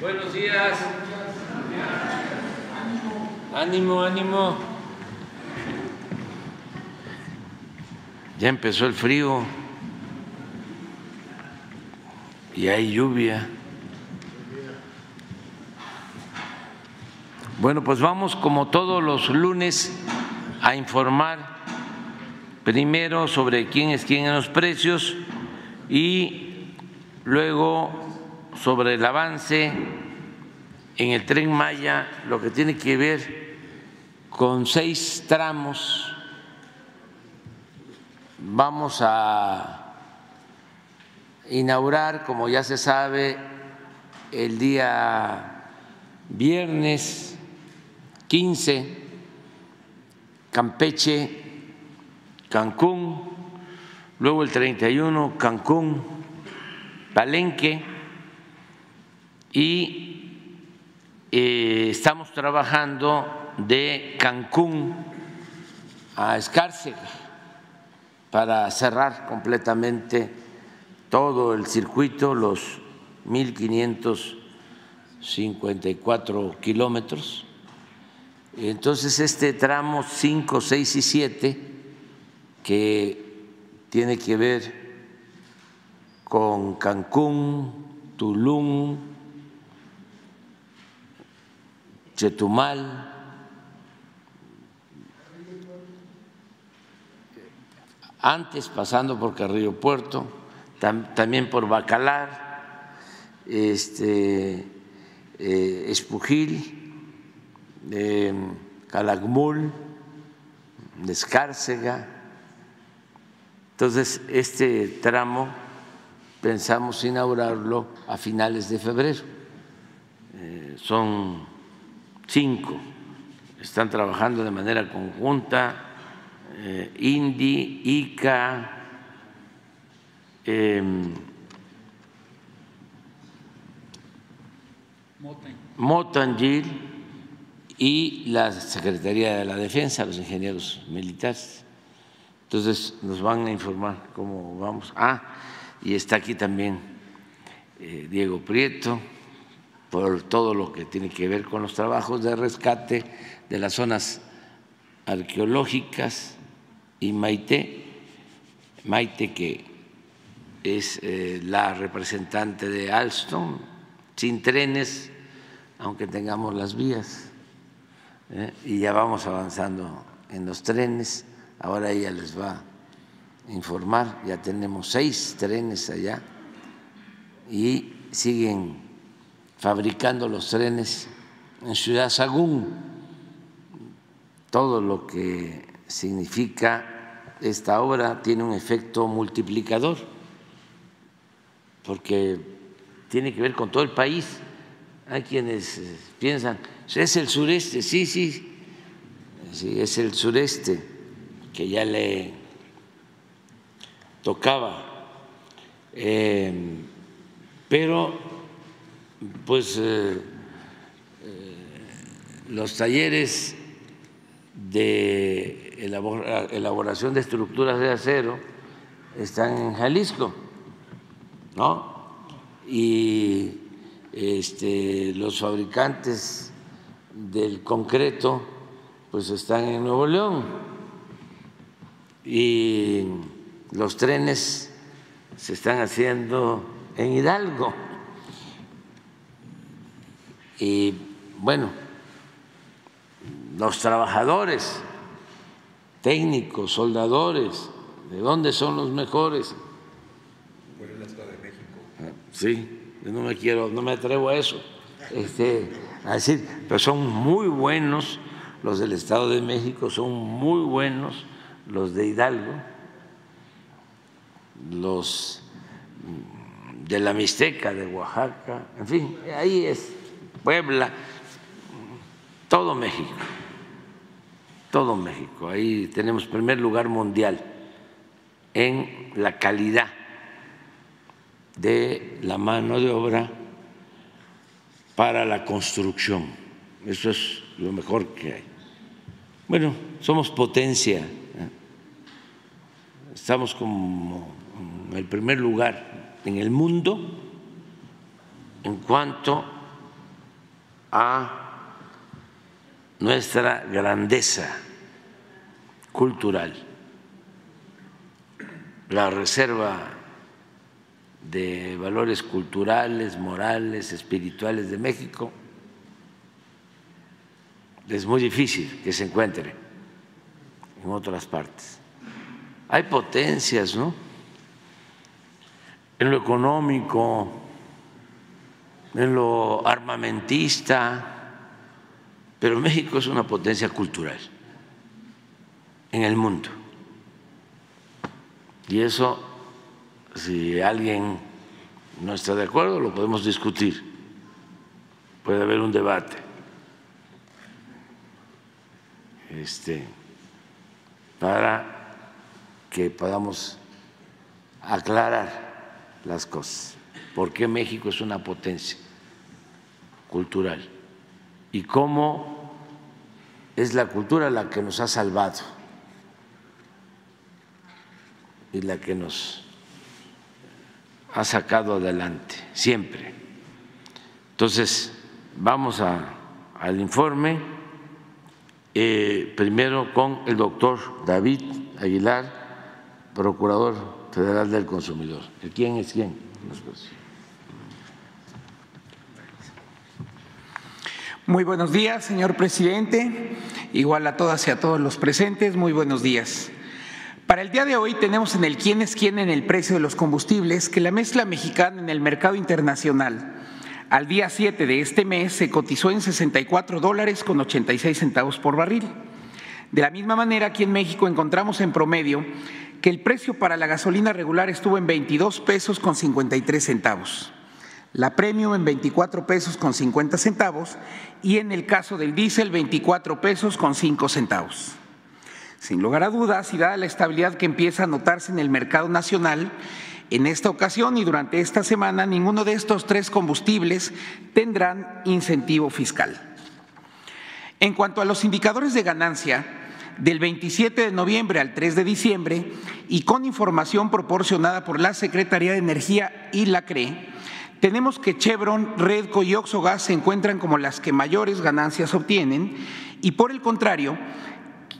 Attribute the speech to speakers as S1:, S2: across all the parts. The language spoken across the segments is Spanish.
S1: Buenos días. Ánimo, ánimo. Ya empezó el frío y hay lluvia. Bueno, pues vamos como todos los lunes a informar primero sobre quién es quién en los precios y luego sobre el avance en el tren Maya, lo que tiene que ver con seis tramos. Vamos a inaugurar, como ya se sabe, el día viernes 15, Campeche, Cancún, luego el 31, Cancún, Palenque, y eh, estamos trabajando de Cancún a Escárcega para cerrar completamente todo el circuito, los 1.554 kilómetros. Entonces, este tramo 5, 6 y 7, que tiene que ver con Cancún, Tulum, Chetumal, antes pasando por Carrillo Puerto, también por Bacalar, este, eh, Espujil de Calakmul, de Escárcega. Entonces, este tramo pensamos inaugurarlo a finales de febrero. Eh, son cinco, están trabajando de manera conjunta, eh, INDI, ICA, eh, Motangil y la Secretaría de la Defensa, los ingenieros militares. Entonces nos van a informar cómo vamos. Ah, y está aquí también eh, Diego Prieto por todo lo que tiene que ver con los trabajos de rescate de las zonas arqueológicas y Maite, Maite que es eh, la representante de Alstom, sin trenes, aunque tengamos las vías ¿eh? y ya vamos avanzando en los trenes. Ahora ella les va a informar, ya tenemos seis trenes allá y siguen fabricando los trenes en Ciudad Sagún. Todo lo que significa esta obra tiene un efecto multiplicador, porque tiene que ver con todo el país. Hay quienes eh, piensan, es el sureste, sí, sí, sí, es el sureste que ya le tocaba. Eh, pero, pues, eh, eh, los talleres de elaboración de estructuras de acero están en Jalisco, ¿no? Y este, los fabricantes del concreto pues están en Nuevo León y los trenes se están haciendo en Hidalgo. Y bueno, los trabajadores, técnicos, soldadores, ¿de dónde son los mejores?
S2: Por el Estado de México.
S1: Sí, yo no me quiero, no me atrevo a eso. Este, a decir, pero son muy buenos los del Estado de México, son muy buenos los de Hidalgo, los de la Mixteca, de Oaxaca, en fin, ahí es Puebla, todo México, todo México, ahí tenemos primer lugar mundial en la calidad de la mano de obra para la construcción. Eso es lo mejor que hay. Bueno, somos potencia. ¿eh? Estamos como el primer lugar en el mundo en cuanto a nuestra grandeza cultural. La reserva de valores culturales, morales, espirituales de México es muy difícil que se encuentre en otras partes. Hay potencias, ¿no? En lo económico, en lo armamentista, pero México es una potencia cultural en el mundo. Y eso, si alguien no está de acuerdo, lo podemos discutir. Puede haber un debate. Este, para que podamos aclarar las cosas. ¿Por qué México es una potencia cultural? ¿Y cómo es la cultura la que nos ha salvado y la que nos ha sacado adelante, siempre? Entonces, vamos al informe. Eh, primero con el doctor David Aguilar, Procurador Federal del Consumidor. ¿Quién es quién?
S3: Muy buenos días, señor presidente. Igual a todas y a todos los presentes, muy buenos días. Para el día de hoy tenemos en el quién es quién en el precio de los combustibles que la mezcla mexicana en el mercado internacional al día 7 de este mes se cotizó en 64 dólares con 86 centavos por barril. De la misma manera, aquí en México encontramos en promedio que el precio para la gasolina regular estuvo en 22 pesos con 53 centavos, la premium en 24 pesos con 50 centavos y en el caso del diésel 24 pesos con 5 centavos. Sin lugar a dudas, y dada la estabilidad que empieza a notarse en el mercado nacional, en esta ocasión y durante esta semana, ninguno de estos tres combustibles tendrán incentivo fiscal. En cuanto a los indicadores de ganancia, del 27 de noviembre al 3 de diciembre y con información proporcionada por la Secretaría de Energía y la CRE, tenemos que Chevron, Redco y Oxogas se encuentran como las que mayores ganancias obtienen y por el contrario,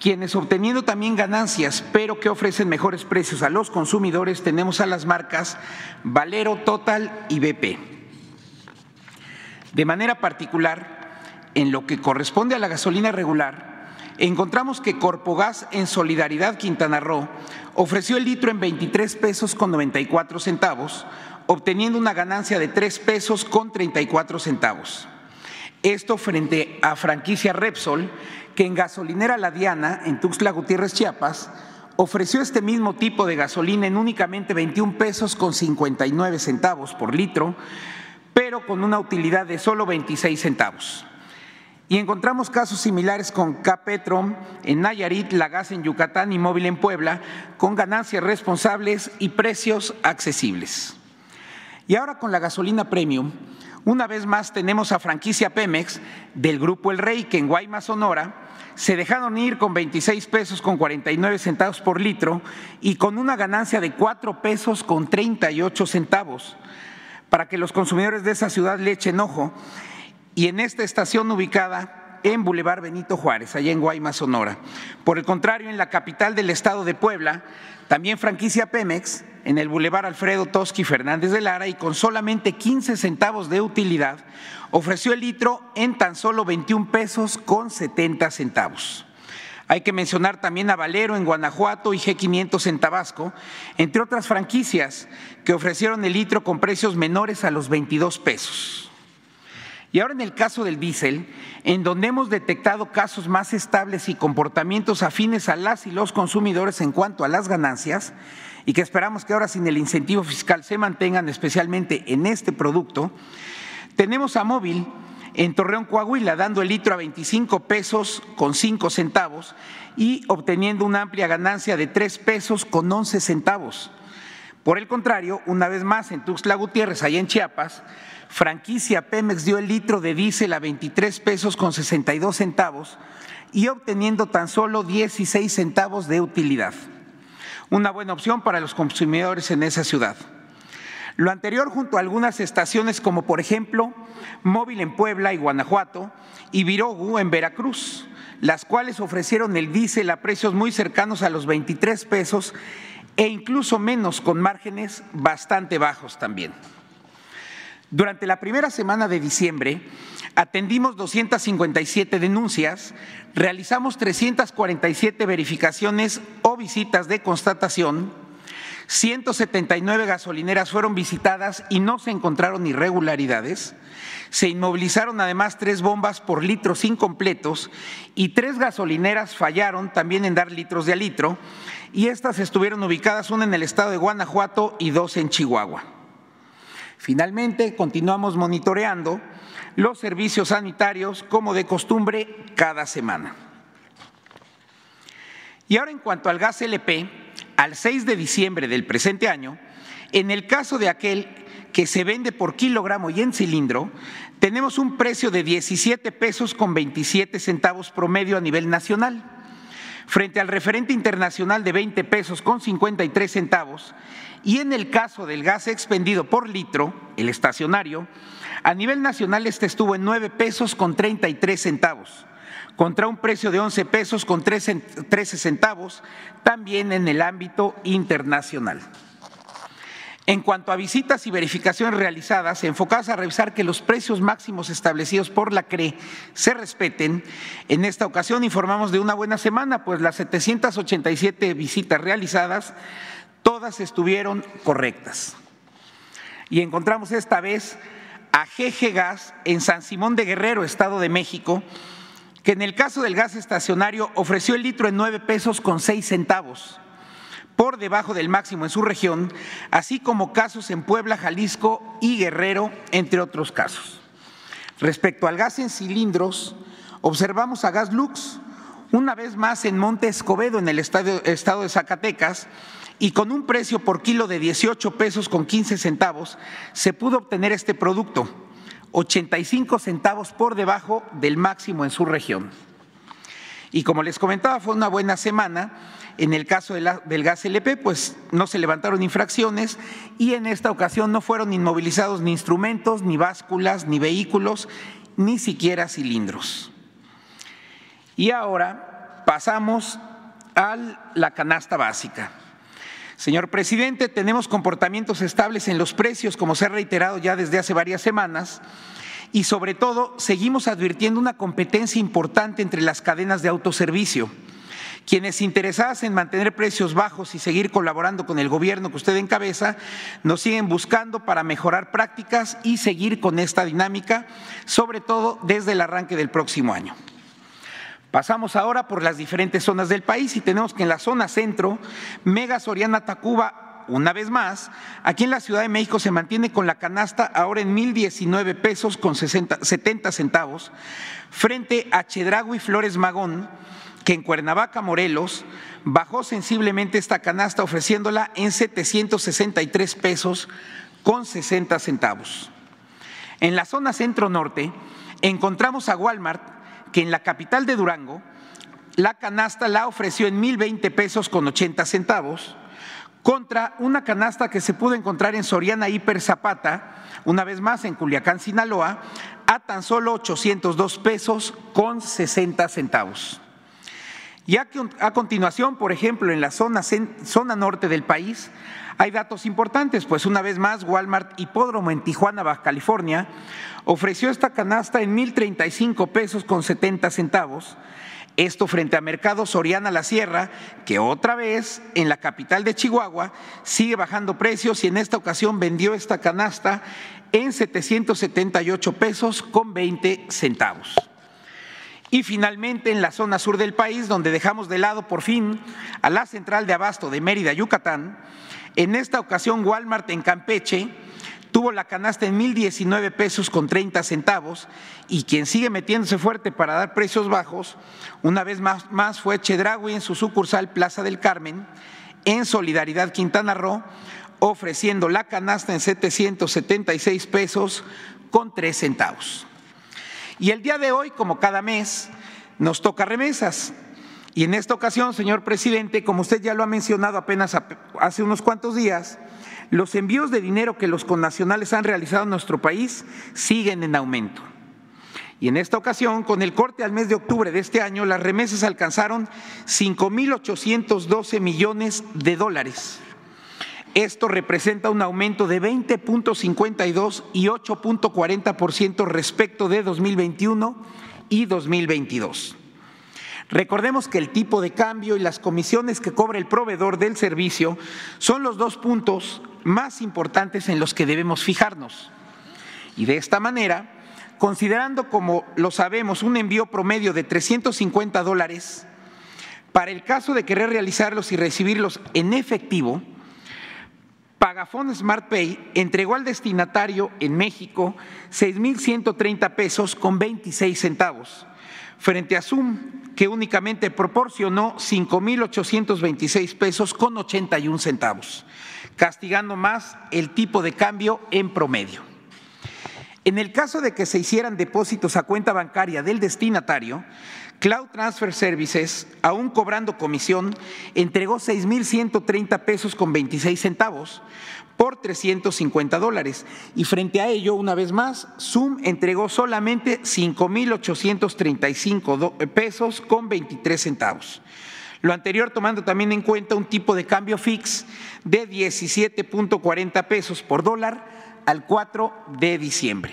S3: quienes obteniendo también ganancias, pero que ofrecen mejores precios a los consumidores, tenemos a las marcas Valero, Total y BP. De manera particular, en lo que corresponde a la gasolina regular, encontramos que Corpogas en Solidaridad Quintana Roo ofreció el litro en 23 pesos con 94 centavos, obteniendo una ganancia de 3 pesos con 34 centavos. Esto frente a franquicia Repsol, que en gasolinera La Diana, en Tuxtla Gutiérrez, Chiapas, ofreció este mismo tipo de gasolina en únicamente 21 pesos con 59 centavos por litro, pero con una utilidad de solo 26 centavos. Y encontramos casos similares con Capetro en Nayarit, La Gas en Yucatán y Móvil en Puebla, con ganancias responsables y precios accesibles. Y ahora con la gasolina premium, una vez más tenemos a franquicia Pemex del grupo El Rey, que en Guaymas, Sonora, se dejaron ir con 26 pesos con 49 centavos por litro y con una ganancia de 4 pesos con 38 centavos para que los consumidores de esa ciudad le echen ojo. Y en esta estación ubicada en Boulevard Benito Juárez, allá en Guaymas, Sonora. Por el contrario, en la capital del estado de Puebla, también franquicia Pemex, en el Boulevard Alfredo Toschi Fernández de Lara y con solamente 15 centavos de utilidad, ofreció el litro en tan solo 21 pesos con 70 centavos. Hay que mencionar también a Valero en Guanajuato y G500 en Tabasco, entre otras franquicias que ofrecieron el litro con precios menores a los 22 pesos. Y ahora en el caso del diésel, en donde hemos detectado casos más estables y comportamientos afines a las y los consumidores en cuanto a las ganancias, y que esperamos que ahora sin el incentivo fiscal se mantengan especialmente en este producto, tenemos a Móvil en Torreón, Coahuila, dando el litro a 25 pesos con 5 centavos y obteniendo una amplia ganancia de 3 pesos con 11 centavos. Por el contrario, una vez más en Tuxtla Gutiérrez, allá en Chiapas, franquicia Pemex dio el litro de diésel a 23 pesos con 62 centavos y obteniendo tan solo 16 centavos de utilidad. Una buena opción para los consumidores en esa ciudad. Lo anterior junto a algunas estaciones como por ejemplo Móvil en Puebla y Guanajuato y Virogu en Veracruz, las cuales ofrecieron el diésel a precios muy cercanos a los 23 pesos e incluso menos con márgenes bastante bajos también. Durante la primera semana de diciembre atendimos 257 denuncias, realizamos 347 verificaciones o visitas de constatación, 179 gasolineras fueron visitadas y no se encontraron irregularidades, se inmovilizaron además tres bombas por litros incompletos y tres gasolineras fallaron también en dar litros de a litro y estas estuvieron ubicadas una en el estado de Guanajuato y dos en Chihuahua. Finalmente, continuamos monitoreando los servicios sanitarios como de costumbre cada semana. Y ahora en cuanto al gas LP, al 6 de diciembre del presente año, en el caso de aquel que se vende por kilogramo y en cilindro, tenemos un precio de 17 pesos con 27 centavos promedio a nivel nacional, frente al referente internacional de 20 pesos con 53 centavos y en el caso del gas expendido por litro, el estacionario, a nivel nacional este estuvo en 9 pesos con 33 centavos, contra un precio de 11 pesos con 13 centavos, también en el ámbito internacional. En cuanto a visitas y verificaciones realizadas, enfocadas a revisar que los precios máximos establecidos por la CRE se respeten, en esta ocasión informamos de una buena semana, pues las 787 visitas realizadas todas estuvieron correctas. Y encontramos esta vez a GG Gas en San Simón de Guerrero, Estado de México, que en el caso del gas estacionario ofreció el litro en nueve pesos con seis centavos, por debajo del máximo en su región, así como casos en Puebla, Jalisco y Guerrero, entre otros casos. Respecto al gas en cilindros, observamos a Gas Lux, una vez más en Monte Escobedo, en el estado de Zacatecas, y con un precio por kilo de 18 pesos con 15 centavos se pudo obtener este producto, 85 centavos por debajo del máximo en su región. Y como les comentaba, fue una buena semana. En el caso del gas LP, pues no se levantaron infracciones y en esta ocasión no fueron inmovilizados ni instrumentos, ni básculas, ni vehículos, ni siquiera cilindros. Y ahora pasamos a la canasta básica. Señor presidente, tenemos comportamientos estables en los precios, como se ha reiterado ya desde hace varias semanas, y sobre todo seguimos advirtiendo una competencia importante entre las cadenas de autoservicio. Quienes interesadas en mantener precios bajos y seguir colaborando con el gobierno que usted encabeza, nos siguen buscando para mejorar prácticas y seguir con esta dinámica, sobre todo desde el arranque del próximo año. Pasamos ahora por las diferentes zonas del país y tenemos que en la zona centro, Mega Soriana Tacuba, una vez más, aquí en la Ciudad de México se mantiene con la canasta ahora en 1.019 pesos con 70 centavos, frente a Chedragui Flores Magón, que en Cuernavaca, Morelos, bajó sensiblemente esta canasta ofreciéndola en 763 pesos con 60 centavos. En la zona centro-norte encontramos a Walmart que en la capital de Durango la canasta la ofreció en 1.020 pesos con 80 centavos contra una canasta que se pudo encontrar en Soriana Hiper Zapata, una vez más en Culiacán, Sinaloa, a tan solo 802 pesos con 60 centavos. Y a, continuación, por ejemplo, en la zona, zona norte del país, hay datos importantes, pues una vez más Walmart Hipódromo en Tijuana, Baja California, ofreció esta canasta en 1.035 pesos con 70 centavos. Esto frente a Mercado Soriana La Sierra, que otra vez en la capital de Chihuahua sigue bajando precios y en esta ocasión vendió esta canasta en 778 pesos con 20 centavos. Y finalmente en la zona sur del país, donde dejamos de lado por fin a la central de abasto de Mérida, Yucatán, en esta ocasión, Walmart en Campeche tuvo la canasta en 1.019 pesos con 30 centavos y quien sigue metiéndose fuerte para dar precios bajos, una vez más, más fue Chedraui en su sucursal Plaza del Carmen, en Solidaridad Quintana Roo, ofreciendo la canasta en 776 pesos con 3 centavos. Y el día de hoy, como cada mes, nos toca remesas. Y en esta ocasión, señor presidente, como usted ya lo ha mencionado apenas hace unos cuantos días, los envíos de dinero que los connacionales han realizado en nuestro país siguen en aumento. Y en esta ocasión, con el corte al mes de octubre de este año, las remesas alcanzaron 5.812 millones de dólares. Esto representa un aumento de 20.52 y 8.40% respecto de 2021 y 2022. Recordemos que el tipo de cambio y las comisiones que cobra el proveedor del servicio son los dos puntos más importantes en los que debemos fijarnos. Y de esta manera, considerando como lo sabemos un envío promedio de 350 dólares, para el caso de querer realizarlos y recibirlos en efectivo, Pagafón Smart Pay entregó al destinatario en México 6.130 pesos con 26 centavos, frente a Zoom, que únicamente proporcionó 5.826 pesos con 81 centavos, castigando más el tipo de cambio en promedio. En el caso de que se hicieran depósitos a cuenta bancaria del destinatario, Cloud Transfer Services, aún cobrando comisión, entregó 6.130 pesos con 26 centavos por 350 dólares. Y frente a ello, una vez más, Zoom entregó solamente 5.835 pesos con 23 centavos. Lo anterior tomando también en cuenta un tipo de cambio fix de 17.40 pesos por dólar al 4 de diciembre.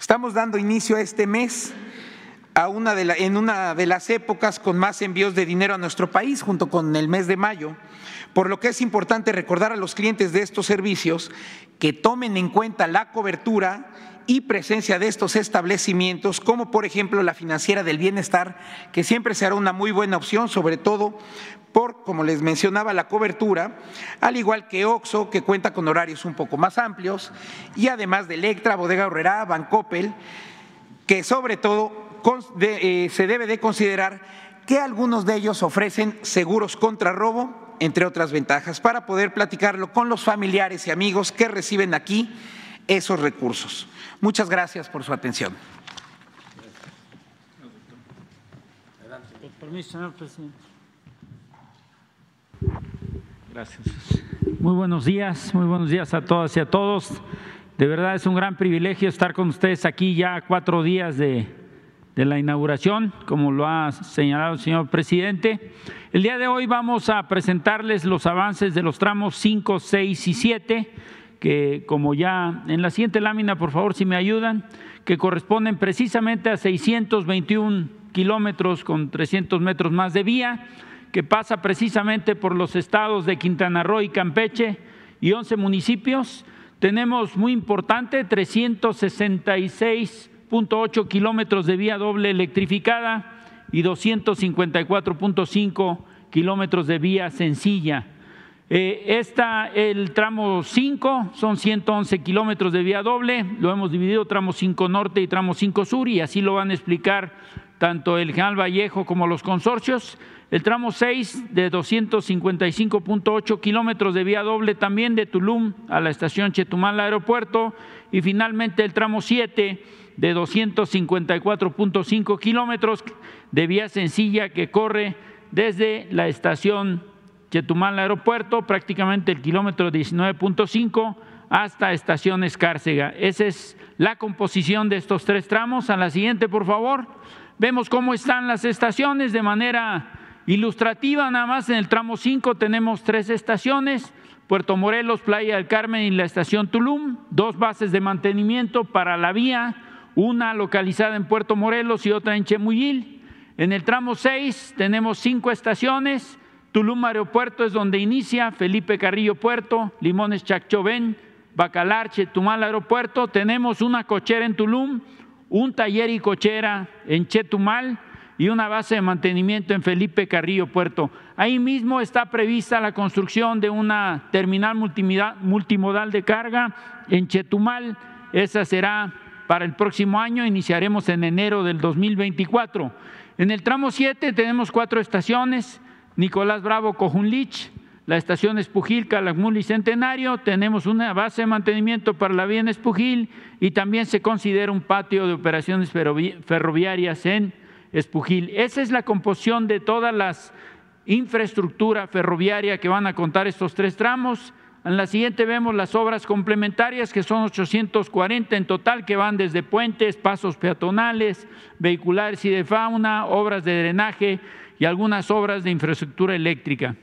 S3: Estamos dando inicio a este mes una de en una de las épocas con más envíos de dinero a nuestro país, junto con el mes de mayo, por lo que es importante recordar a los clientes de estos servicios que tomen en cuenta la cobertura y presencia de estos establecimientos, como por ejemplo la financiera del bienestar, que siempre será una muy buena opción, sobre todo por, como les mencionaba, la cobertura, al igual que OXO, que cuenta con horarios un poco más amplios, y además de Electra, Bodega Horrera, Bancoppel, que sobre todo eh, se debe de considerar que algunos de ellos ofrecen seguros contra robo, entre otras ventajas, para poder platicarlo con los familiares y amigos que reciben aquí esos recursos. Muchas gracias por su atención.
S4: Permiso, señor presidente. Gracias. Muy buenos días, muy buenos días a todas y a todos. De verdad es un gran privilegio estar con ustedes aquí ya cuatro días de, de la inauguración, como lo ha señalado el señor presidente. El día de hoy vamos a presentarles los avances de los tramos 5, 6 y 7, que como ya en la siguiente lámina, por favor, si me ayudan, que corresponden precisamente a 621 kilómetros con 300 metros más de vía, que pasa precisamente por los estados de Quintana Roo y Campeche y 11 municipios. Tenemos muy importante 366 ocho kilómetros de vía doble electrificada y 254.5 kilómetros de vía sencilla. Eh, el tramo 5 son 111 kilómetros de vía doble, lo hemos dividido tramo 5 norte y tramo 5 sur y así lo van a explicar tanto el General Vallejo como los consorcios. El tramo 6 de 255.8 kilómetros de vía doble también de Tulum a la estación Chetumal aeropuerto y finalmente el tramo 7 de 254.5 kilómetros de vía sencilla que corre desde la estación Chetumal Aeropuerto, prácticamente el kilómetro 19.5 hasta estación Escárcega. Esa es la composición de estos tres tramos. A la siguiente, por favor. Vemos cómo están las estaciones de manera ilustrativa. Nada más en el tramo 5 tenemos tres estaciones. Puerto Morelos, Playa del Carmen y la estación Tulum, dos bases de mantenimiento para la vía, una localizada en Puerto Morelos y otra en Chemuyil. En el tramo 6 tenemos cinco estaciones. Tulum Aeropuerto es donde inicia, Felipe Carrillo Puerto, Limones Chacchoven, Bacalar, Chetumal Aeropuerto. Tenemos una cochera en Tulum, un taller y cochera en Chetumal y una base de mantenimiento en Felipe Carrillo Puerto. Ahí mismo está prevista la construcción de una terminal multimodal de carga en Chetumal. Esa será para el próximo año, iniciaremos en enero del 2024. En el tramo 7 tenemos cuatro estaciones, Nicolás Bravo, Cojunlich, la estación Espujil, Calakmul y Centenario, tenemos una base de mantenimiento para la vía en Espujil y también se considera un patio de operaciones ferroviarias en Espujil. Esa es la composición de todas las infraestructura ferroviaria que van a contar estos tres tramos. En la siguiente vemos las obras complementarias, que son 840 en total, que van desde puentes, pasos peatonales, vehiculares y de fauna, obras de drenaje y algunas obras de infraestructura eléctrica.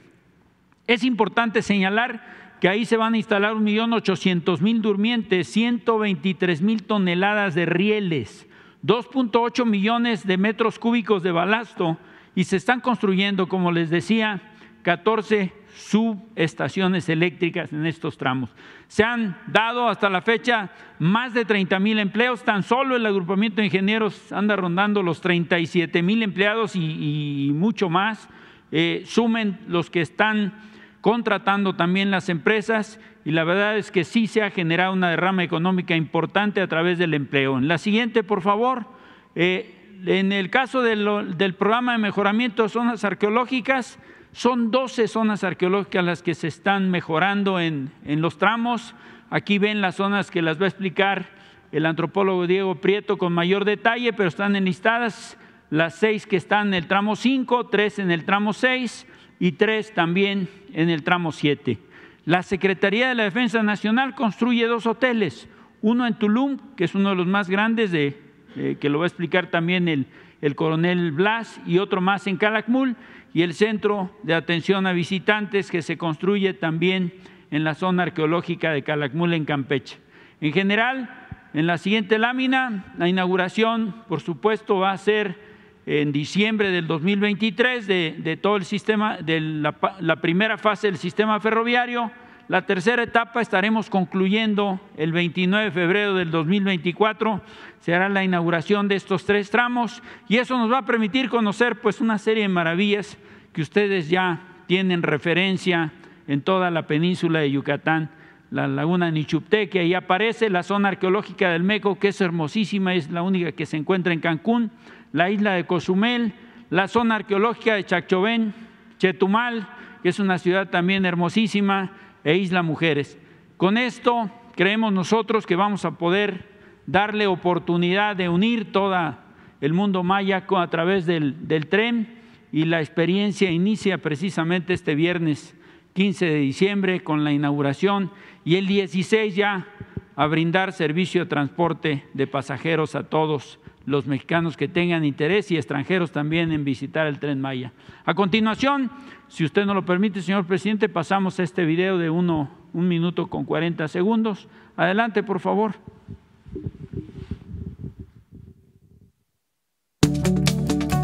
S4: Es importante señalar que ahí se van a instalar 1.800.000 durmientes, 123.000 toneladas de rieles, 2.8 millones de metros cúbicos de balasto y se están construyendo, como les decía, 14 subestaciones eléctricas en estos tramos. Se han dado hasta la fecha más de 30 mil empleos, tan solo el agrupamiento de ingenieros anda rondando los 37 mil empleados y, mucho más. Eh, sumen los que están contratando también las empresas y la verdad es que sí se ha generado una derrama económica importante a través del empleo. En la siguiente, por favor. Eh, en el caso del programa de mejoramiento de zonas arqueológicas, son 12 zonas arqueológicas las que se están mejorando en, los tramos. Aquí ven las zonas que las va a explicar el antropólogo Diego Prieto con mayor detalle, pero están enlistadas las seis que están en el tramo 5, tres en el tramo 6 y tres también en el tramo 7. La Secretaría de la Defensa Nacional construye dos hoteles, uno en Tulum, que es uno de los más grandes, de, eh, que lo va a explicar también el, el coronel Blas, y otro más en Calakmul, y el centro de atención a visitantes que se construye también en la zona arqueológica de Calakmul en Campeche. En general, en la siguiente lámina, la inauguración, por supuesto, va a ser en diciembre del 2023 de, todo el sistema, de la primera fase del sistema ferroviario. La tercera etapa estaremos concluyendo el 29 de febrero del 2024. Se hará la inauguración de estos tres tramos y eso nos va a permitir conocer pues una serie de maravillas que ustedes ya tienen referencia en toda la península de Yucatán, la laguna Nichupteque, ahí aparece la zona arqueológica del Meco, que es hermosísima, es la única que se encuentra en Cancún, la isla de Cozumel, la zona arqueológica de Chachovén, Chetumal, que es una ciudad también hermosísima, e Isla Mujeres. Con esto creemos nosotros que vamos a poder darle oportunidad de unir todo el mundo maya a través del, del tren y la experiencia inicia precisamente este viernes 15 de diciembre con la inauguración y el 16 ya a brindar servicio de transporte de pasajeros a todos los mexicanos que tengan interés y extranjeros también en visitar el tren Maya. A continuación, si usted no lo permite, señor presidente, pasamos a este video de uno, un minuto con 40 segundos. Adelante, por favor.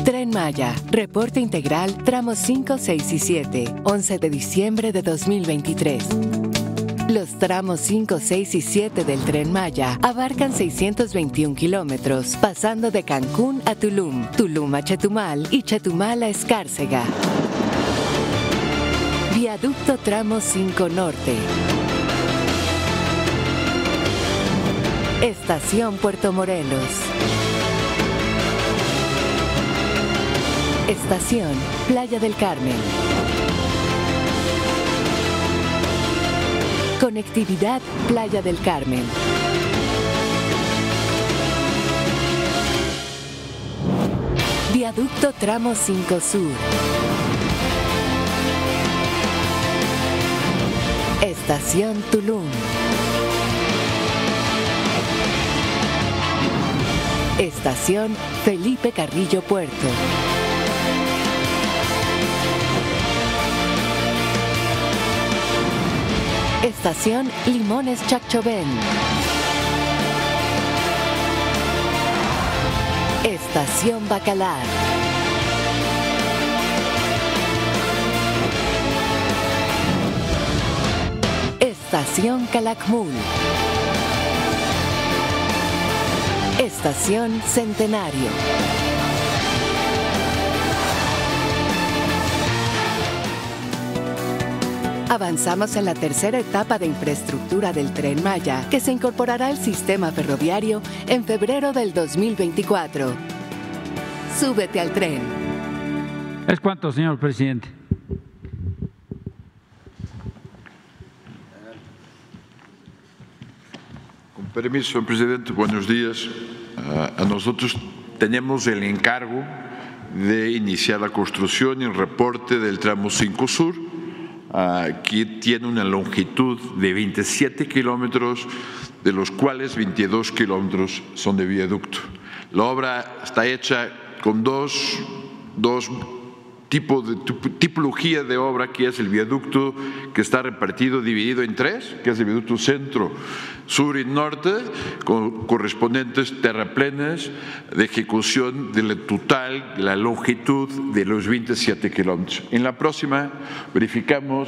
S5: Tren Maya, reporte integral, tramos 5, 6 y 7, 11 de diciembre de 2023. Los tramos 5, 6 y 7 del Tren Maya abarcan 621 kilómetros, pasando de Cancún a Tulum, Tulum a Chetumal y Chetumal a Escárcega. Viaducto Tramo 5 Norte. Estación Puerto Morelos. Estación Playa del Carmen. Conectividad Playa del Carmen. Viaducto Tramo 5 Sur. Estación Tulum. Estación Felipe Carrillo Puerto. Estación Limones Chachovén. Estación Bacalar. Estación Calakmul. Estación Centenario. Avanzamos en la tercera etapa de infraestructura del tren Maya, que se incorporará al sistema ferroviario en febrero del 2024. Súbete al tren.
S4: ¿Es cuánto, señor presidente?
S6: Permiso, señor presidente, buenos días. Ah, nosotros tenemos el encargo de iniciar la construcción y el reporte del tramo 5 Sur que tiene una longitud de 27 kilómetros, de los cuales 22 kilómetros son de viaducto. La obra está hecha con dos, dos tipo de tipología de obra que es el viaducto que está repartido, dividido en tres, que es el viaducto centro, sur y norte, con correspondientes terraplenes de ejecución de la total, la longitud de los 27 kilómetros. En la próxima verificamos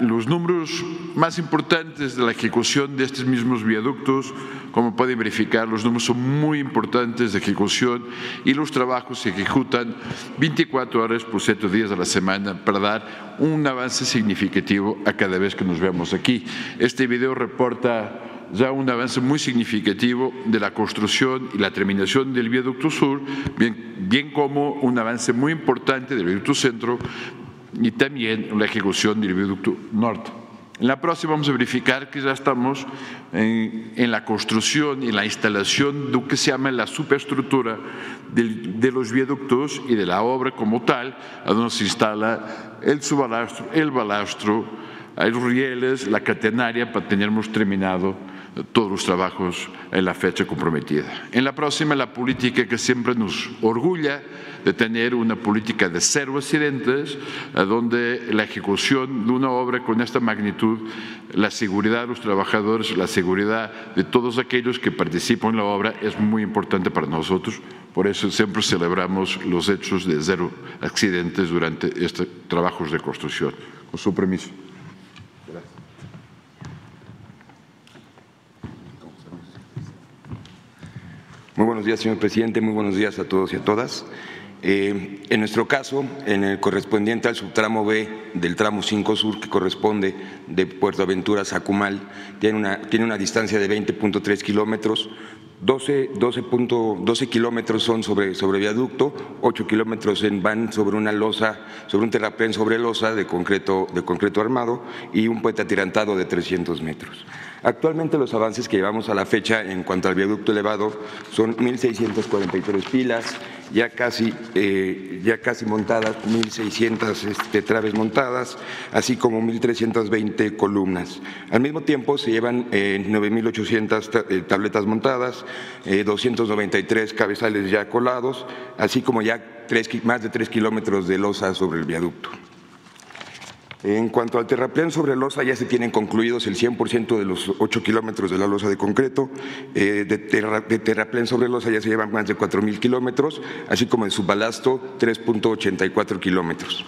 S6: los números más importantes de la ejecución de estos mismos viaductos, como pueden verificar, los números son muy importantes de ejecución y los trabajos se ejecutan 24 horas por 7 días a la semana para dar un avance significativo a cada vez que nos vemos aquí. Este video reporta ya un avance muy significativo de la construcción y la terminación del viaducto sur, bien, bien como un avance muy importante del viaducto centro, y también la ejecución del viaducto norte. En la próxima vamos a verificar que ya estamos en, la construcción y la instalación de lo que se llama la superestructura de, los viaductos y de la obra como tal, a donde se instala el subalastro, el balastro, los rieles, la catenaria para tenermos terminado todos los trabajos en la fecha comprometida. En la próxima, la política que siempre nos orgulla de tener una política de cero accidentes, donde la ejecución de una obra con esta magnitud, la seguridad de los trabajadores, la seguridad de todos aquellos que participan en la obra es muy importante para nosotros. Por eso siempre celebramos los hechos de cero accidentes durante estos trabajos de construcción. Con su permiso.
S7: Muy buenos días, señor presidente. Muy buenos días a todos y a todas. Eh, en nuestro caso, en el correspondiente al subtramo B del tramo 5 Sur, que corresponde de Puerto Aventuras a Cumal, tiene una, tiene una distancia de 20.3 kilómetros, 12, 12, 12, kilómetros son sobre, sobre viaducto, 8 kilómetros van sobre una losa, sobre un terraplén sobre losa de concreto, de concreto armado y un puente atirantado de 300 metros. Actualmente los avances que llevamos a la fecha en cuanto al viaducto elevado son 1.643 pilas, ya casi, eh, ya casi montadas, 1.600 este, traves montadas, así como 1.320 columnas. Al mismo tiempo se llevan 9.800 eh, eh, tabletas montadas, 293 cabezales ya colados, así como ya más de 3 kilómetros de losa sobre el viaducto. En cuanto al terraplén sobre losa, ya se tienen concluidos el 100% de los 8 kilómetros de la losa de concreto. Eh, de, terraplén sobre losa ya se llevan más de 4.000 kilómetros, así como de subbalasto 3.84 kilómetros.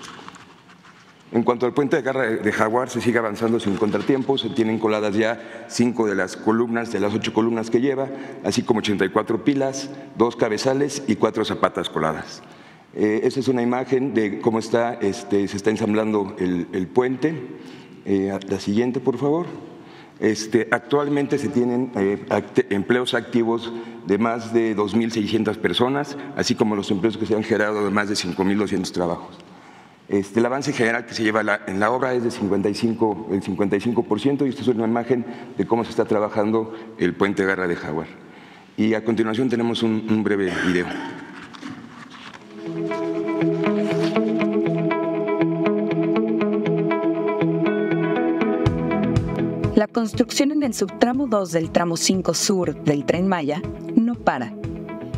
S7: En cuanto al puente de garra de Jaguar, se sigue avanzando sin contratiempos, se tienen coladas ya cinco de las columnas, de las ocho columnas que lleva, así como 84 pilas, dos cabezales y cuatro zapatas coladas. Eh, es una imagen de cómo está, este, se está ensamblando el, puente. Eh, la siguiente, por favor. Este, actualmente se tienen eh, empleos activos de más de 2.600 personas, así como los empleos que se han generado de más de 5.200 trabajos. Este, el avance general que se lleva en la obra es de 55, el 55% y esta es una imagen de cómo se está trabajando el puente Garra de Jaguar. Y a continuación tenemos un breve video.
S8: La construcción en el subtramo 2 del tramo 5 sur del tren Maya no para.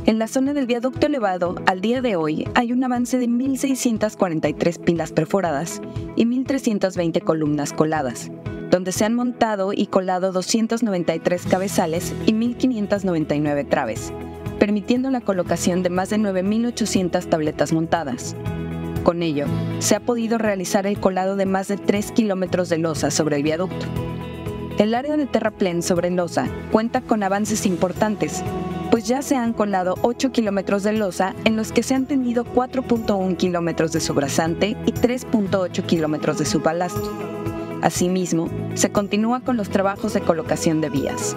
S8: En la zona del viaducto elevado, al día de hoy, hay un avance de 1.643 pilas perforadas y 1.320 columnas coladas, donde se han montado y colado 293 cabezales y 1.599 traves, permitiendo la colocación de más de 9.800 tabletas montadas. Con ello, se ha podido realizar el colado de más de 3 kilómetros de losa sobre el viaducto el área de terraplén sobre losa cuenta con avances importantes, pues ya se han colado 8 kilómetros de losa en los que se han tendido 4.1 kilómetros de sobrasante y 3.8 kilómetros de subalastro. Asimismo, se continúa con los trabajos de colocación de vías.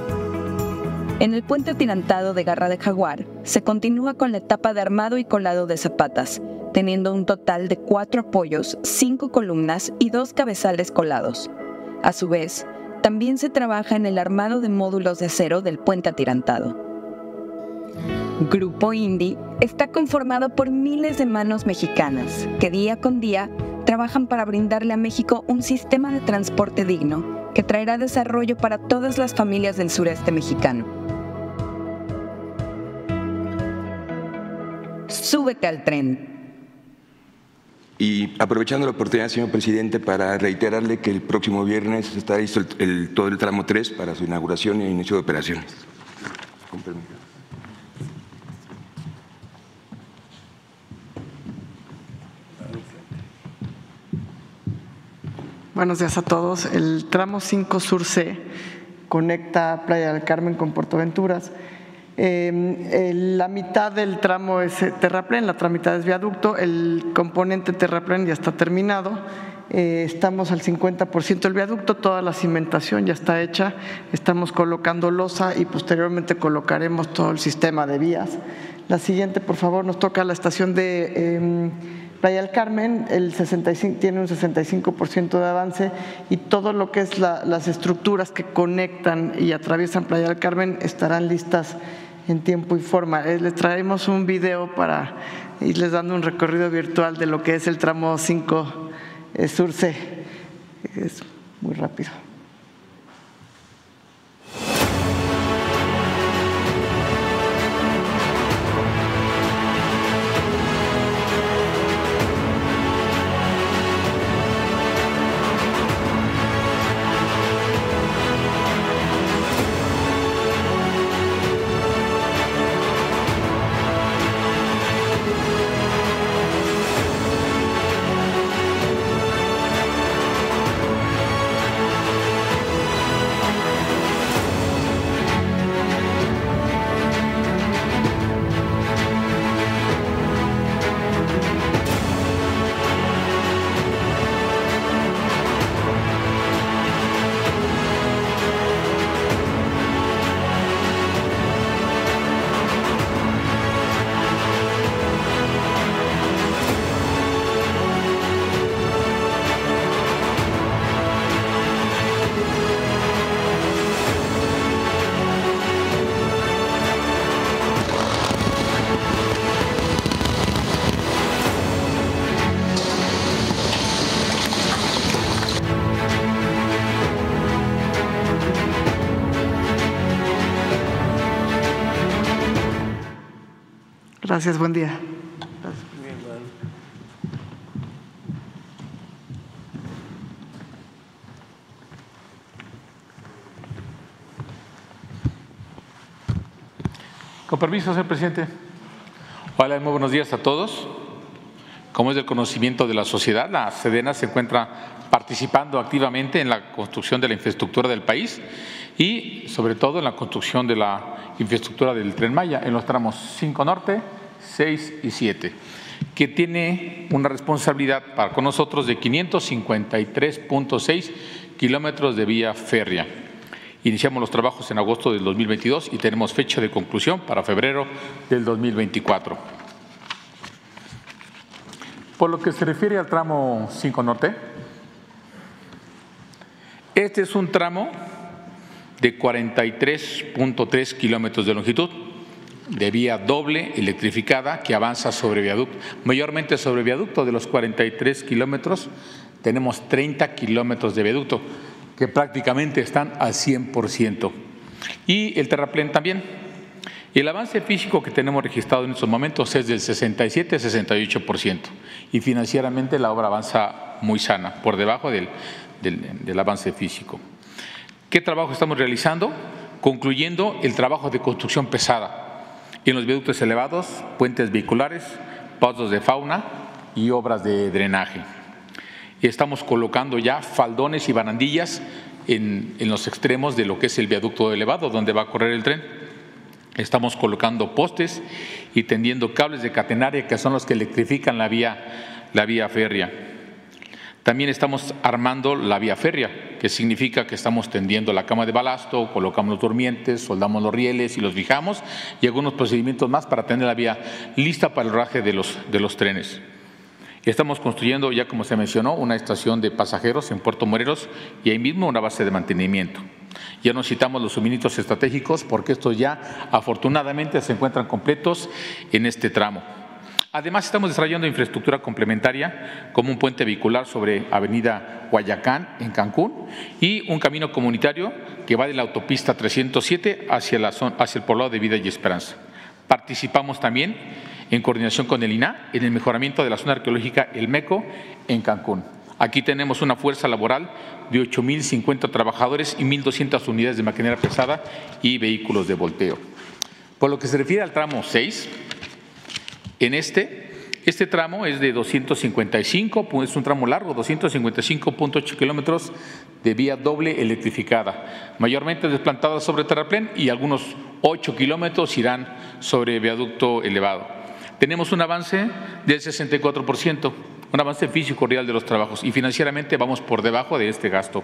S8: En el puente atirantado de Garra de Jaguar, se continúa con la etapa de armado y colado de zapatas, teniendo un total de cuatro apoyos, cinco columnas y dos cabezales colados. A su vez, también se trabaja en el armado de módulos de acero del puente atirantado. Grupo Indy está conformado por miles de manos mexicanas que día con día trabajan para brindarle a México un sistema de transporte digno que traerá desarrollo para todas las familias del sureste mexicano. Súbete al tren.
S7: Y aprovechando la oportunidad, señor presidente, para reiterarle que el próximo viernes está listo el- todo el tramo 3 para su inauguración e inicio de operaciones.
S9: Buenos días a todos. El tramo 5 Sur C conecta Playa del Carmen con Puerto Venturas. El- la mitad del tramo es eh, terraplén, la otra mitad es viaducto. El componente terraplén ya está terminado. Eh, estamos al 50% del viaducto, toda la cimentación ya está hecha. Estamos colocando losa y posteriormente colocaremos todo el sistema de vías. La siguiente, por favor, nos toca la estación de em, Playa del Carmen, el 65, tiene un 65% de avance y todo lo que es la- las estructuras que conectan y atraviesan Playa del Carmen estarán listas en tiempo y forma. Eh, Les traemos un video para irles dando un recorrido virtual de lo que es el tramo 5 eh, Sur C. Es muy rápido. Gracias, buen día.
S10: Con permiso, señor presidente. Hola, muy buenos días a todos. Como es del conocimiento de la sociedad, la Sedena se encuentra participando activamente en la construcción de la infraestructura del país y sobre todo en la construcción de la infraestructura del Tren Maya en los tramos 5 Norte, 6 y 7, que tiene una responsabilidad para con nosotros de 553.6 kilómetros de vía férrea. Iniciamos los trabajos en agosto del 2022 y tenemos fecha de conclusión para febrero del 2024. Por lo que se refiere al tramo 5 Norte, este es un tramo de 43.3 kilómetros de longitud, de vía doble electrificada que avanza sobre viaducto, mayormente sobre viaducto de los 43 kilómetros, tenemos 30 kilómetros de viaducto que prácticamente están al 100%. Y el terraplén también. El avance físico que tenemos registrado en estos momentos es del 67-68%. Y financieramente la obra avanza muy sana, por debajo del, del, del avance físico. ¿Qué trabajo estamos realizando? Concluyendo el trabajo de construcción pesada en los viaductos elevados, puentes vehiculares, pozos de fauna y obras de drenaje. Estamos colocando ya faldones y barandillas en, en, los extremos de lo que es el viaducto elevado donde va a correr el tren. Estamos colocando postes y tendiendo cables de catenaria que son los que electrifican la vía, la vía férrea. También estamos armando la vía férrea, que significa que estamos tendiendo la cama de balasto, colocamos los durmientes, soldamos los rieles y los fijamos y algunos procedimientos más para tener la vía lista para el raje de los, de los trenes. Estamos construyendo, ya como se mencionó, una estación de pasajeros en Puerto Morelos y ahí mismo una base de mantenimiento. Ya no citamos los suministros estratégicos porque estos ya afortunadamente se encuentran completos en este tramo. Además, estamos desarrollando infraestructura complementaria como un puente vehicular sobre Avenida Guayacán en Cancún y un camino comunitario que va de la autopista 307 hacia, hacia el poblado de Vida y Esperanza. Participamos también en coordinación con el INA en el mejoramiento de la zona arqueológica El Meco en Cancún. Aquí tenemos una fuerza laboral de 8.050 trabajadores y 1.200 unidades de maquinaria pesada y vehículos de volteo. Por lo que se refiere al tramo 6, en este, este tramo es de 255, es un tramo largo, 255.8 kilómetros de vía doble electrificada, mayormente desplantada sobre terraplén y algunos 8 kilómetros irán sobre viaducto elevado. Tenemos un avance del 64% un avance físico real de los trabajos y financieramente vamos por debajo de este gasto.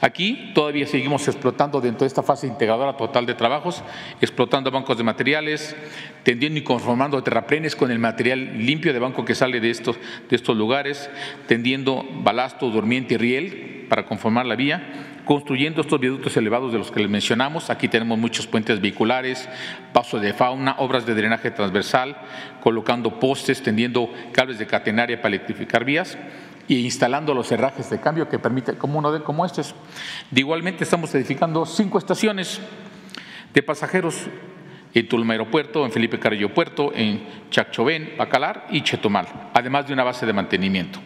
S10: Aquí todavía seguimos explotando dentro de esta fase integradora total de trabajos, explotando bancos de materiales, tendiendo y conformando terraplenes con el material limpio de banco que sale de estos, de estos lugares, tendiendo balasto, durmiente y riel para conformar la vía construyendo estos viaductos elevados de los que les mencionamos. Aquí tenemos muchos puentes vehiculares, pasos de fauna, obras de drenaje transversal, colocando postes, tendiendo cables de catenaria para electrificar vías e instalando los herrajes de cambio que permiten, como uno de como estos. Igualmente estamos edificando cinco estaciones de pasajeros en Tulma Aeropuerto, en Felipe Carrillo Puerto, en Chachovén, Bacalar y Chetumal, además de una base de mantenimiento.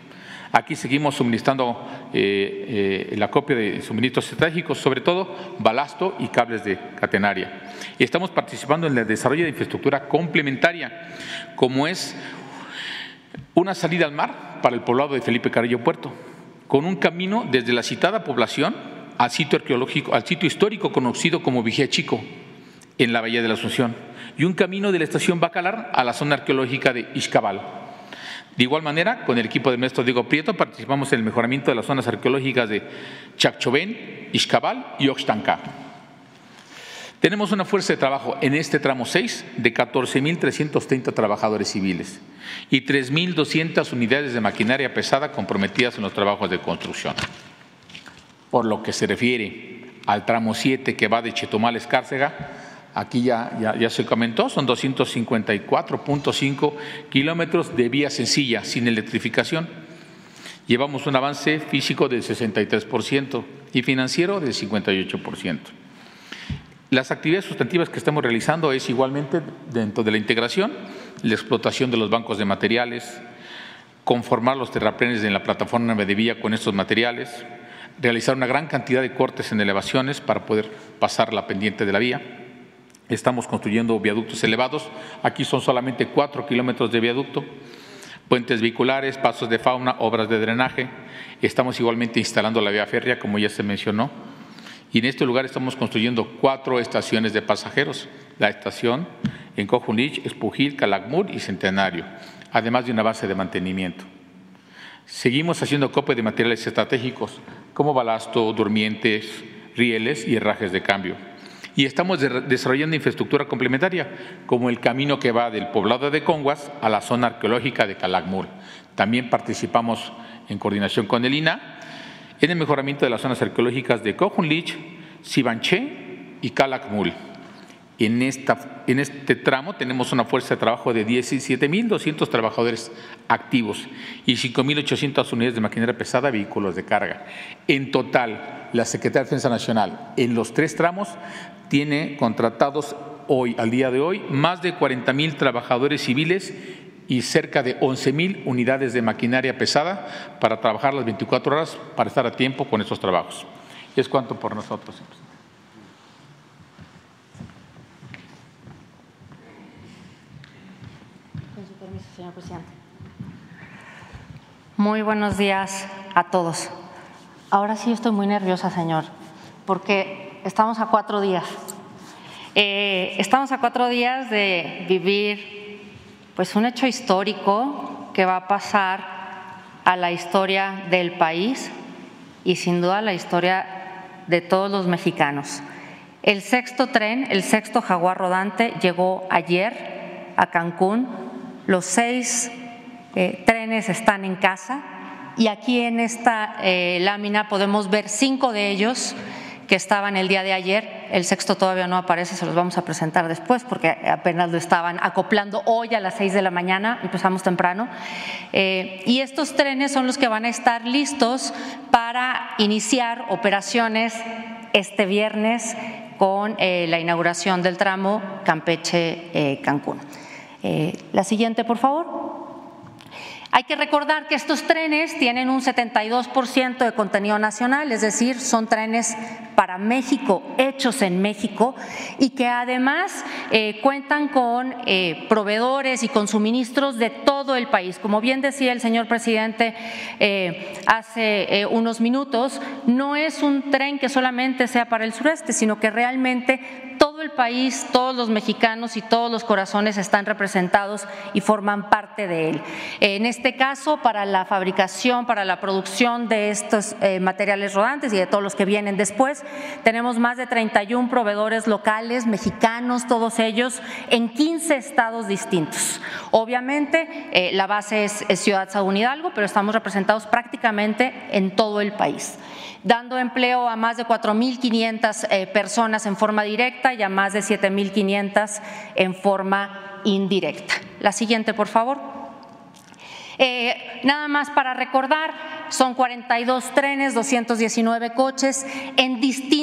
S10: Aquí seguimos suministrando eh, eh, la copia de suministros estratégicos, sobre todo balasto y cables de catenaria. Y estamos participando en el desarrollo de infraestructura complementaria, como es una salida al mar para el poblado de Felipe Carrillo Puerto, con un camino desde la citada población al sitio arqueológico, al sitio histórico conocido como Vigía Chico, en la Bahía de la Asunción, y un camino de la estación Bacalar a la zona arqueológica de Ixcabal. De igual manera, con el equipo de maestro Diego Prieto participamos en el mejoramiento de las zonas arqueológicas de Chachovén, Ixcabal y Oxtanca. Tenemos una fuerza de trabajo en este tramo 6 de 14.330 trabajadores civiles y 3.200 unidades de maquinaria pesada comprometidas en los trabajos de construcción. Por lo que se refiere al tramo 7 que va de Chetumal a Escárcega, Aquí ya, se comentó, son 254.5 kilómetros de vía sencilla, sin electrificación. Llevamos un avance físico del 63% y financiero del 58%. Las actividades sustantivas que estamos realizando es igualmente dentro de la integración, la explotación de los bancos de materiales, conformar los terraplenes en la plataforma de vía con estos materiales, realizar una gran cantidad de cortes en elevaciones para poder pasar la pendiente de la vía Estamos construyendo viaductos elevados. Aquí son solamente cuatro kilómetros de viaducto, puentes vehiculares, pasos de fauna, obras de drenaje. Estamos igualmente instalando la vía férrea, como ya se mencionó. Y en este lugar estamos construyendo cuatro estaciones de pasajeros. La estación en Cojunich, Espujil, Calakmul y Centenario, además de una base de mantenimiento. Seguimos haciendo copia de materiales estratégicos como balasto, durmientes, rieles y herrajes de cambio y estamos desarrollando infraestructura complementaria, como el camino que va del poblado de Conguas a la zona arqueológica de Calakmul. También participamos en coordinación con el INA en el mejoramiento de las zonas arqueológicas de Cojunlich, Sibanché y Calakmul. En, esta, en este tramo tenemos una fuerza de trabajo de 17.200 trabajadores activos y 5.800 unidades de maquinaria pesada, vehículos de carga. En total, la Secretaría de Defensa Nacional en los tres tramos tiene contratados hoy, al día de hoy, más de 40 mil trabajadores civiles y cerca de 11 mil unidades de maquinaria pesada para trabajar las 24 horas para estar a tiempo con estos trabajos. Es cuanto por nosotros.
S11: Con su permiso, señor presidente. Muy buenos días a todos. Ahora sí estoy muy nerviosa, señor, porque estamos a cuatro días. Eh, estamos a cuatro días de vivir pues un hecho histórico que va a pasar a la historia del país y sin duda a la historia de todos los mexicanos. El sexto tren, el sexto jaguar rodante, llegó ayer a Cancún. Los seis eh, trenes están en casa y aquí en esta eh, lámina podemos ver cinco de ellos que estaban el día de ayer. El sexto todavía no aparece, se los vamos a presentar después porque apenas lo estaban acoplando hoy a las seis de la mañana, empezamos temprano. Eh, y estos trenes son los que van a estar listos para iniciar operaciones este viernes con eh, la inauguración del tramo Campeche-Cancún. la siguiente, por favor. Hay que recordar que estos trenes tienen un 72% de contenido nacional, es decir, son trenes para México, hechos en México, y que además eh, cuentan con eh, proveedores y con suministros de todo el país. Como bien decía el señor presidente eh, hace unos minutos, no es un tren que solamente sea para el sureste, sino que realmente todo el país, todos los mexicanos y todos los corazones están representados y forman parte de él. En este caso, para la fabricación, para la producción de estos eh, materiales rodantes y de todos los que vienen después, tenemos más de 31 proveedores locales, mexicanos, todos ellos, en 15 estados distintos. Obviamente, eh, la base es, Ciudad Sagún Hidalgo, pero estamos representados prácticamente en todo el país dando empleo a más de 4.500 eh, personas en forma directa y a más de 7.500 en forma indirecta. La siguiente, por favor. Eh, nada más para recordar, son 42 trenes, 219 coches en distintos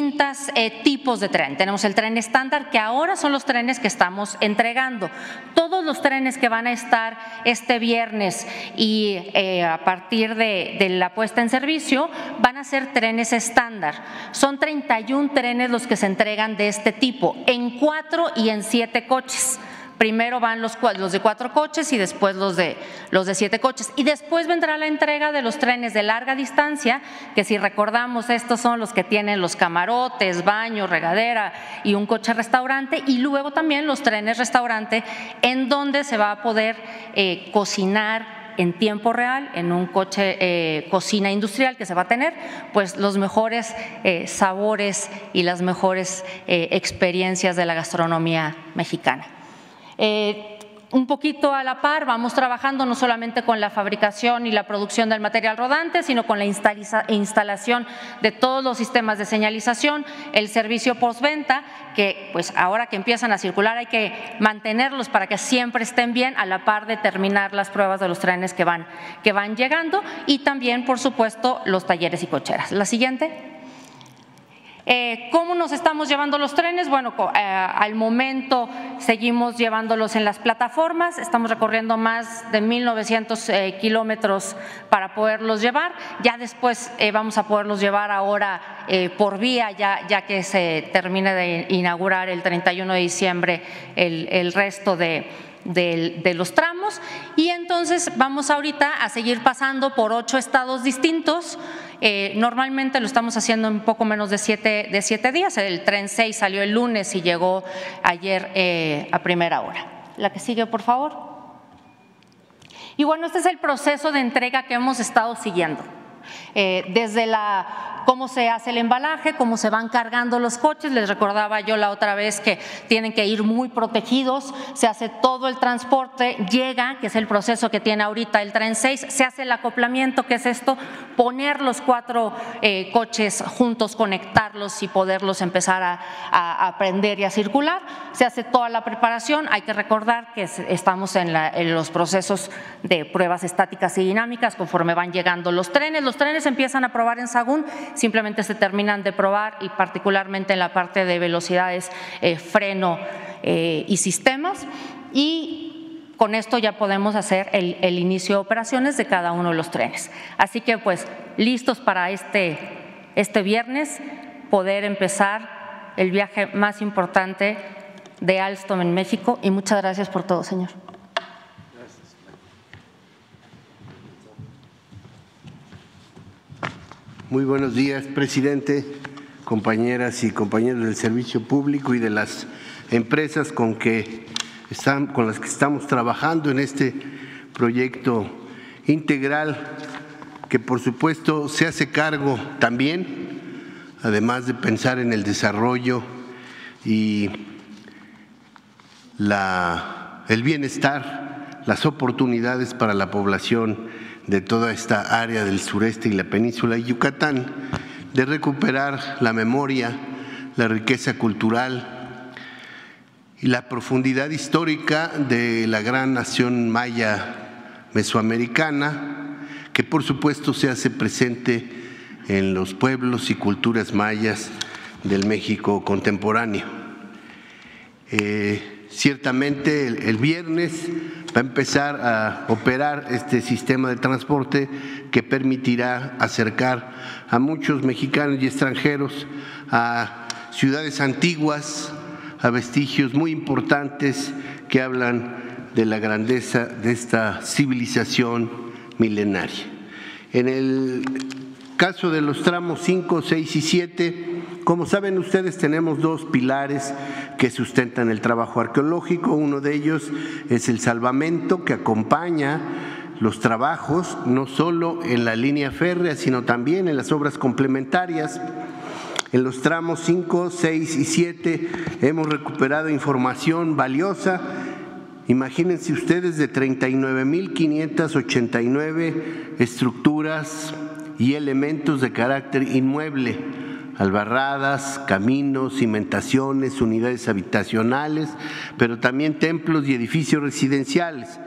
S11: eh, tipos de tren. Tenemos el tren estándar, que ahora son los trenes que estamos entregando. Todos los trenes que van a estar este viernes y eh, a partir de, de la puesta en servicio van a ser trenes estándar. Son 31 trenes los que se entregan de este tipo, en cuatro y en siete coches. Primero van los, los de cuatro coches y después los de, los de siete coches. Y después vendrá la entrega de los trenes de larga distancia, que si recordamos, estos son los que tienen los camarotes, baño, regadera y un coche restaurante. Y luego también los trenes restaurante, en donde se va a poder eh, cocinar en tiempo real, en un coche eh, cocina industrial que se va a tener, pues los mejores eh, sabores y las mejores experiencias de la gastronomía mexicana. Eh, un poquito a la par, vamos trabajando no solamente con la fabricación y la producción del material rodante, sino con la instalación de todos los sistemas de señalización, el servicio postventa, que pues ahora que empiezan a circular hay que mantenerlos para que siempre estén bien a la par de terminar las pruebas de los trenes que van, que van llegando y también, por supuesto, los talleres y cocheras. La siguiente. Eh, ¿Cómo nos estamos llevando los trenes? Bueno, eh, al momento seguimos llevándolos en las plataformas, estamos recorriendo más de 1.900 eh, kilómetros para poderlos llevar, ya después vamos a poderlos llevar ahora por vía, ya, ya que se termine de inaugurar el 31 de diciembre el resto de de, los tramos y entonces vamos ahorita a seguir pasando por ocho estados distintos. Eh, normalmente lo estamos haciendo en poco menos de siete, de siete días. El tren 6 salió el lunes y llegó ayer eh, a primera hora. La que sigue, por favor. Y bueno, este es el proceso de entrega que hemos estado siguiendo. Eh, desde la cómo se hace el embalaje, cómo se van cargando los coches. Les recordaba yo la otra vez que tienen que ir muy protegidos, se hace todo el transporte, llega, que es el proceso que tiene ahorita el tren 6, se hace el acoplamiento, que es esto, poner los cuatro eh, coches juntos, conectarlos y poderlos empezar a, a, aprender y a circular. Se hace toda la preparación, hay que recordar que estamos en los procesos de pruebas estáticas y dinámicas conforme van llegando los trenes. Los trenes empiezan a probar en Sagún simplemente se terminan de probar y particularmente en la parte de velocidades, eh, freno eh, y sistemas. Y con esto ya podemos hacer el, el, inicio de operaciones de cada uno de los trenes. Así que pues listos para este, este viernes poder empezar el viaje más importante de Alstom en México y muchas gracias por todo, señor.
S12: Muy buenos días, presidente, compañeras y compañeros del servicio público y de las empresas con, que están, con las que estamos trabajando en este proyecto integral que por supuesto se hace cargo también, además de pensar en el desarrollo y la, el bienestar, las oportunidades para la población de toda esta área del sureste y la península de Yucatán, de recuperar la memoria, la riqueza cultural y la profundidad histórica de la gran nación maya mesoamericana, que por supuesto se hace presente en los pueblos y culturas mayas del México contemporáneo. Eh, ciertamente el, viernes va a empezar a operar este sistema de transporte que permitirá acercar a muchos mexicanos y extranjeros a ciudades antiguas, a vestigios muy importantes que hablan de la grandeza de esta civilización milenaria. En el caso de los tramos 5, 6 y 7, como saben ustedes, tenemos dos pilares que sustentan el trabajo arqueológico. Uno de ellos es el salvamento que acompaña los trabajos, no solo en la línea férrea, sino también en las obras complementarias. En los tramos 5, 6 y 7 hemos recuperado información valiosa. Imagínense ustedes de 39.589 estructuras y elementos de carácter inmueble, albarradas, caminos, cimentaciones, unidades habitacionales, pero también templos y edificios residenciales.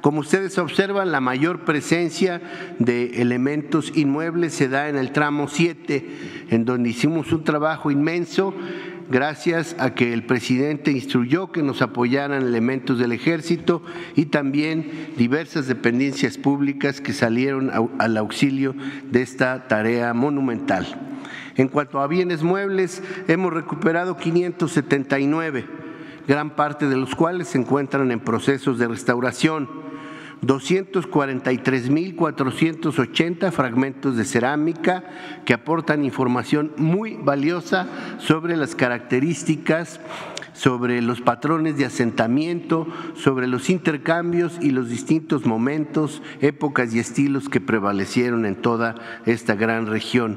S12: Como ustedes observan, la mayor presencia de elementos inmuebles se da en el tramo 7, en donde hicimos un trabajo inmenso gracias a que el presidente instruyó que nos apoyaran elementos del ejército y también diversas dependencias públicas que salieron al auxilio de esta tarea monumental. En cuanto a bienes muebles, hemos recuperado 579, gran parte de los cuales se encuentran en procesos de restauración. 243.480 fragmentos de cerámica que aportan información muy valiosa sobre las características, sobre los patrones de asentamiento, sobre los intercambios y los distintos momentos, épocas y estilos que prevalecieron en toda esta gran región.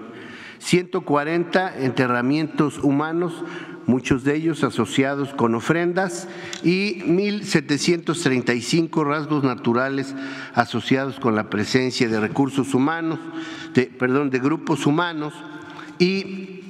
S12: 140 enterramientos humanos muchos de ellos asociados con ofrendas, y 1.735 rasgos naturales asociados con la presencia de recursos humanos, de, perdón, de grupos humanos, y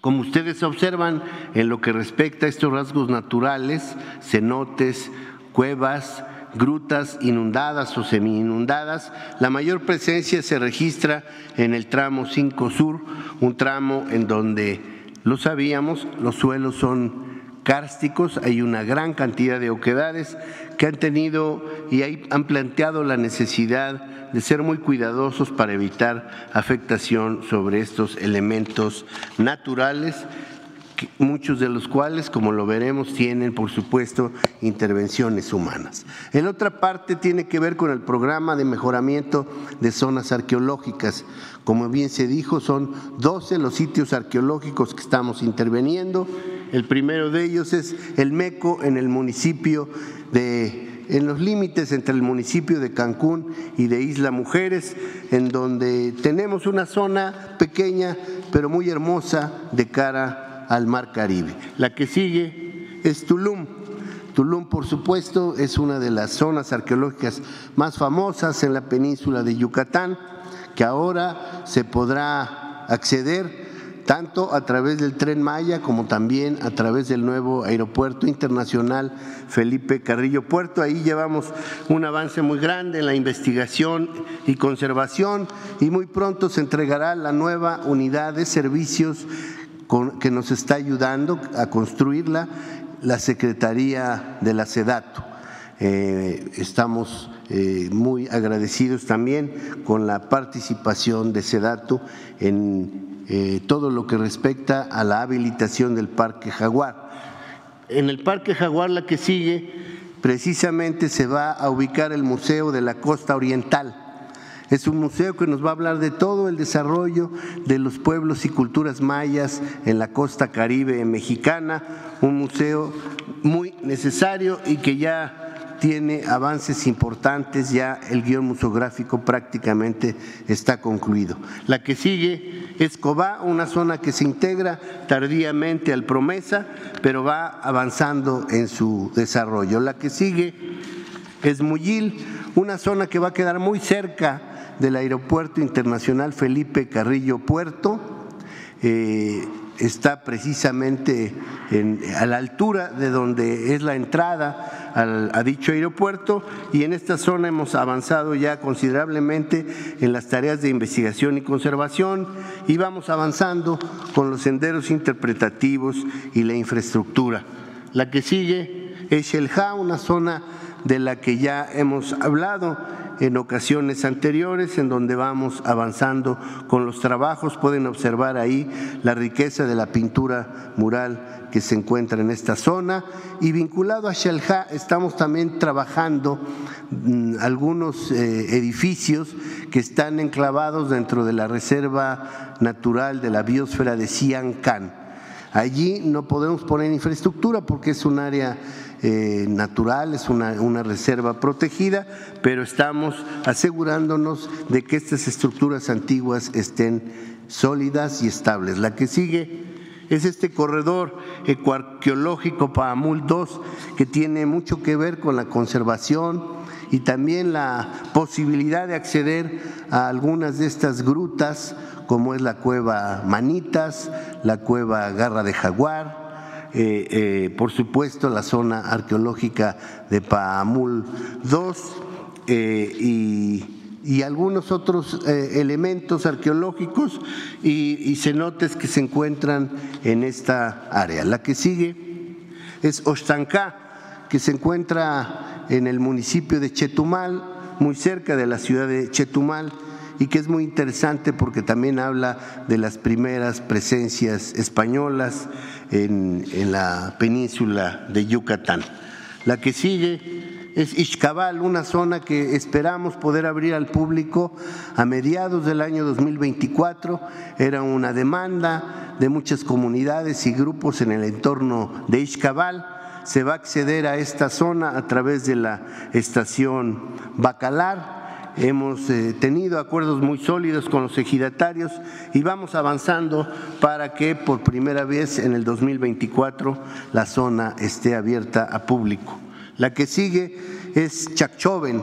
S12: como ustedes observan, en lo que respecta a estos rasgos naturales, cenotes, cuevas, grutas inundadas o semi-inundadas, la mayor presencia se registra en el tramo 5 Sur, un tramo en donde lo sabíamos, los suelos son cársticos, hay una gran cantidad de oquedades que han tenido y han planteado la necesidad de ser muy cuidadosos para evitar afectación sobre estos elementos naturales muchos de los cuales, como lo veremos, tienen, por supuesto, intervenciones humanas. En otra parte tiene que ver con el programa de mejoramiento de zonas arqueológicas. Como bien se dijo, son 12 los sitios arqueológicos que estamos interviniendo. El primero de ellos es el MECO en el municipio de en los límites entre el municipio de Cancún y de Isla Mujeres, en donde tenemos una zona pequeña pero muy hermosa de cara al Mar Caribe. La que sigue es Tulum. Tulum, por supuesto, es una de las zonas arqueológicas más famosas en la península de Yucatán, que ahora se podrá acceder tanto a través del tren Maya como también a través del nuevo aeropuerto internacional Felipe Carrillo Puerto. Ahí llevamos un avance muy grande en la investigación y conservación y muy pronto se entregará la nueva unidad de servicios que nos está ayudando a construirla la Secretaría de la SEDATO. Eh, estamos eh, muy agradecidos también con la participación de SEDATO en eh, todo lo que respecta a la habilitación del Parque Jaguar. En el Parque Jaguar, la que sigue, precisamente se va a ubicar el Museo de la Costa Oriental es un museo que nos va a hablar de todo el desarrollo de los pueblos y culturas mayas en la costa caribe mexicana, un museo muy necesario y que ya tiene avances importantes, ya el guion museográfico prácticamente está concluido. La que sigue es Cobá, una zona que se integra tardíamente al Promesa, pero va avanzando en su desarrollo. La que sigue es Muyil, una zona que va a quedar muy cerca del Aeropuerto Internacional Felipe Carrillo Puerto eh, está precisamente a la altura de donde es la entrada a dicho aeropuerto y en esta zona hemos avanzado ya considerablemente en las tareas de investigación y conservación y vamos avanzando con los senderos interpretativos y la infraestructura. La que sigue es Shelja, una zona de la que ya hemos hablado en ocasiones anteriores, en donde vamos avanzando con los trabajos. Pueden observar ahí la riqueza de la pintura mural que se encuentra en esta zona. Y vinculado a Shalja, estamos también trabajando mm, algunos eh, edificios que están enclavados dentro de la Reserva Natural de la Biosfera de Siancán. Allí no podemos poner infraestructura porque es un área natural, es una, reserva protegida, pero estamos asegurándonos de que estas estructuras antiguas estén sólidas y estables. La que sigue es este corredor ecoarqueológico Paamul 2 que tiene mucho que ver con la conservación y también la posibilidad de acceder a algunas de estas grutas como es la cueva Manitas, la cueva Garra de Jaguar, eh, eh, por supuesto la zona arqueológica de Paamul II eh, y, algunos otros elementos arqueológicos y, cenotes que se encuentran en esta área. La que sigue es Ostanká, que se encuentra en el municipio de Chetumal, muy cerca de la ciudad de Chetumal y que es muy interesante porque también habla de las primeras presencias españolas en, la península de Yucatán. La que sigue es Ixcabal, una zona que esperamos poder abrir al público a mediados del año 2024. Era una demanda de muchas comunidades y grupos en el entorno de Ixcabal. Se va a acceder a esta zona a través de la estación Bacalar Hemos eh, tenido acuerdos muy sólidos con los ejidatarios y vamos avanzando para que por primera vez en el 2024 la zona esté abierta a público. La que sigue es Chacchoven,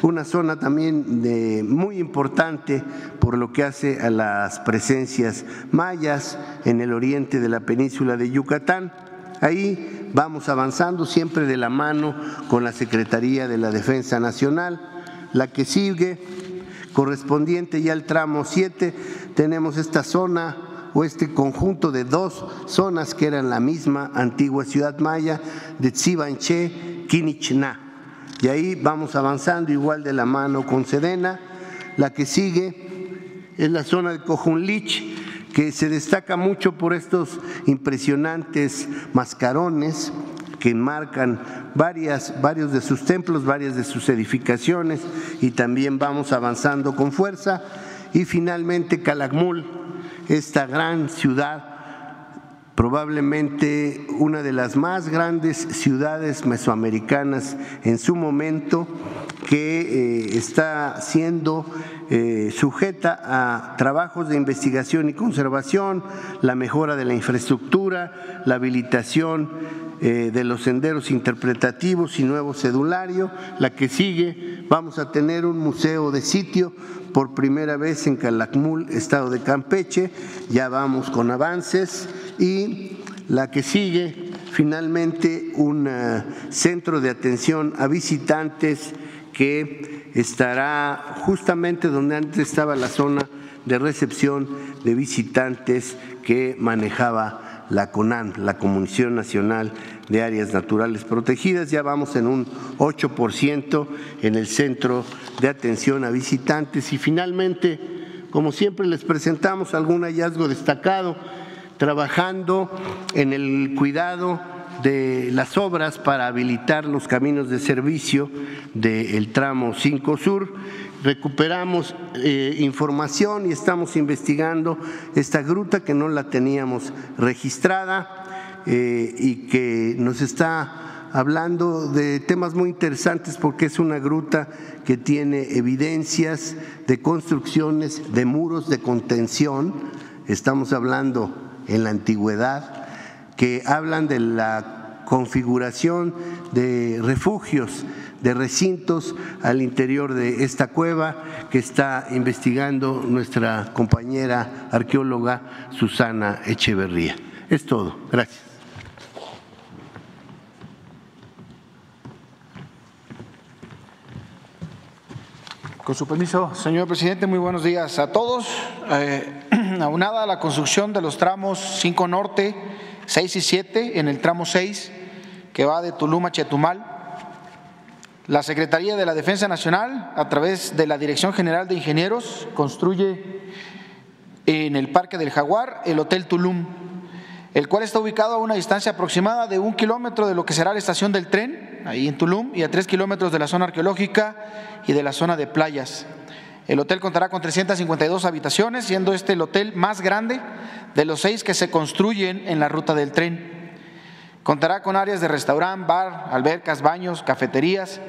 S12: una zona también de, muy importante por lo que hace a las presencias mayas en el oriente de la península de Yucatán. Ahí vamos avanzando siempre de la mano con la Secretaría de la Defensa Nacional la que sigue, correspondiente ya al tramo 7, tenemos esta zona o este conjunto de dos zonas que eran la misma antigua ciudad maya de Tsibanché, Quinichná. Y ahí vamos avanzando igual de la mano con Sedena. La que sigue es la zona de Cojunlich, que se destaca mucho por estos impresionantes mascarones que enmarcan varias, varios de sus templos, varias de sus edificaciones y también vamos avanzando con fuerza. Y finalmente Calakmul, esta gran ciudad, probablemente una de las más grandes ciudades mesoamericanas en su momento, que eh, está siendo eh, sujeta a trabajos de investigación y conservación, la mejora de la infraestructura, la habilitación eh, de los senderos interpretativos y nuevo cedulario. La que sigue, vamos a tener un museo de sitio por primera vez en Calakmul, estado de Campeche. Ya vamos con avances. Y la que sigue, finalmente, un eh, centro de atención a visitantes que estará justamente donde antes estaba la zona de recepción de visitantes que manejaba la CONAN, la Comisión Nacional de Áreas Naturales Protegidas. Ya vamos en un 8% en el Centro de Atención a Visitantes. Y finalmente, como siempre, les presentamos algún hallazgo destacado, trabajando en el cuidado de las obras para habilitar los caminos de servicio del tramo 5 Sur recuperamos eh, información y estamos investigando esta gruta que no la teníamos registrada eh, y que nos está hablando de temas muy interesantes porque es una gruta que tiene evidencias de construcciones de muros de contención, estamos hablando en la antigüedad, que hablan de la configuración de refugios, de recintos al interior de esta cueva que está investigando nuestra compañera arqueóloga Susana Echeverría. Es todo. Gracias.
S13: Con su permiso, señor presidente, muy buenos días a todos. Eh, aunada la construcción de los tramos 5 Norte, 6 y 7, en el tramo 6, que va de Tulum a Chetumal, la Secretaría de la Defensa Nacional, a través de la Dirección General de Ingenieros, construye en el Parque del Jaguar el Hotel Tulum, el cual está ubicado a una distancia aproximada de un kilómetro de lo que será la estación del tren, ahí en Tulum, y a tres kilómetros de la zona arqueológica y de la zona de playas. El hotel contará con 352 habitaciones, siendo este el hotel más grande de los seis que se construyen en la ruta del tren. Contará con áreas de restaurante, bar, albercas, baños, cafeterías,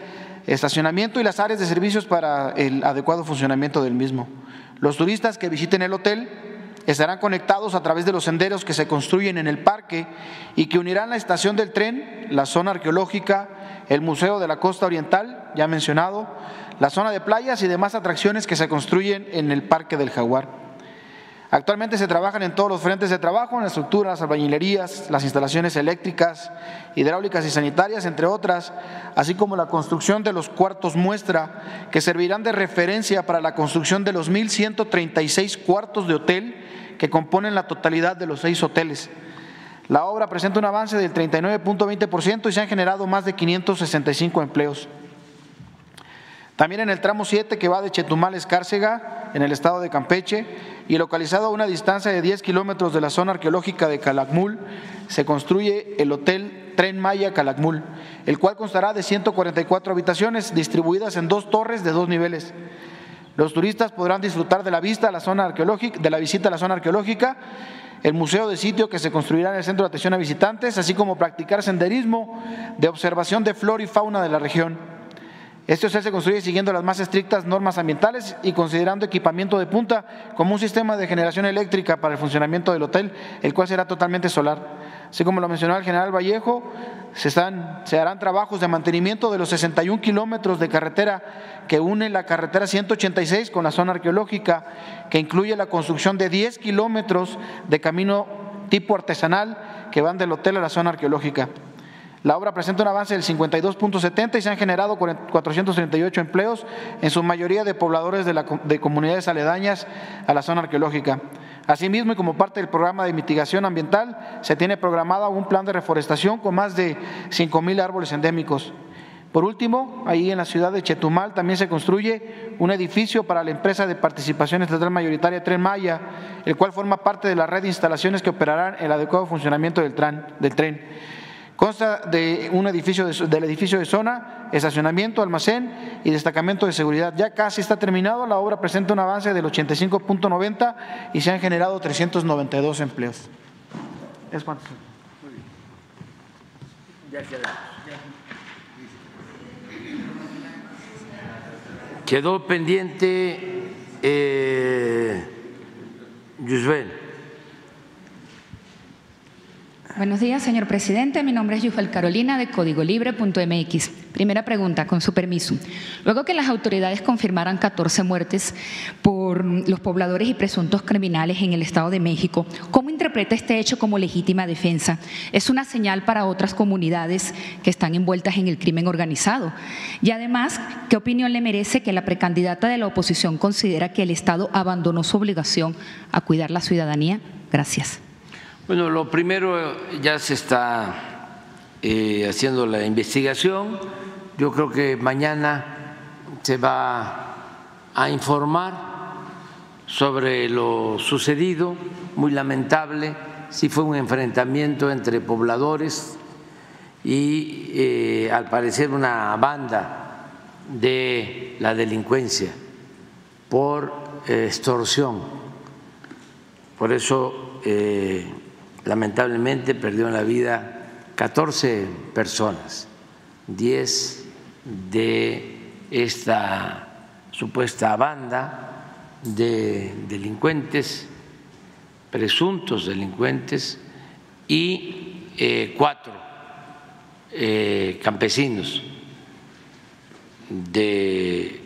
S13: estacionamiento y las áreas de servicios para el adecuado funcionamiento del mismo. Los turistas que visiten el hotel estarán conectados a través de los senderos que se construyen en el parque y que unirán la estación del tren, la zona arqueológica, el Museo de la Costa Oriental, ya mencionado, la zona de playas y demás atracciones que se construyen en el Parque del Jaguar. Actualmente se trabajan en todos los frentes de trabajo, en las estructuras, albañilerías, las instalaciones eléctricas, hidráulicas y sanitarias, entre otras, así como la construcción de los cuartos muestra, que servirán de referencia para la construcción de los 1.136 cuartos de hotel que componen la totalidad de los seis hoteles. La obra presenta un avance del 39.20% y se han generado más de 565 empleos. También en el tramo 7 que va de Chetumal Escárcega, en el estado de Campeche, y localizado a una distancia de 10 kilómetros de la zona arqueológica de Calakmul, se construye el Hotel Tren Maya Calakmul, el cual constará de 144 habitaciones distribuidas en dos torres de dos niveles. Los turistas podrán disfrutar de la vista a la zona arqueológica, de la visita a la zona arqueológica, el museo de sitio que se construirá en el centro de atención a visitantes, así como practicar senderismo de observación de flora y fauna de la región. Este hotel se construye siguiendo las más estrictas normas ambientales y considerando equipamiento de punta como un sistema de generación eléctrica para el funcionamiento del hotel, el cual será totalmente solar. Así como lo mencionó el general Vallejo, se, se harán trabajos de mantenimiento de los 61 kilómetros de carretera que une la carretera 186 con la zona arqueológica, que incluye la construcción de 10 kilómetros de camino tipo artesanal que van del hotel a la zona arqueológica. La obra presenta un avance del 52.70 y se han generado 438 empleos, en su mayoría de pobladores de, comunidades aledañas a la zona arqueológica. Asimismo, y como parte del programa de mitigación ambiental, se tiene programado un plan de reforestación con más de 5.000 árboles endémicos. Por último, ahí en la ciudad de Chetumal también se construye un edificio para la empresa de participación estatal mayoritaria Tren Maya, el cual forma parte de la red de instalaciones que operarán el adecuado funcionamiento del tren. Consta de un edificio del edificio de zona, estacionamiento, almacén y destacamento de seguridad. Ya casi está terminado, la obra presenta un avance del 85.90 y se han generado 392 empleos. ¿Es cuánto?
S1: Quedó pendiente eh, Yusbel.
S14: Buenos días, señor presidente. Mi nombre es Yufel Carolina de Códigolibre.mx. Primera pregunta, con su permiso. Luego que las autoridades confirmaran 14 muertes por los pobladores y presuntos criminales en el Estado de México, ¿cómo interpreta este hecho como legítima defensa? ¿Es una señal para otras comunidades que están envueltas en el crimen organizado? Y además, ¿qué opinión le merece que la precandidata de la oposición considera que el Estado abandonó su obligación a cuidar la ciudadanía? Gracias.
S1: Bueno, lo primero ya se está eh, haciendo la investigación. Yo creo que mañana se va a informar sobre lo sucedido, muy lamentable, si fue un enfrentamiento entre pobladores y eh, al parecer una banda de la delincuencia por eh, extorsión. Por eso lamentablemente perdieron la vida 14 personas, 10 de esta supuesta banda de delincuentes, presuntos delincuentes, y eh, cuatro eh, campesinos de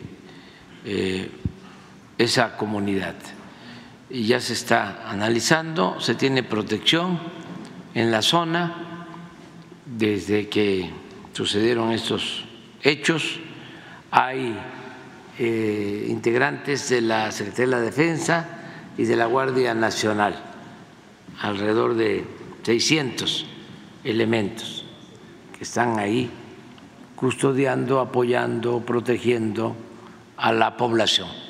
S1: eh, esa comunidad. Y ya se está analizando, se tiene protección en la zona desde que sucedieron estos hechos. Hay eh, integrantes de la Secretaría de la Defensa y de la Guardia Nacional, alrededor de 600 elementos que están ahí custodiando, apoyando, protegiendo a la población.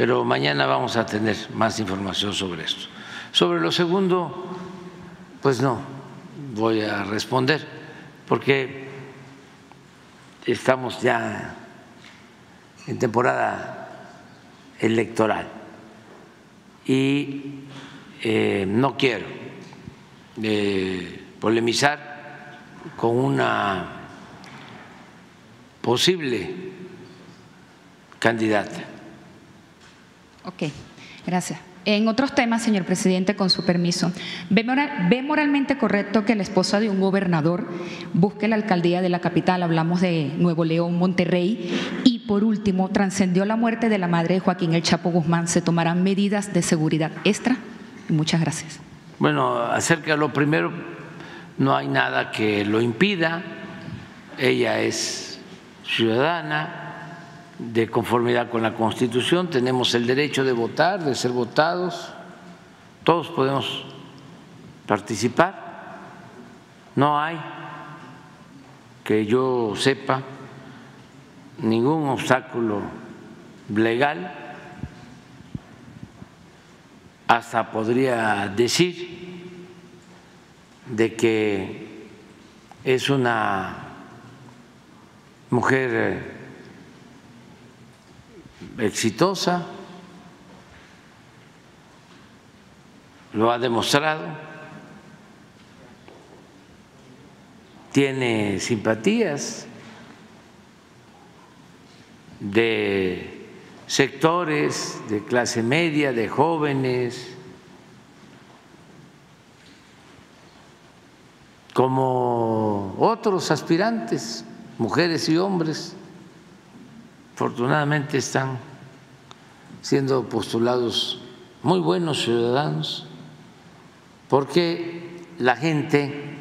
S1: Pero mañana vamos a tener más información sobre esto. Sobre lo segundo, pues no voy a responder, porque estamos ya en temporada electoral y eh, no quiero eh, polemizar con una posible candidata.
S14: Ok, gracias. En otros temas, señor presidente, con su permiso, ¿ve, moralmente correcto que la esposa de un gobernador busque la alcaldía de la capital? Hablamos de Nuevo León, Monterrey. Y por último, trascendió la muerte de la madre de Joaquín El Chapo Guzmán. ¿Se tomarán medidas de seguridad extra? Muchas gracias.
S1: Bueno, acerca de lo primero, no hay nada que lo impida. Ella es ciudadana de conformidad con la Constitución, tenemos el derecho de votar, de ser votados, todos podemos participar, no hay que yo sepa ningún obstáculo legal, hasta podría decir de que es una mujer exitosa, lo ha demostrado, tiene simpatías de sectores de clase media, de jóvenes, como otros aspirantes, mujeres y hombres, afortunadamente están siendo postulados muy buenos ciudadanos, porque la gente,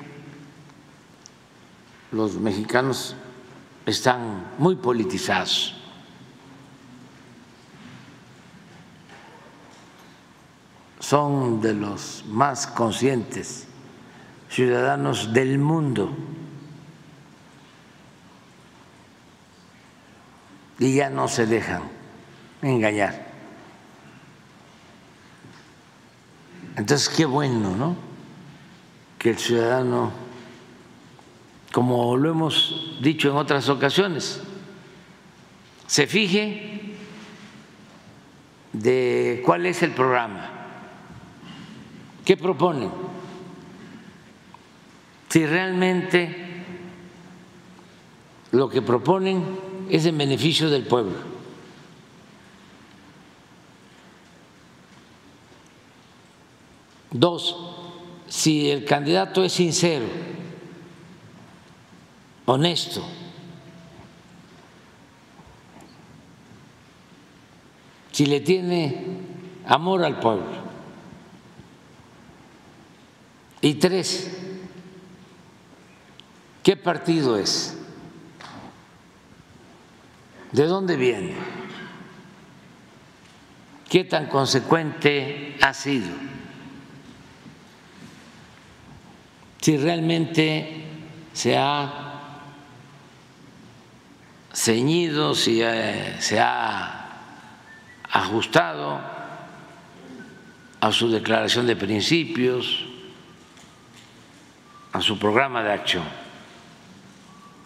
S1: los mexicanos, están muy politizados. Son de los más conscientes ciudadanos del mundo. Y ya no se dejan engañar. Entonces, qué bueno, ¿no? Que el ciudadano, como lo hemos dicho en otras ocasiones, se fije de cuál es el programa, qué proponen, si realmente lo que proponen es en beneficio del pueblo. Dos, si el candidato es sincero, honesto, si le tiene amor al pueblo. Y tres, ¿qué partido es? ¿De dónde viene? ¿Qué tan consecuente ha sido? Si realmente se ha ceñido, si eh, se ha ajustado a su declaración de principios, a su programa de acción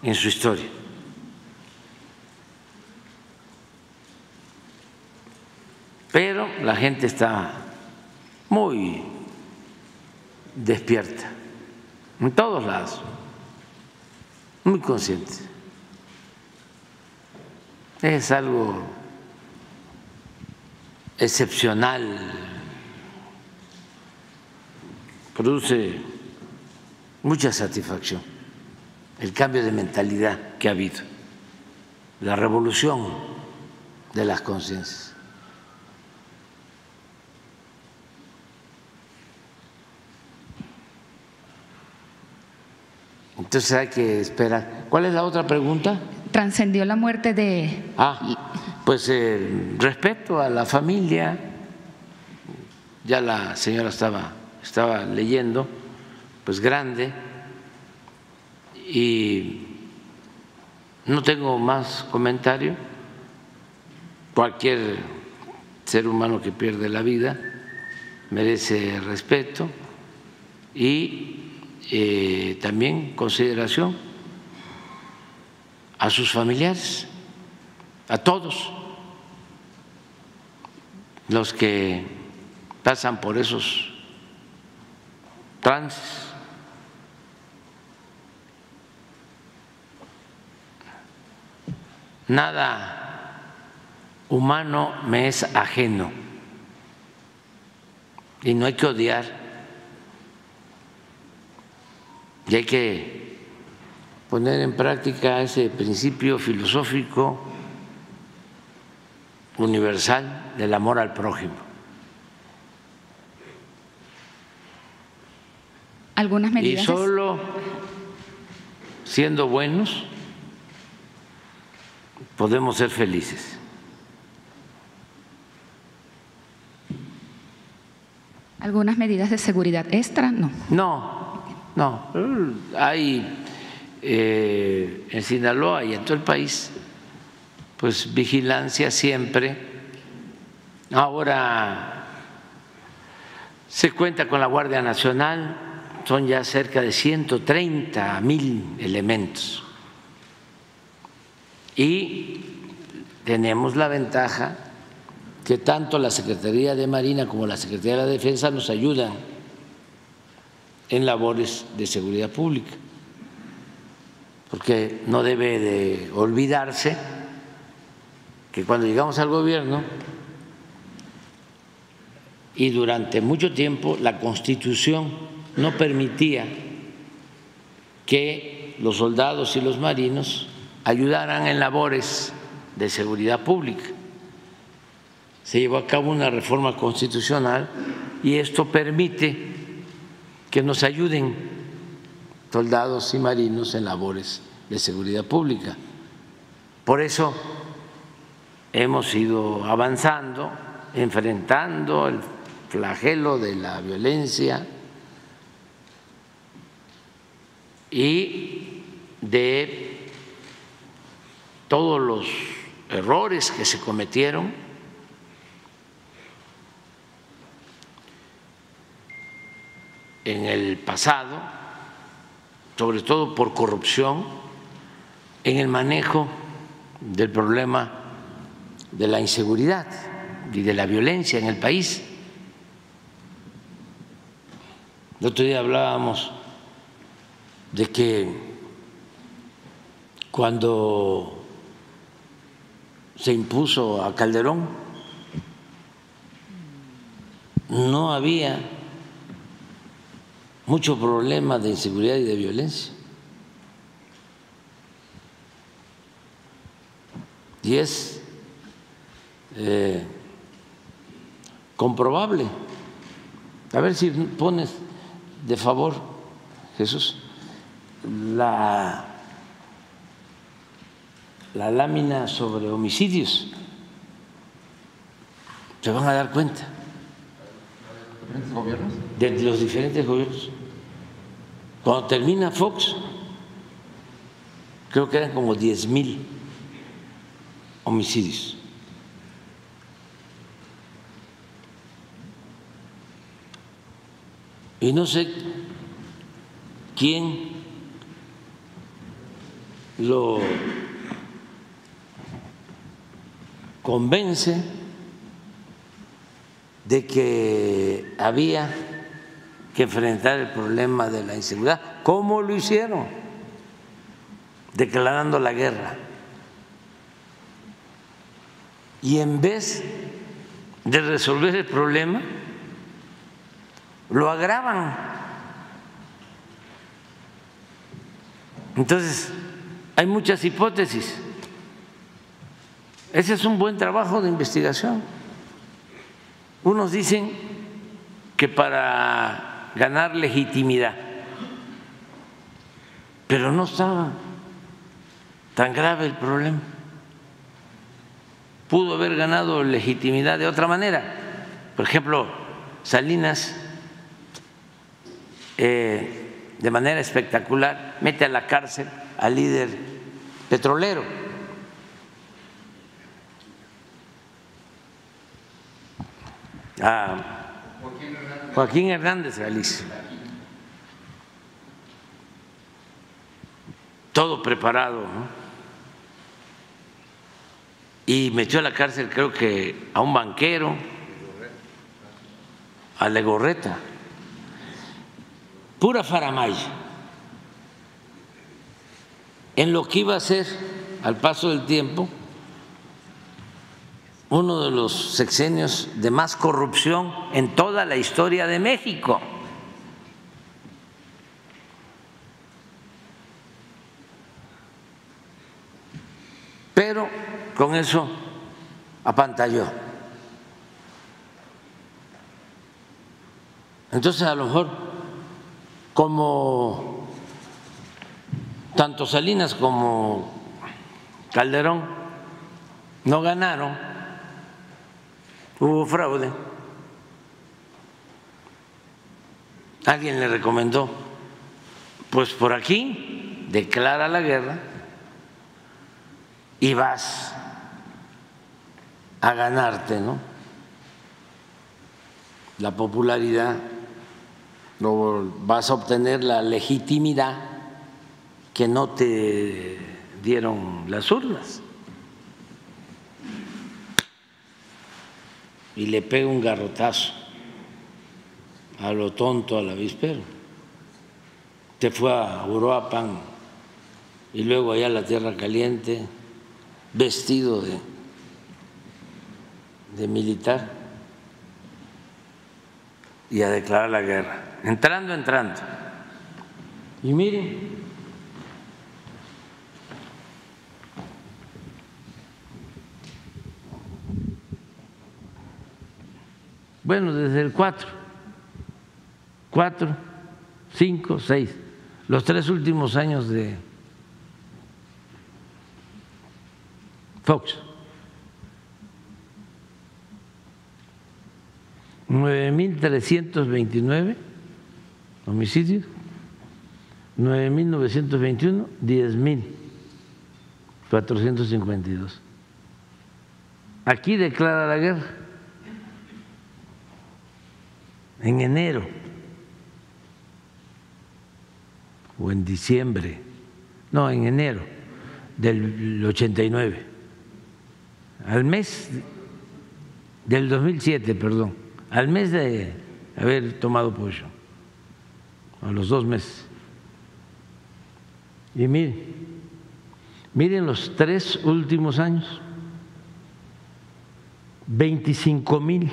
S1: en su historia. Pero la gente está muy despierta en todos lados, muy consciente. Es algo excepcional, produce mucha satisfacción el cambio de mentalidad que ha habido, la revolución de las conciencias. Entonces hay que esperar. ¿Cuál es la otra pregunta?
S14: Trascendió la muerte de...
S1: Ah, pues eh, respeto a la familia. Ya la señora estaba, estaba leyendo, pues grande, y no tengo más comentario. Cualquier ser humano que pierde la vida merece respeto y eh, también consideración a sus familiares, a todos los que pasan por esos trances. Nada humano me es ajeno y no hay que odiar y hay que poner en práctica ese principio filosófico universal del amor al prójimo.
S14: Algunas medidas.
S1: Y solo siendo buenos podemos ser felices.
S14: ¿Algunas medidas de seguridad extra? No.
S1: No, no, hay eh, en Sinaloa y en todo el país, pues vigilancia siempre. Ahora se cuenta con la Guardia Nacional, son ya cerca de 130 mil elementos. Y tenemos la ventaja que tanto la Secretaría de Marina como la Secretaría de la Defensa nos ayudan en labores de seguridad pública, porque no debe de olvidarse que cuando llegamos al gobierno y durante mucho tiempo la Constitución no permitía que los soldados y los marinos ayudaran en labores de seguridad pública. Se llevó a cabo una reforma constitucional y esto permite que nos ayuden soldados y marinos en labores de seguridad pública. Por eso hemos ido avanzando, enfrentando el flagelo de la violencia y de todos los errores que se cometieron en el pasado, sobre todo por corrupción, en el manejo del problema de la inseguridad y de la violencia en el país. El otro día hablábamos de que cuando se impuso a Calderón no había mucho problema de inseguridad y de violencia. Y es eh, comprobable. A ver si pones de favor, Jesús, la, la lámina sobre homicidios. Se van a dar cuenta
S2: gobiernos?
S1: De los diferentes gobiernos. Cuando termina Fox, creo que eran como 10 mil homicidios. Y no sé quién lo convence de que había que enfrentar el problema de la inseguridad. ¿Cómo lo hicieron? Declarando la guerra. Y en vez de resolver el problema, lo agravan. Entonces, hay muchas hipótesis. Ese es un buen trabajo de investigación. Unos dicen que para ganar legitimidad, pero no estaba tan grave el problema. Pudo haber ganado legitimidad de otra manera. Por ejemplo, Salinas, eh, de manera espectacular, mete a la cárcel al líder petrolero. A Joaquín Hernández Galicia. Todo preparado. Y metió a la cárcel, creo que a un banquero, a Legorreta. Pura faramaya. En lo que iba a ser, al paso del tiempo, uno de los sexenios de más corrupción en toda la historia de México. Pero con eso apantalló. Entonces a lo mejor como tanto Salinas como Calderón no ganaron, hubo fraude. Alguien le recomendó, pues por aquí declara la guerra y vas a ganarte, ¿no? La popularidad, no vas a obtener la legitimidad que no te dieron las urnas. Y le pega un garrotazo a lo tonto a la víspera. Te fue a Uruapan y luego allá a la Tierra Caliente, vestido de de militar y a declarar la guerra, entrando, entrando. Y miren, bueno, desde el 4, 4, 5, 6, los tres últimos años de Fox. 9.329 homicidios, 9.921, 10.452. Aquí declara la guerra en enero o en diciembre, no, en enero del 89, al mes del 2007, perdón al mes de haber tomado pollo, a los dos meses. Y miren, miren los tres últimos años, 25 mil,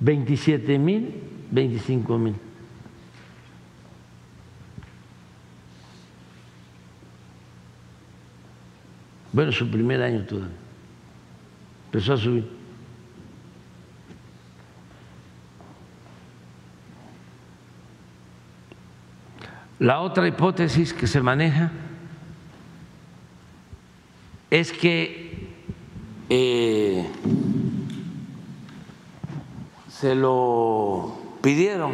S1: 27 mil, 25 mil. Bueno, su primer año todavía empezó a subir. La otra hipótesis que se maneja es que eh, se lo pidieron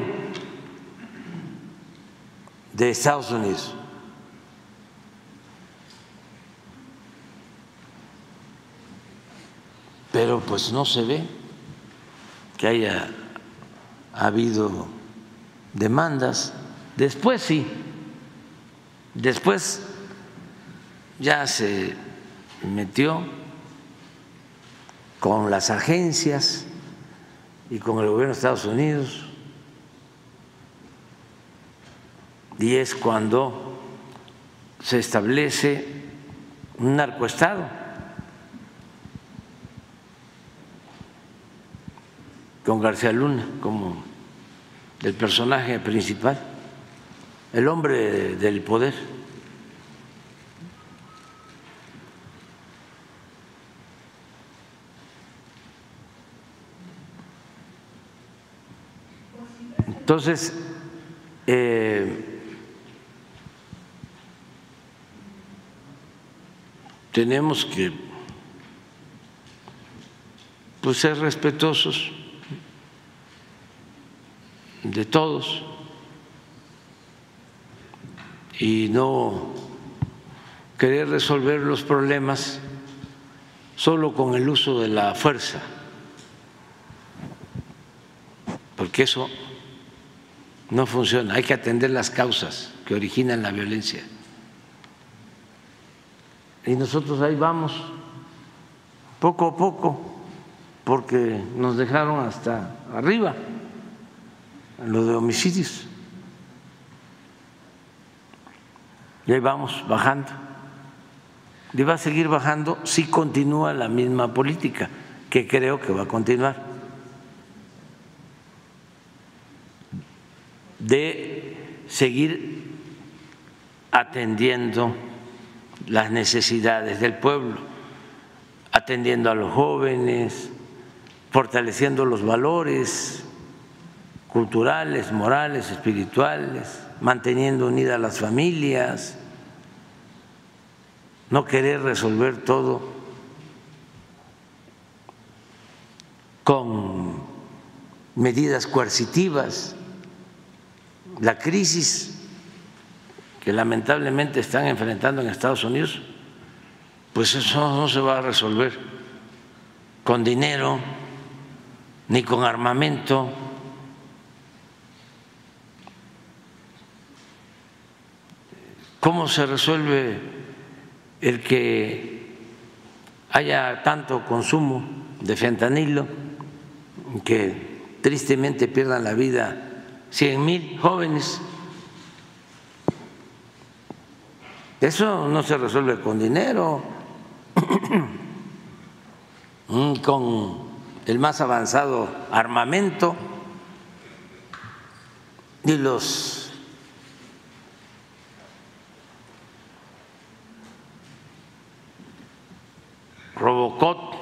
S1: de Estados Unidos. pero pues no se ve que haya habido demandas. Después sí, después ya se metió con las agencias y con el gobierno de Estados Unidos y es cuando se establece un narcoestado con García Luna como el personaje principal. el hombre del poder. Entonces, eh, tenemos que pues, ser respetuosos de todos y no querer resolver los problemas solo con el uso de la fuerza, porque eso no funciona. Hay que atender las causas que originan la violencia. Y nosotros ahí vamos, poco a poco, porque nos dejaron hasta arriba lo de homicidios. Y ahí vamos bajando. Y va a seguir bajando si continúa la misma política, que creo que va a continuar. De seguir atendiendo las necesidades del pueblo, atendiendo a los jóvenes, fortaleciendo los valores culturales, morales, espirituales, manteniendo unidas las familias, no querer resolver todo con medidas coercitivas. La crisis que lamentablemente están enfrentando en Estados Unidos, pues eso no se va a resolver con dinero ni con armamento. ¿Cómo se resuelve el que haya tanto consumo de fentanilo que tristemente pierdan la vida cien mil jóvenes? Eso no se resuelve con dinero, con el más avanzado armamento. Y los Robocop,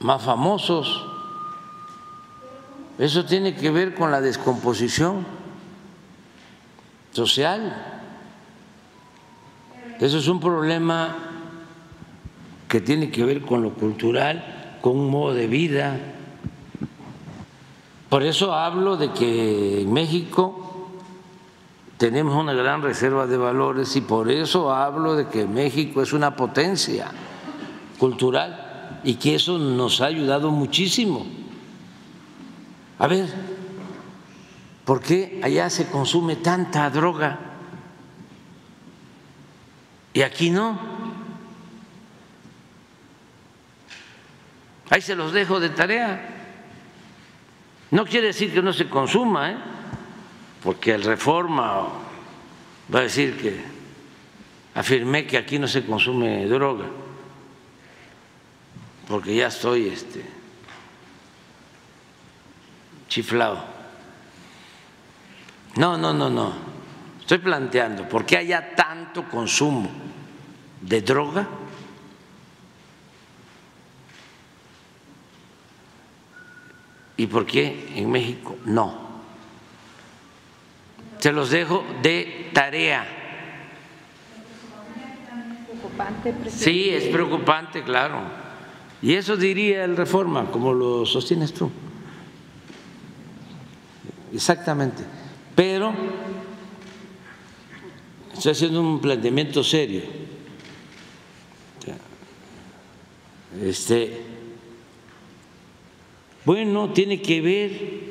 S1: más famosos. Eso tiene que ver con la descomposición social. Eso es un problema que tiene que ver con lo cultural, con un modo de vida. Por eso hablo de que en México tenemos una gran reserva de valores y por eso hablo de que México es una potencia cultural y que eso nos ha ayudado muchísimo. A ver, ¿por qué allá se consume tanta droga y aquí no? Ahí se los dejo de tarea. No quiere decir que no se consuma, ¿eh? porque el reforma va a decir que afirmé que aquí no se consume droga, porque ya estoy este, chiflado. No, no, no, no. Estoy planteando, ¿por qué haya tanto consumo de droga? ¿Y por qué en México no? Se los dejo de tarea. Sí, es preocupante, claro. Y eso diría el reforma, como lo sostienes tú. Exactamente. Pero estoy haciendo un planteamiento serio. Este, bueno, tiene que ver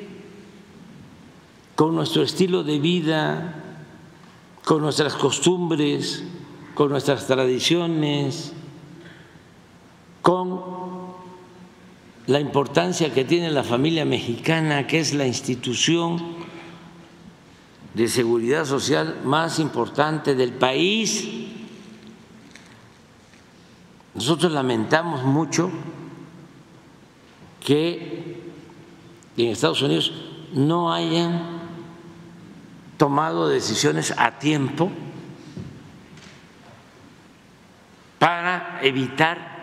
S1: con nuestro estilo de vida, con nuestras costumbres, con nuestras tradiciones, con la importancia que tiene la familia mexicana, que es la institución de seguridad social más importante del país. Nosotros lamentamos mucho que en Estados Unidos no hayan tomado decisiones a tiempo para evitar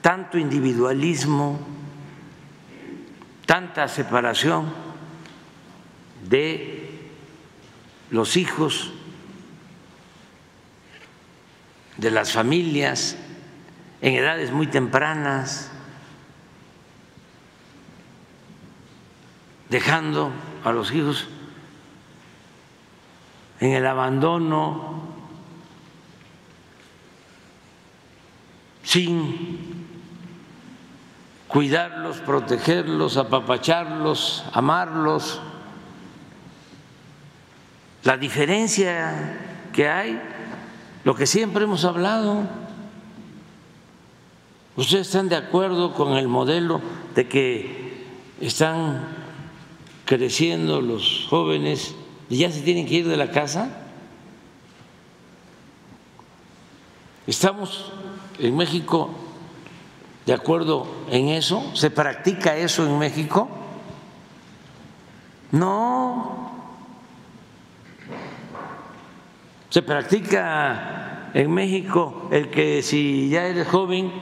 S1: tanto individualismo, tanta separación de los hijos, de las familias en edades muy tempranas, dejando a los hijos en el abandono, sin cuidarlos, protegerlos, apapacharlos, amarlos. La diferencia que hay, lo que siempre hemos hablado, ¿ustedes están de acuerdo con el modelo de que están creciendo los jóvenes y ya se tienen que ir de la casa? Estamos en México de acuerdo en eso? ¿Se practica eso en México? No. Se practica en México el que si ya eres joven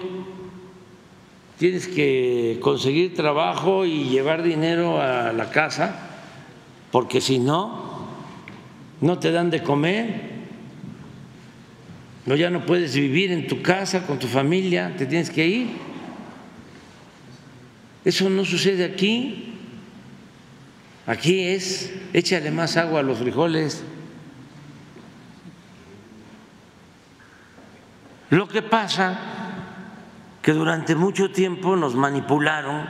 S1: tienes que conseguir trabajo y llevar dinero a la casa, porque si no, no te dan de comer. No, ya no puedes vivir en tu casa con tu familia, te tienes que ir. Eso no sucede aquí. Aquí es, échale más agua a los frijoles. Lo que pasa que durante mucho tiempo nos manipularon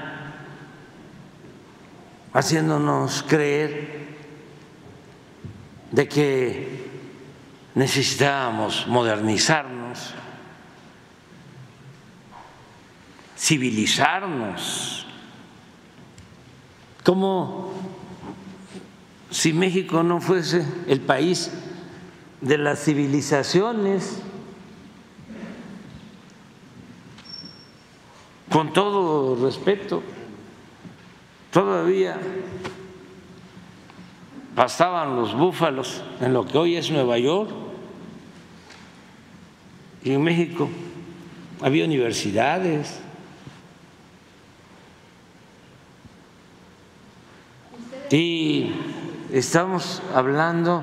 S1: haciéndonos creer de que necesitábamos modernizarnos, civilizarnos, como si México no fuese el país de las civilizaciones, con todo respeto, todavía pastaban los búfalos en lo que hoy es Nueva York y en México había universidades. Y estamos hablando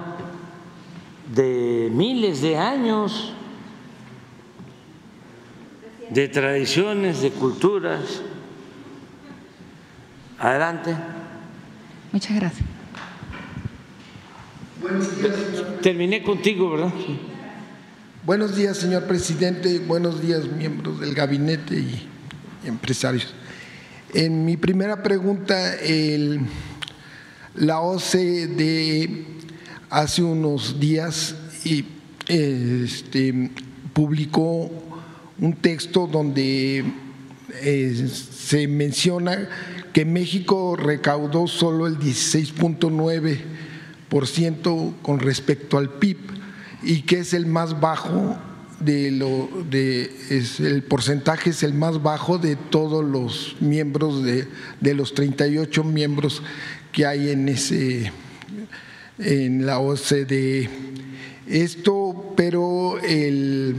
S1: de miles de años de tradiciones, de culturas. Adelante.
S14: Muchas gracias.
S1: Terminé contigo, ¿verdad?
S15: Buenos días, señor presidente. Buenos días, miembros del gabinete y empresarios. En mi primera pregunta, el, la OCDE hace unos días este, publicó un texto donde eh, se menciona que México recaudó solo el 16.9% con respecto al PIB y que es el más bajo de lo de el porcentaje es el más bajo de todos los miembros de, de los 38 miembros que hay en ese en la OCDE. Esto, pero el,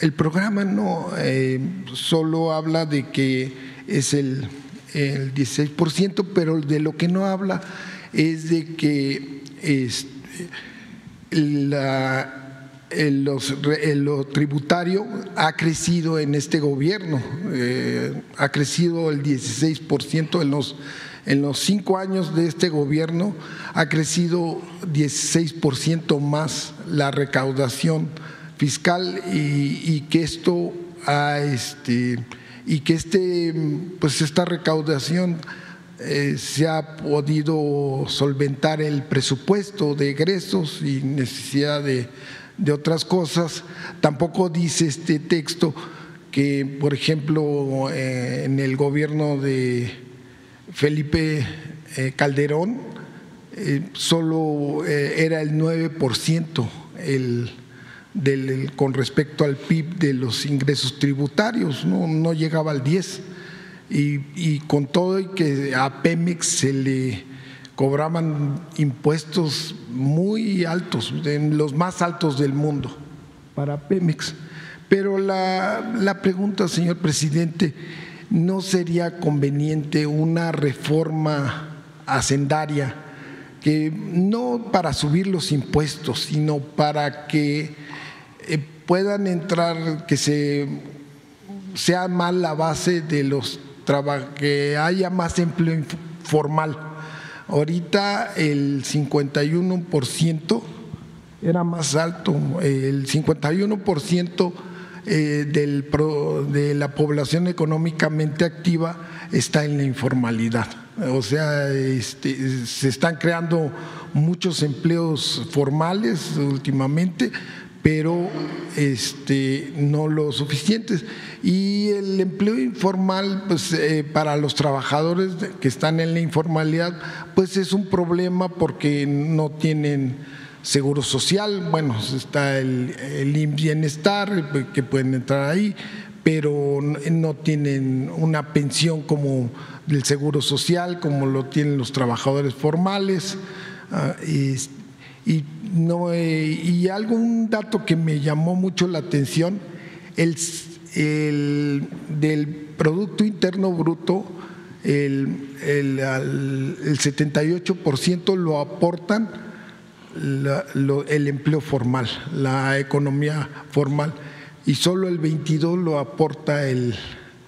S15: el programa no eh, solo habla de que es el, el 16%, pero de lo que no habla es de que es, la, el, los, lo tributario ha crecido en este gobierno, eh, ha crecido el 16% en los, en los cinco años de este gobierno, ha crecido 16% más la recaudación fiscal y, que esto ha, este, y que este, pues esta recaudación eh, se ha podido solventar el presupuesto de egresos y necesidad de, de otras cosas. Tampoco dice este texto que, por ejemplo, eh, en el gobierno de Felipe eh, Calderón eh, solo eh, era el 9% el, del, con respecto al PIB de los ingresos tributarios, no, no llegaba al 10%. y, con todo y que a Pemex se le cobraban impuestos muy altos, los más altos del mundo para Pemex. Pero la, la pregunta, señor presidente, ¿no sería conveniente una reforma hacendaria que no para subir los impuestos, sino para que eh, puedan entrar, que se sea más la base de los trabajos, que haya más empleo formal. Ahorita el 51% era más alto, el 51% eh, del, de la población económicamente activa está en la informalidad. O sea, este, se están creando muchos empleos formales últimamente, pero este, no lo suficientes. Y el empleo informal, pues eh, para los trabajadores que están en la informalidad, pues es un problema porque no tienen seguro social, bueno, está el, bienestar que pueden entrar ahí, pero no tienen una pensión como del seguro social, como lo tienen los trabajadores formales. Ah, y, y, no, y algo, un dato que me llamó mucho la atención, el, el del Producto Interno Bruto, el, el, el 78% lo aportan el empleo formal, la economía formal, y solo el 22% lo aporta el,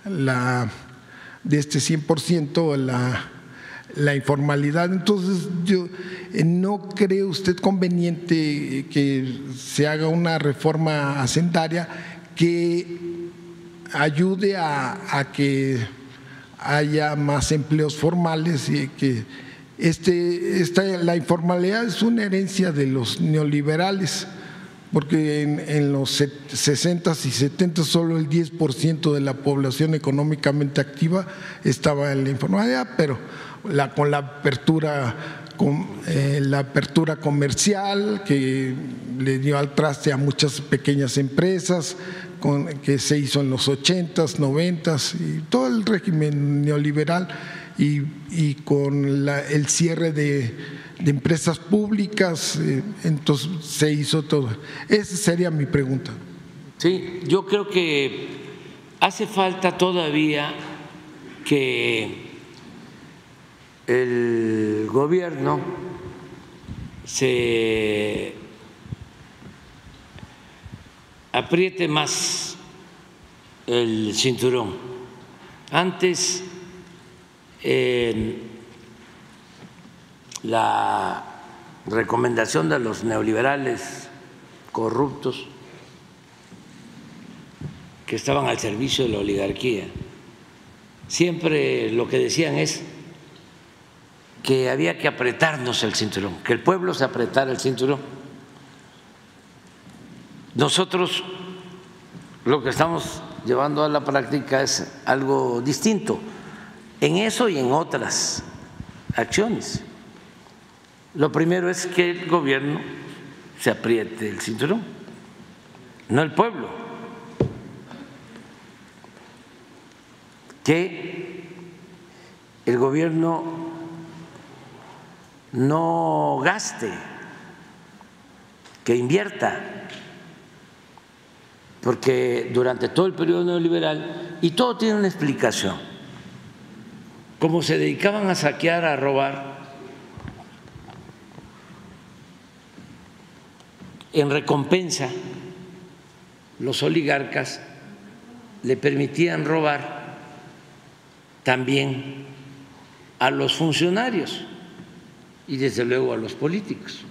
S15: de este 100% la, informalidad. Entonces, yo eh, no cree usted conveniente que se haga una reforma hacendaria que ayude a que haya más empleos formales y que este, esta, la informalidad es una herencia de los neoliberales porque en, los 60 y 70 solo el 10% de la población económicamente activa estaba en la informalidad, pero con la apertura con, eh, la apertura comercial que le dio al traste a muchas pequeñas empresas que se hizo en los 80s, 90s y todo el régimen neoliberal y, con la, el cierre de de empresas públicas, eh, entonces se hizo todo. Esa sería mi pregunta.
S1: Sí, yo creo que hace falta todavía que el gobierno se apriete más el cinturón. Antes la recomendación de los neoliberales corruptos que estaban al servicio de la oligarquía. Siempre lo que decían es que había que apretarnos el cinturón, que el pueblo se apretara el cinturón. Nosotros lo que estamos llevando a la práctica es algo distinto en eso y en otras acciones. Lo primero es que el gobierno se apriete el cinturón, no el pueblo. Que el gobierno no gaste, que invierta, porque durante todo el periodo neoliberal, y todo tiene una explicación, como se dedicaban a saquear, a robar, En recompensa, los oligarcas le permitían robar también a los funcionarios y desde luego a los políticos.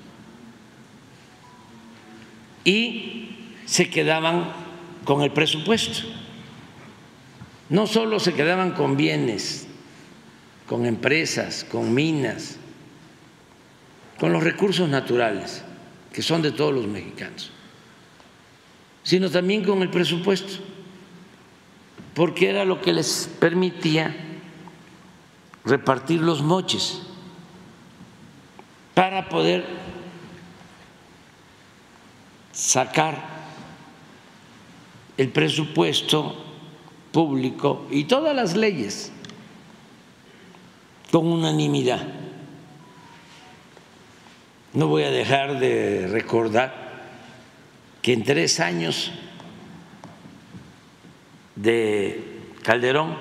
S1: Y se quedaban con el presupuesto. No solo se quedaban con bienes, con empresas, con minas, con los recursos naturales que son de todos los mexicanos, sino también con el presupuesto, porque era lo que les permitía repartir los moches para poder sacar el presupuesto público y todas las leyes con unanimidad. No voy a dejar de recordar que en tres años de Calderón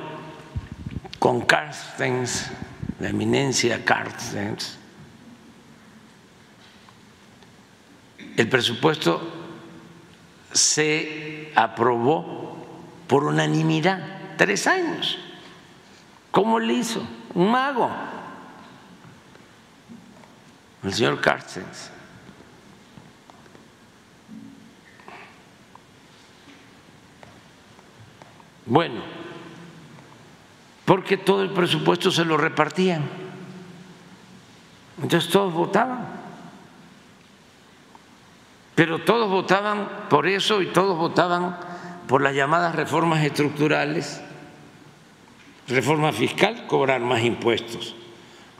S1: con Carstens, la eminencia Carstens, el presupuesto se aprobó por unanimidad, tres años. ¿Cómo le hizo? Un mago, el señor Carstens. Bueno, porque todo el presupuesto se lo repartían. Entonces todos votaban. Pero todos votaban por eso y todos votaban por las llamadas reformas estructurales, reforma fiscal, cobrar más impuestos,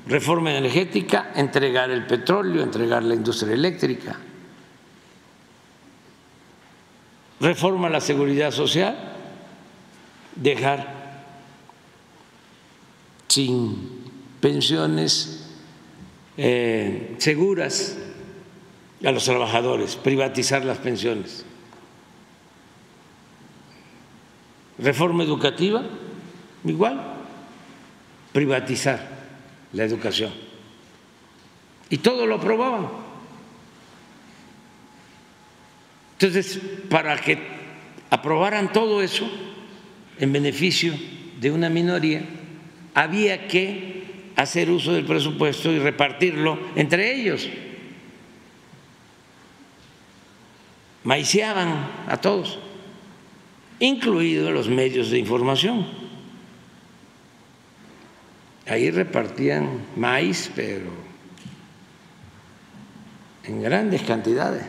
S1: reforma energética, entregar el petróleo, entregar la industria eléctrica, reforma a la seguridad social, dejar sin pensiones eh, seguras a los trabajadores, privatizar las pensiones. Reforma educativa, igual, privatizar la educación. Y todo lo aprobaban. Entonces, para que aprobaran todo eso, en beneficio de una minoría, había que hacer uso del presupuesto y repartirlo entre ellos. Maiciaban a todos, incluidos los medios de información. Ahí repartían maíz, pero en grandes cantidades.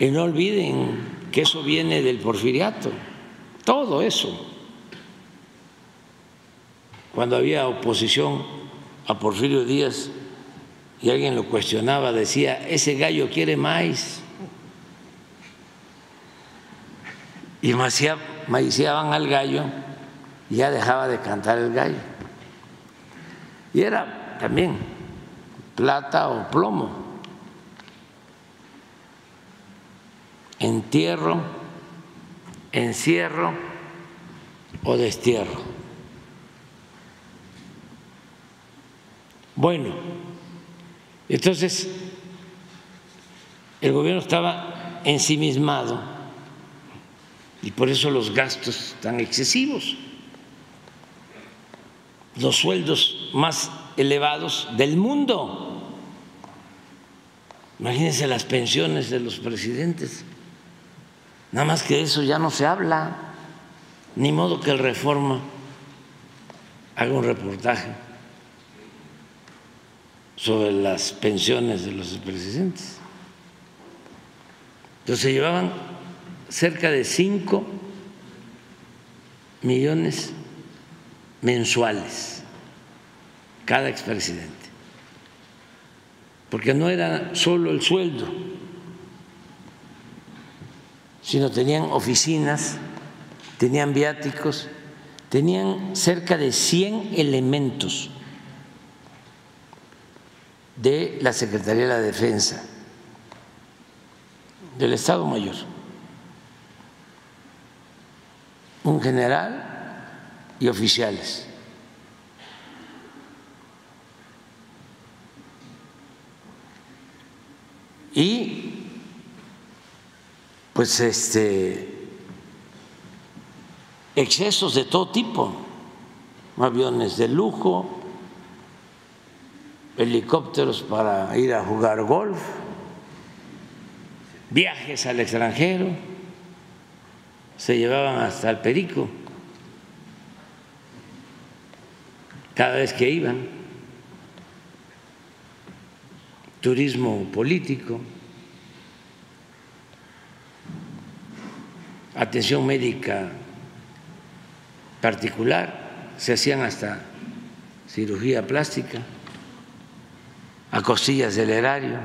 S1: Y no olviden que eso viene del porfiriato, todo eso. Cuando había oposición a Porfirio Díaz y alguien lo cuestionaba, decía, ese gallo quiere maíz. Y maiciaban al gallo y ya dejaba de cantar el gallo. Y era también plata o plomo. entierro, encierro o destierro. Bueno, entonces el gobierno estaba ensimismado y por eso los gastos tan excesivos, los sueldos más elevados del mundo. Imagínense las pensiones de los presidentes. Nada más que de eso ya no se habla, ni modo que el Reforma haga un reportaje sobre las pensiones de los presidentes. Entonces se llevaban cerca de 5 millones mensuales cada expresidente, porque no era solo el sueldo sino tenían oficinas, tenían viáticos, tenían cerca de 100 elementos de la Secretaría de la Defensa, del Estado Mayor. Un general y oficiales. Y pues este excesos de todo tipo, aviones de lujo, helicópteros para ir a jugar golf, viajes al extranjero, se llevaban hasta el perico cada vez que iban, turismo político. atención médica particular, se hacían hasta cirugía plástica, a costillas del erario.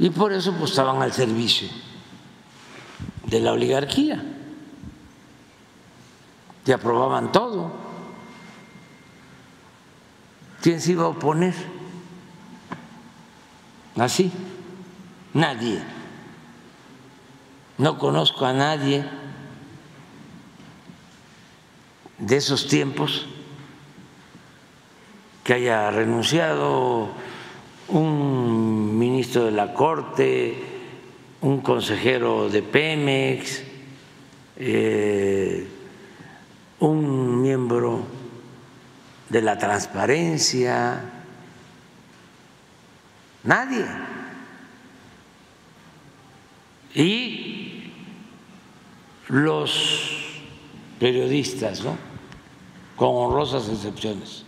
S1: Y por eso pues, estaban al servicio de la oligarquía. Y aprobaban todo. ¿Quién se iba a oponer? Así, nadie. No conozco a nadie de esos tiempos que haya renunciado un ministro de la Corte, un consejero de Pemex, eh, un miembro de la transparencia, nadie. Y los periodistas, ¿no? con honrosas excepciones,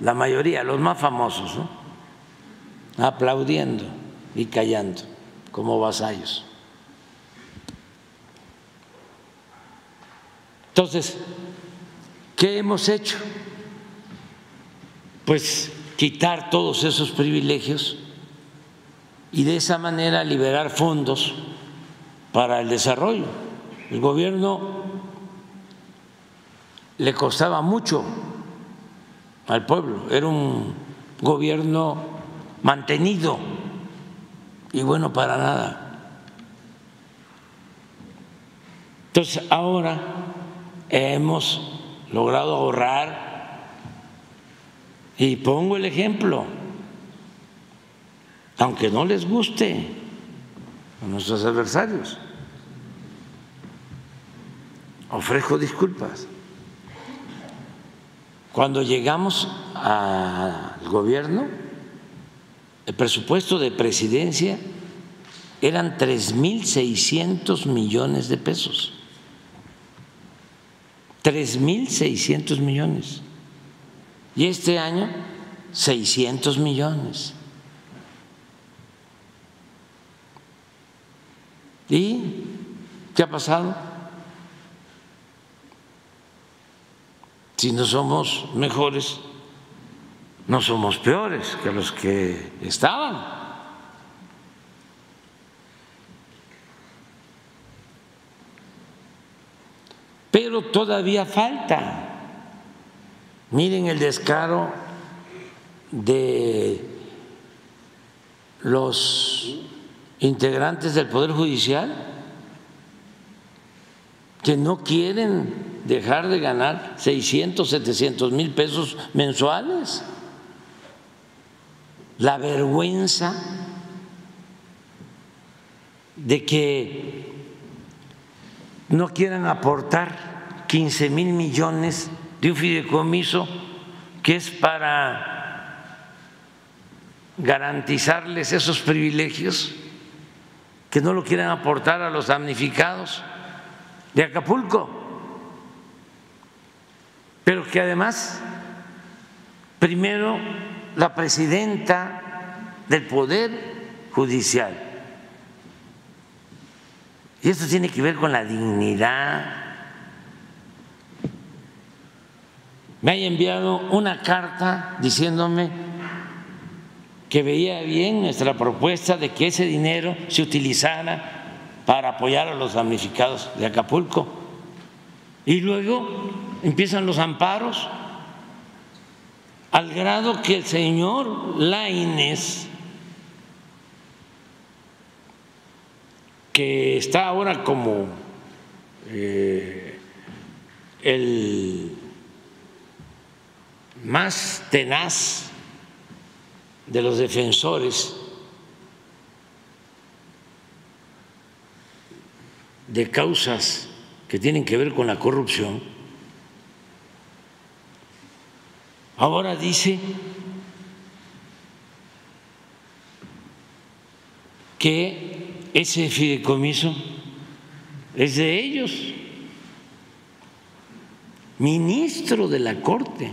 S1: la mayoría, los más famosos, ¿no? aplaudiendo y callando como vasallos. Entonces, ¿qué hemos hecho? Pues quitar todos esos privilegios y de esa manera liberar fondos para el desarrollo. El gobierno le costaba mucho al pueblo, era un gobierno mantenido y bueno para nada. Entonces ahora hemos logrado ahorrar y pongo el ejemplo, aunque no les guste a nuestros adversarios, ofrezco disculpas. Cuando llegamos al gobierno, el presupuesto de presidencia eran 3.600 millones de pesos. 3.600 millones. Y este año, 600 millones. ¿Y qué ha pasado? Si no somos mejores, no somos peores que los que estaban. Pero todavía falta. Miren el descaro de los integrantes del Poder Judicial que no quieren dejar de ganar 600, 700 mil pesos mensuales la vergüenza de que no quieran aportar 15 mil millones de un fideicomiso que es para garantizarles esos privilegios, que no lo quieran aportar a los damnificados de Acapulco, pero que además primero la presidenta del Poder Judicial. Y esto tiene que ver con la dignidad. Me haya enviado una carta diciéndome que veía bien nuestra propuesta de que ese dinero se utilizara para apoyar a los damnificados de Acapulco. Y luego empiezan los amparos al grado que el señor Laines, que está ahora como eh, el más tenaz de los defensores de causas que tienen que ver con la corrupción, Ahora dice que ese fideicomiso es de ellos, ministro de la Corte,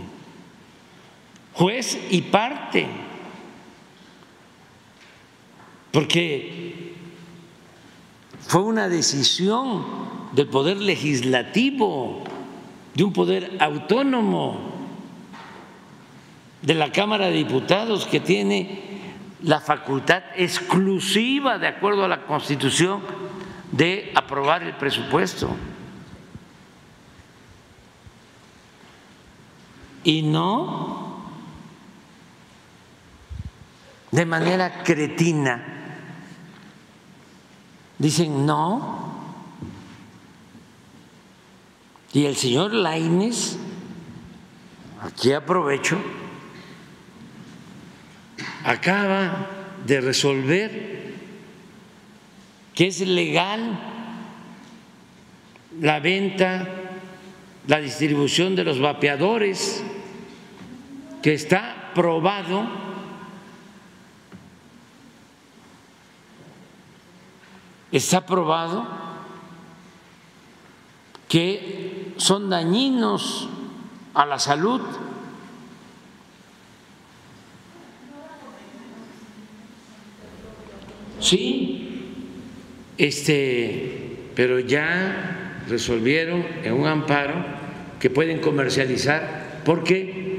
S1: juez y parte, porque fue una decisión del poder legislativo, de un poder autónomo de la Cámara de Diputados que tiene la facultad exclusiva, de acuerdo a la Constitución, de aprobar el presupuesto. y no de manera cretina. Dicen no. Y el señor Laines, aquí aprovecho, acaba de resolver que es legal la venta, la distribución de los vapeadores, que está probado está probado que son dañinos a la salud. Sí, este, pero ya resolvieron en un amparo que pueden comercializar porque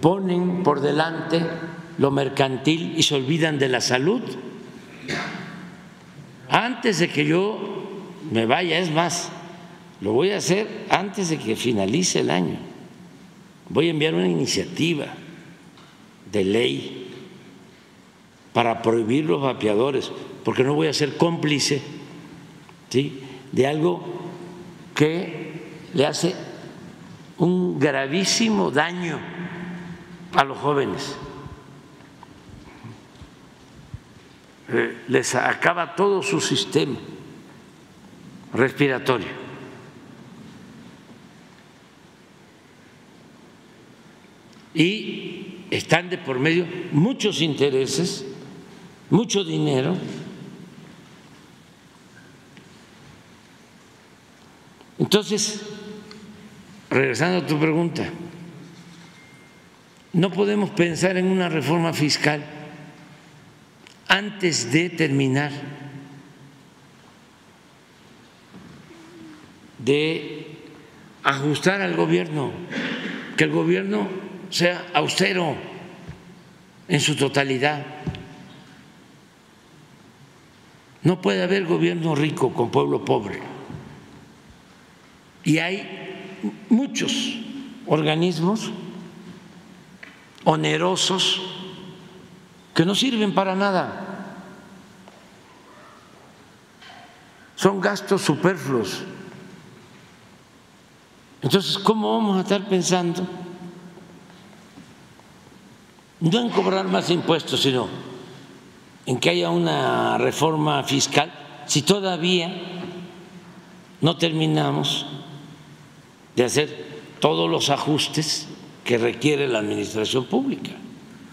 S1: ponen por delante lo mercantil y se olvidan de la salud. Antes de que yo me vaya, es más, lo voy a hacer antes de que finalice el año. Voy a enviar una iniciativa de ley para prohibir los vapeadores, porque no voy a ser cómplice ¿sí? de algo que le hace un gravísimo daño a los jóvenes. Eh, les acaba todo su sistema respiratorio. Y están de por medio muchos intereses, mucho dinero. Entonces, regresando a tu pregunta, no podemos pensar en una reforma fiscal antes de terminar de ajustar al gobierno, que el gobierno sea austero en su totalidad. No puede haber gobierno rico con pueblo pobre. Y hay muchos organismos onerosos que no sirven para nada. Son gastos superfluos. Entonces, ¿cómo vamos a estar pensando? No en cobrar más impuestos, sino en que haya una reforma fiscal, si todavía no terminamos de hacer todos los ajustes que requiere la administración pública,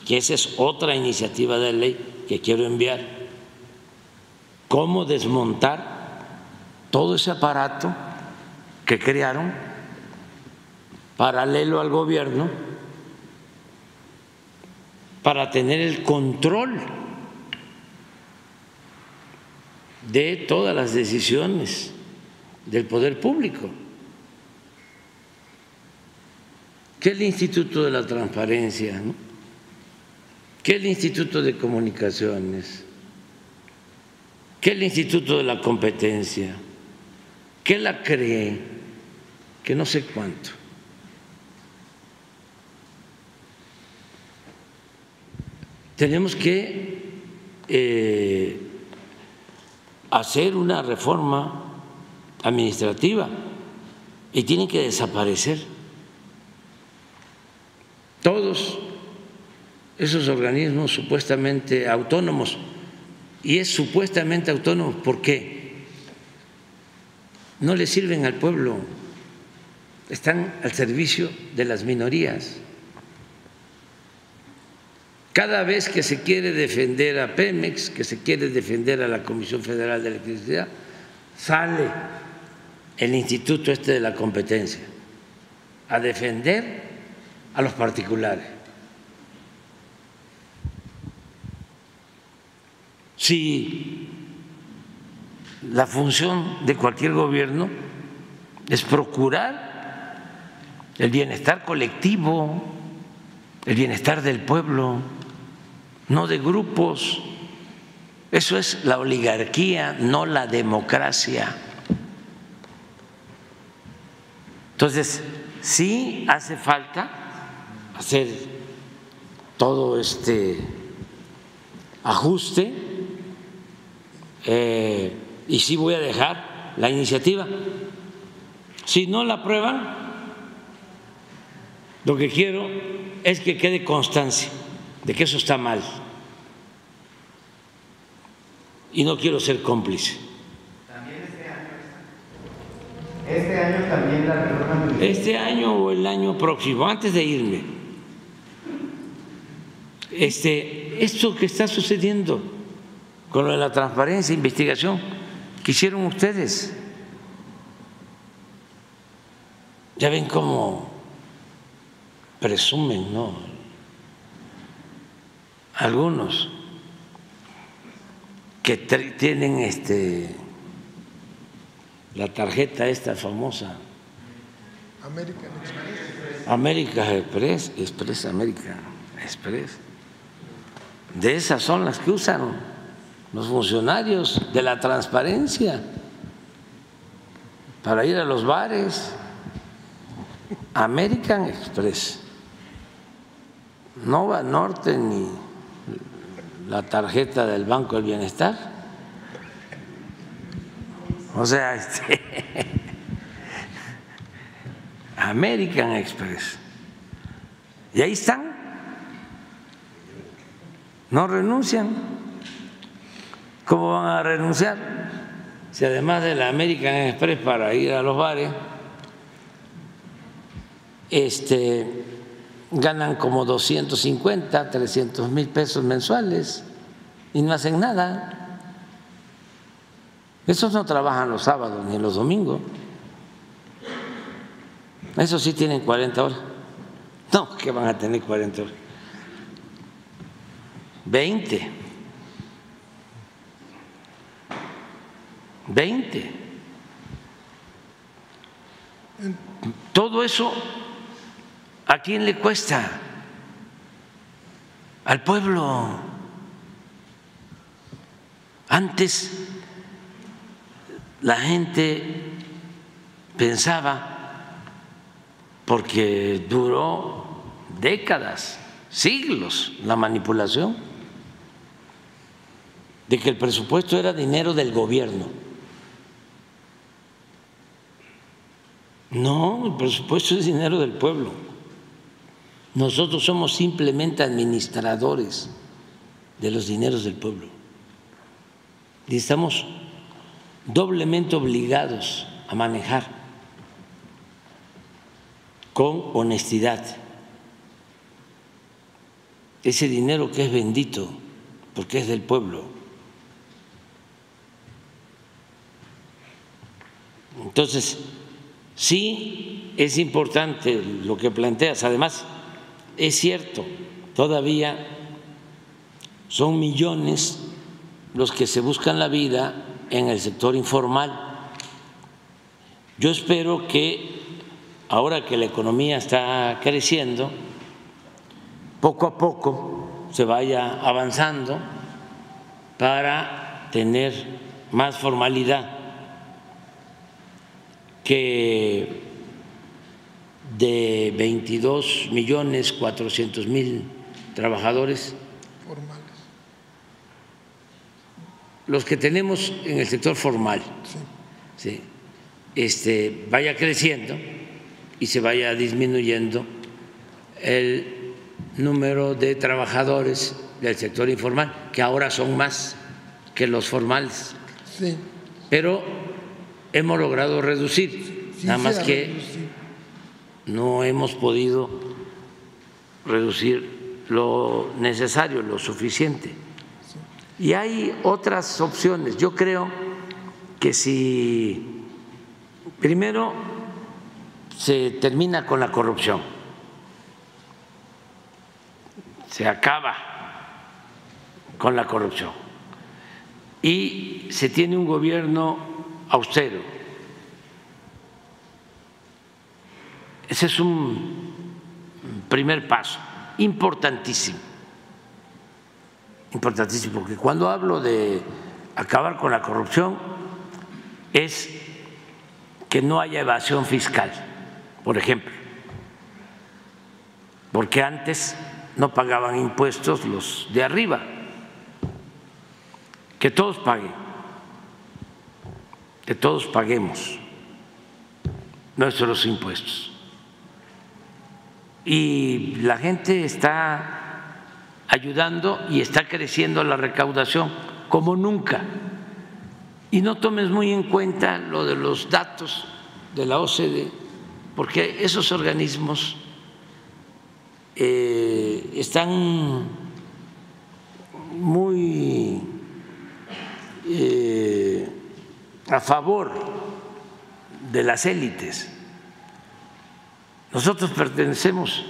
S1: que esa es otra iniciativa de ley que quiero enviar. Cómo desmontar todo ese aparato que crearon paralelo al gobierno para tener el control de todas las decisiones del poder público. que el Instituto de la Transparencia, ¿no? que el Instituto de Comunicaciones, que el Instituto de la Competencia, que la cree, que no sé cuánto. Tenemos que eh, hacer una reforma administrativa y tienen que desaparecer todos esos organismos supuestamente autónomos. Y es supuestamente autónomo porque no le sirven al pueblo, están al servicio de las minorías. Cada vez que se quiere defender a Pemex, que se quiere defender a la Comisión Federal de Electricidad, sale el Instituto este de la Competencia a defender a los particulares. Si la función de cualquier gobierno es procurar el bienestar colectivo, el bienestar del pueblo, no de grupos. Eso es la oligarquía, no la democracia. Entonces, sí hace falta hacer todo este ajuste eh, y sí voy a dejar la iniciativa. Si no la aprueban, lo que quiero es que quede constancia de que eso está mal. Y no quiero ser cómplice.
S16: Este año también la reforma
S1: Este año o el año próximo, antes de irme. Este, esto que está sucediendo con lo de la transparencia e investigación que hicieron ustedes. Ya ven cómo presumen, ¿no? Algunos que tienen este la tarjeta esta famosa
S15: American Express.
S1: América Express, Express América Express. De esas son las que usan los funcionarios de la transparencia para ir a los bares. American Express. No va Norte ni la tarjeta del Banco del Bienestar. O sea, este, American Express. Y ahí están. No renuncian. ¿Cómo van a renunciar? Si además de la American Express para ir a los bares, este, ganan como 250, 300 mil pesos mensuales y no hacen nada. Esos no trabajan los sábados ni los domingos. Esos sí tienen 40 horas. No, que van a tener 40 horas. 20. 20. Todo eso, ¿a quién le cuesta? Al pueblo. Antes la gente pensaba, porque duró décadas, siglos la manipulación, de que el presupuesto era dinero del gobierno. No, el presupuesto es dinero del pueblo. Nosotros somos simplemente administradores de los dineros del pueblo. Y estamos doblemente obligados a manejar con honestidad ese dinero que es bendito porque es del pueblo. Entonces, sí es importante lo que planteas. Además, es cierto, todavía son millones los que se buscan la vida en el sector informal. Yo espero que ahora que la economía está creciendo, poco a poco se vaya avanzando para tener más formalidad, que de 22 millones 400 mil trabajadores los que tenemos en el sector formal, sí. este, vaya creciendo y se vaya disminuyendo el número de trabajadores del sector informal, que ahora son más que los formales.
S15: Sí.
S1: Pero hemos logrado reducir,
S15: Sí
S1: nada más que. No hemos podido reducir lo necesario, lo suficiente. Y hay otras opciones. Yo creo que si primero se termina con la corrupción, se acaba con la corrupción y se tiene un gobierno austero, ese es un primer paso importantísimo importantísimo, porque cuando hablo de acabar con la corrupción es que no haya evasión fiscal, por ejemplo. porque antes no pagaban impuestos los de arriba, que todos paguen, que todos paguemos nuestros impuestos. Y la gente está ayudando y está creciendo la recaudación como nunca. Y no tomes muy en cuenta lo de los datos de la OCDE, porque esos organismos eh, están muy eh, a favor de las élites. Nosotros pertenecemos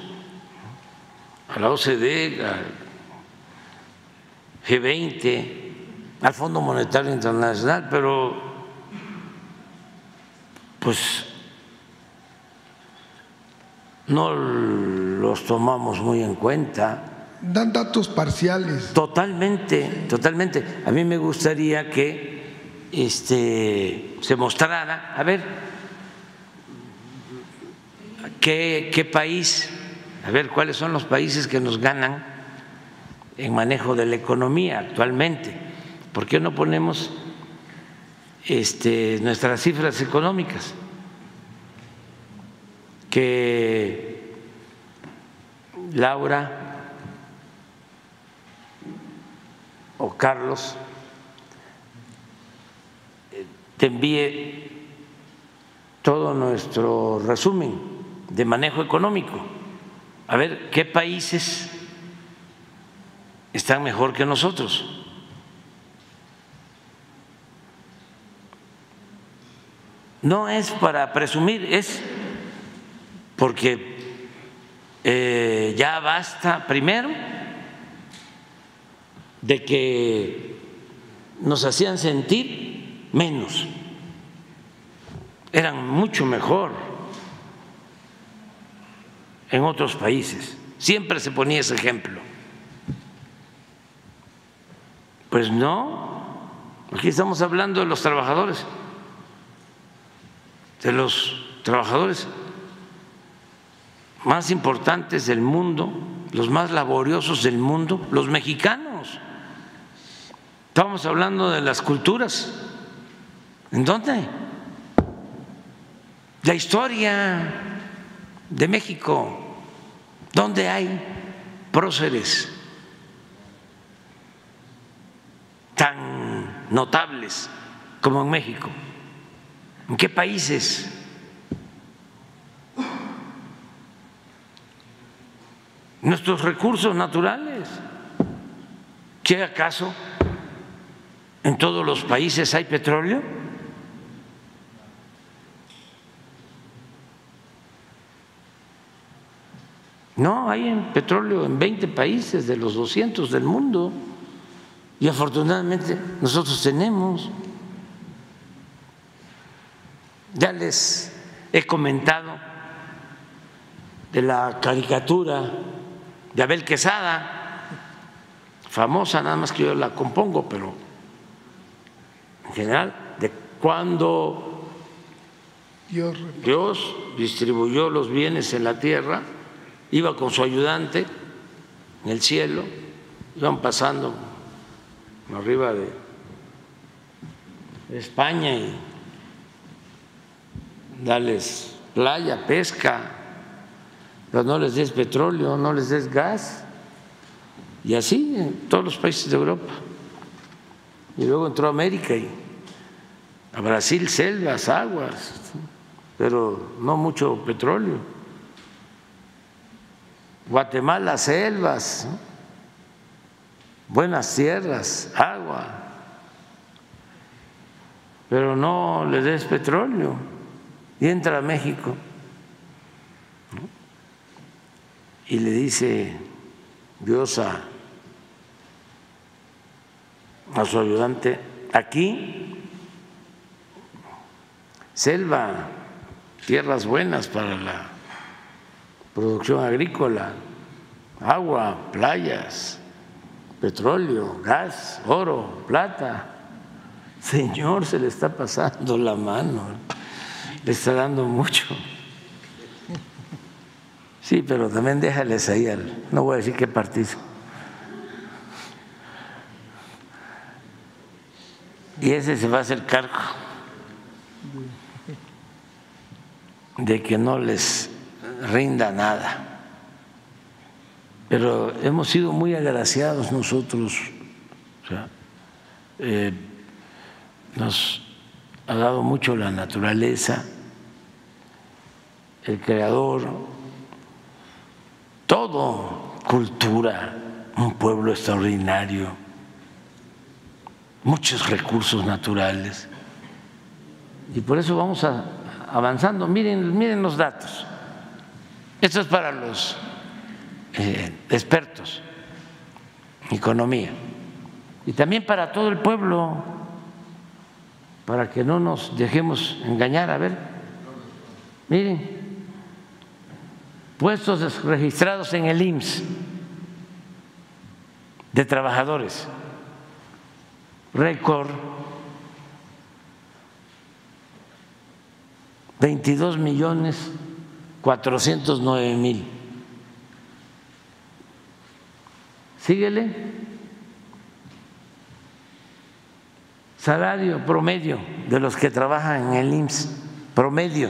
S1: a la OCDE, al G20, al Fondo Monetario Internacional, pero pues no los tomamos muy en cuenta.
S15: Dan datos parciales.
S1: Totalmente, totalmente. A mí me gustaría que este, se mostrara, a ver, qué, país, a ver cuáles son los países que nos ganan en manejo de la economía actualmente. ¿Por qué no ponemos este, nuestras cifras económicas? Que Laura o Carlos eh, te envíe todo nuestro resumen de manejo económico, a ver qué países están mejor que nosotros. No es para presumir, es porque eh, ya basta, primero, de que nos hacían sentir menos, eran mucho mejor en otros países, siempre se ponía ese ejemplo. Pues no, aquí estamos hablando de los trabajadores de los trabajadores más importantes del mundo, los más laboriosos del mundo, los mexicanos. Estamos hablando de las culturas. ¿En dónde? La historia de México. ¿Dónde hay próceres tan notables como en México? ¿En qué países? Nuestros recursos naturales. ¿Qué acaso en todos los países hay petróleo? No, hay petróleo en 20 países de los 200 del mundo y afortunadamente nosotros tenemos. Ya les he comentado de la caricatura de Abel Quesada, famosa, nada más que yo la compongo, pero en general, de cuando Dios distribuyó los bienes en la tierra, iba con su ayudante en el cielo, iban pasando arriba de España y dales playa, pesca, pero no les des petróleo, no les des gas. Y así en todos los países de Europa. Y luego entró a América y a Brasil selvas, aguas, pero no mucho petróleo. Guatemala selvas, buenas tierras, agua, pero no le des petróleo y entra a México y le dice Dios a, a su ayudante, aquí selva, tierras buenas para la producción agrícola, agua, playas, petróleo, gas, oro, plata. Señor, se le está pasando la mano le está dando mucho. Sí, pero también déjales ahí no voy a decir qué partido. Y ese se va a hacer cargo de que no les rinda nada. Pero hemos sido muy agraciados nosotros. Eh, nos ha dado mucho la naturaleza, el creador, todo, cultura, un pueblo extraordinario, muchos recursos naturales. Y por eso vamos avanzando. Miren, miren los datos. Esto es para los eh, expertos en economía y también para todo el pueblo, para que no nos dejemos engañar. A ver, miren, puestos registrados en el IMSS de trabajadores, récord 22 millones 409 mil. Síguele. Salario promedio de los que trabajan en el IMSS, promedio,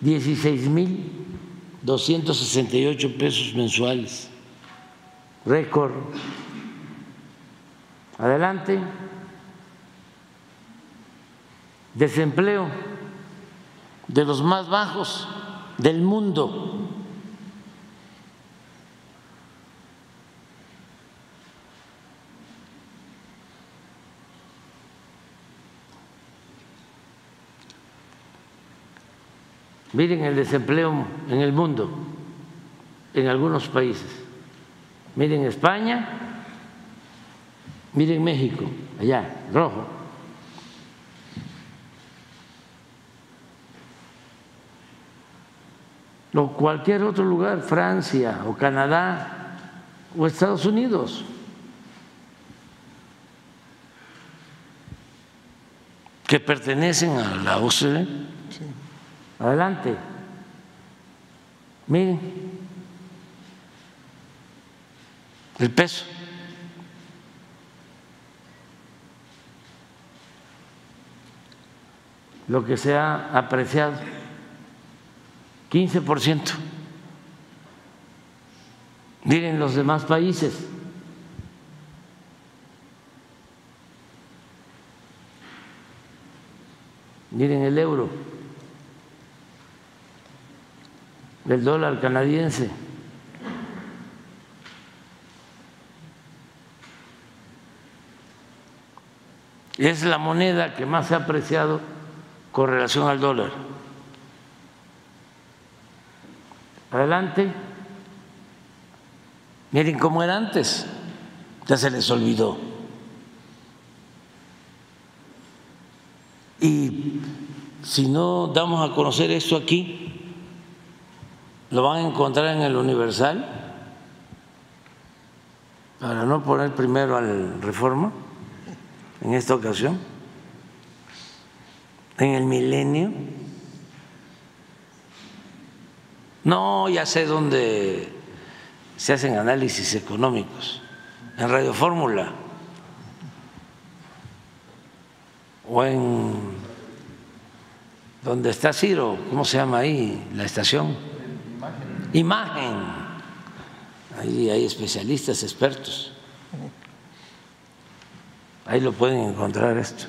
S1: 16 mil 268 pesos mensuales. Récord. Adelante. Desempleo de los más bajos del mundo. Miren el desempleo en el mundo, en algunos países. Miren España, miren México, allá, rojo. O cualquier otro lugar, Francia o Canadá o Estados Unidos. que pertenecen a la OCDE. Adelante. Miren el peso. Lo que se ha apreciado. 15%. Miren los demás países. Miren el euro, el dólar canadiense. Es la moneda que más se ha apreciado con relación al dólar. Adelante. Miren cómo era antes. Ya se les olvidó. Y si no damos a conocer esto aquí, lo van a encontrar en el Universal, para no poner primero al Reforma, en esta ocasión, en el Milenio No, ya sé dónde se hacen análisis económicos, en Radio Fórmula o en donde está Ciro, ¿cómo se llama ahí la estación? Imagen. Imagen. Ahí hay especialistas, expertos. Ahí lo pueden encontrar esto.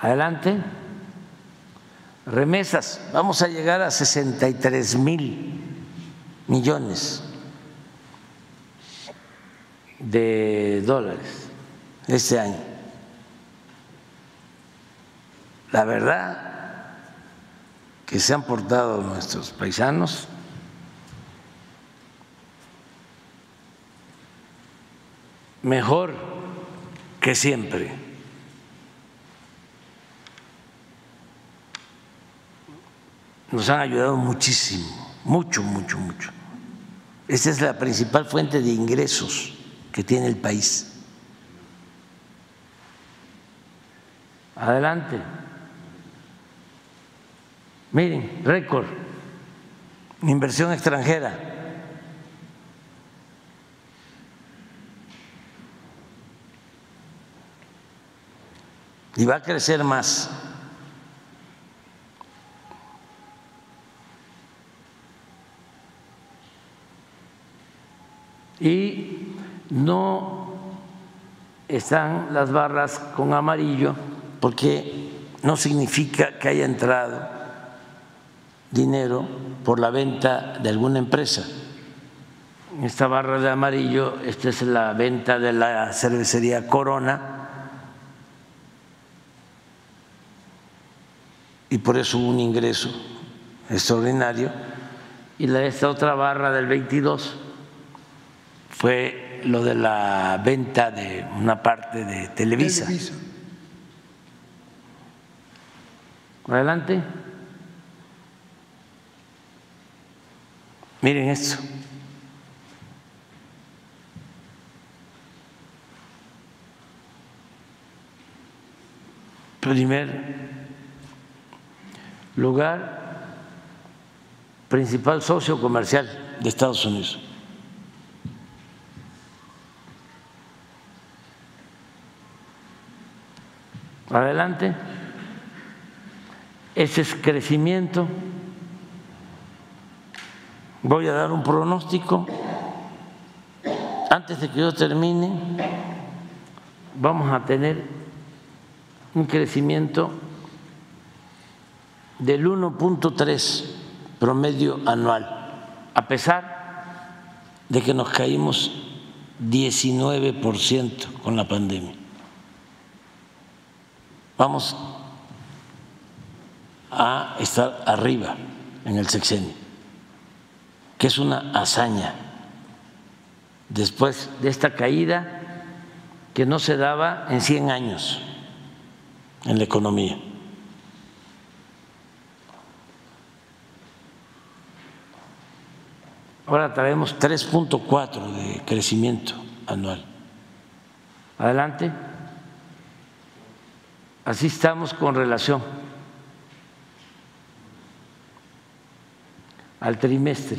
S1: Adelante remesas, vamos a llegar a 63 mil millones de dólares este año. La verdad que se han portado nuestros paisanos mejor que siempre. Nos han ayudado muchísimo, mucho, mucho, mucho. Esta es la principal fuente de ingresos que tiene el país. Adelante. Miren, récord inversión extranjera. Y va a crecer más. Y no están las barras con amarillo porque no significa que haya entrado dinero por la venta de alguna empresa. Esta barra de amarillo, esta es la venta de la cervecería Corona y por eso hubo un ingreso extraordinario. Y la, esta otra barra del 22 fue lo de la venta de una parte de Televisa.
S15: Televisa.
S1: Adelante. Miren esto. Primer lugar, principal socio comercial de Estados Unidos. Adelante. Ese es crecimiento. Voy a dar un pronóstico. Antes de que yo termine, vamos a tener un crecimiento del 1.3 promedio anual, a pesar de que nos caímos 19% con la pandemia. Vamos a estar arriba en el sexenio, que es una hazaña después de esta caída que no se daba en 100 años en la economía. Ahora traemos 3.4 de crecimiento anual. Adelante. Así estamos con relación al trimestre.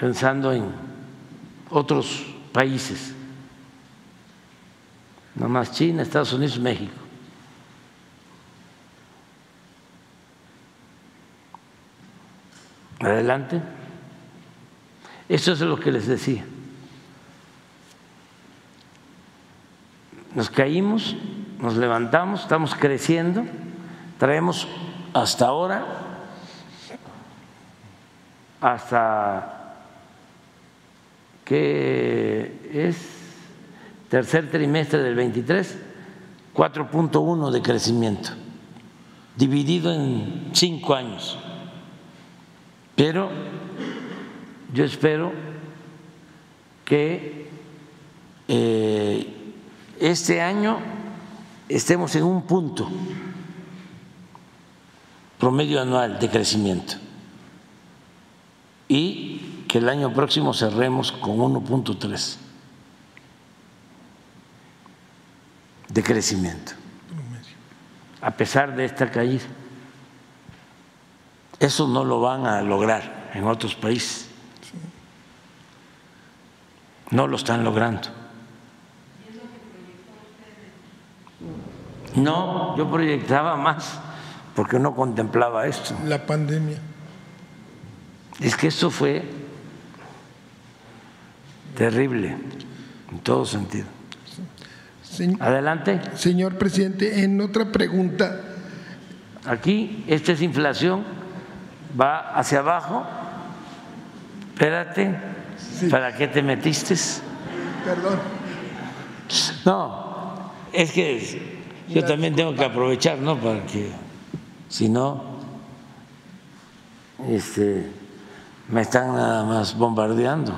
S1: Pensando en otros países, no más China, Estados Unidos, México. Adelante. Eso es lo que les decía. Nos caímos, nos levantamos, estamos creciendo, traemos hasta ahora, hasta que es tercer trimestre del 23, 4.1 de crecimiento, dividido en cinco años. Pero yo espero que eh, este año estemos en un punto promedio anual de crecimiento y que el año próximo cerremos con 1.3 de crecimiento, a pesar de esta caída. Eso no lo van a lograr en otros países. No lo están logrando. No, yo proyectaba más porque no contemplaba esto.
S15: La pandemia.
S1: Es que eso fue terrible en todo sentido. Adelante.
S15: Señor presidente, en otra pregunta.
S1: Aquí, esta es inflación, va hacia abajo. Espérate, ¿para qué te metiste?
S15: Perdón.
S1: No, es que yo también tengo que aprovechar, ¿no? Para que, si no, este, me están nada más bombardeando.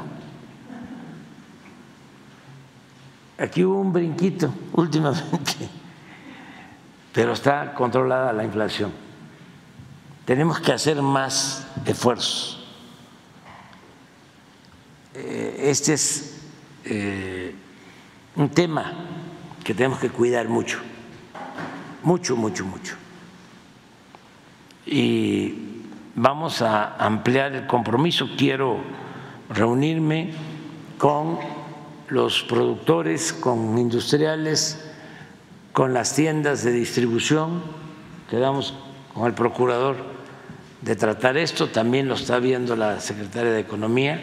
S1: Aquí hubo un brinquito últimamente, pero está controlada la inflación. Tenemos que hacer más esfuerzos. Eh, este es eh, un tema que tenemos que cuidar mucho, mucho, mucho, mucho. y vamos a ampliar el compromiso. Quiero reunirme con los productores, con industriales, con las tiendas de distribución. Quedamos con el procurador de tratar esto, también lo está viendo la secretaria de Economía,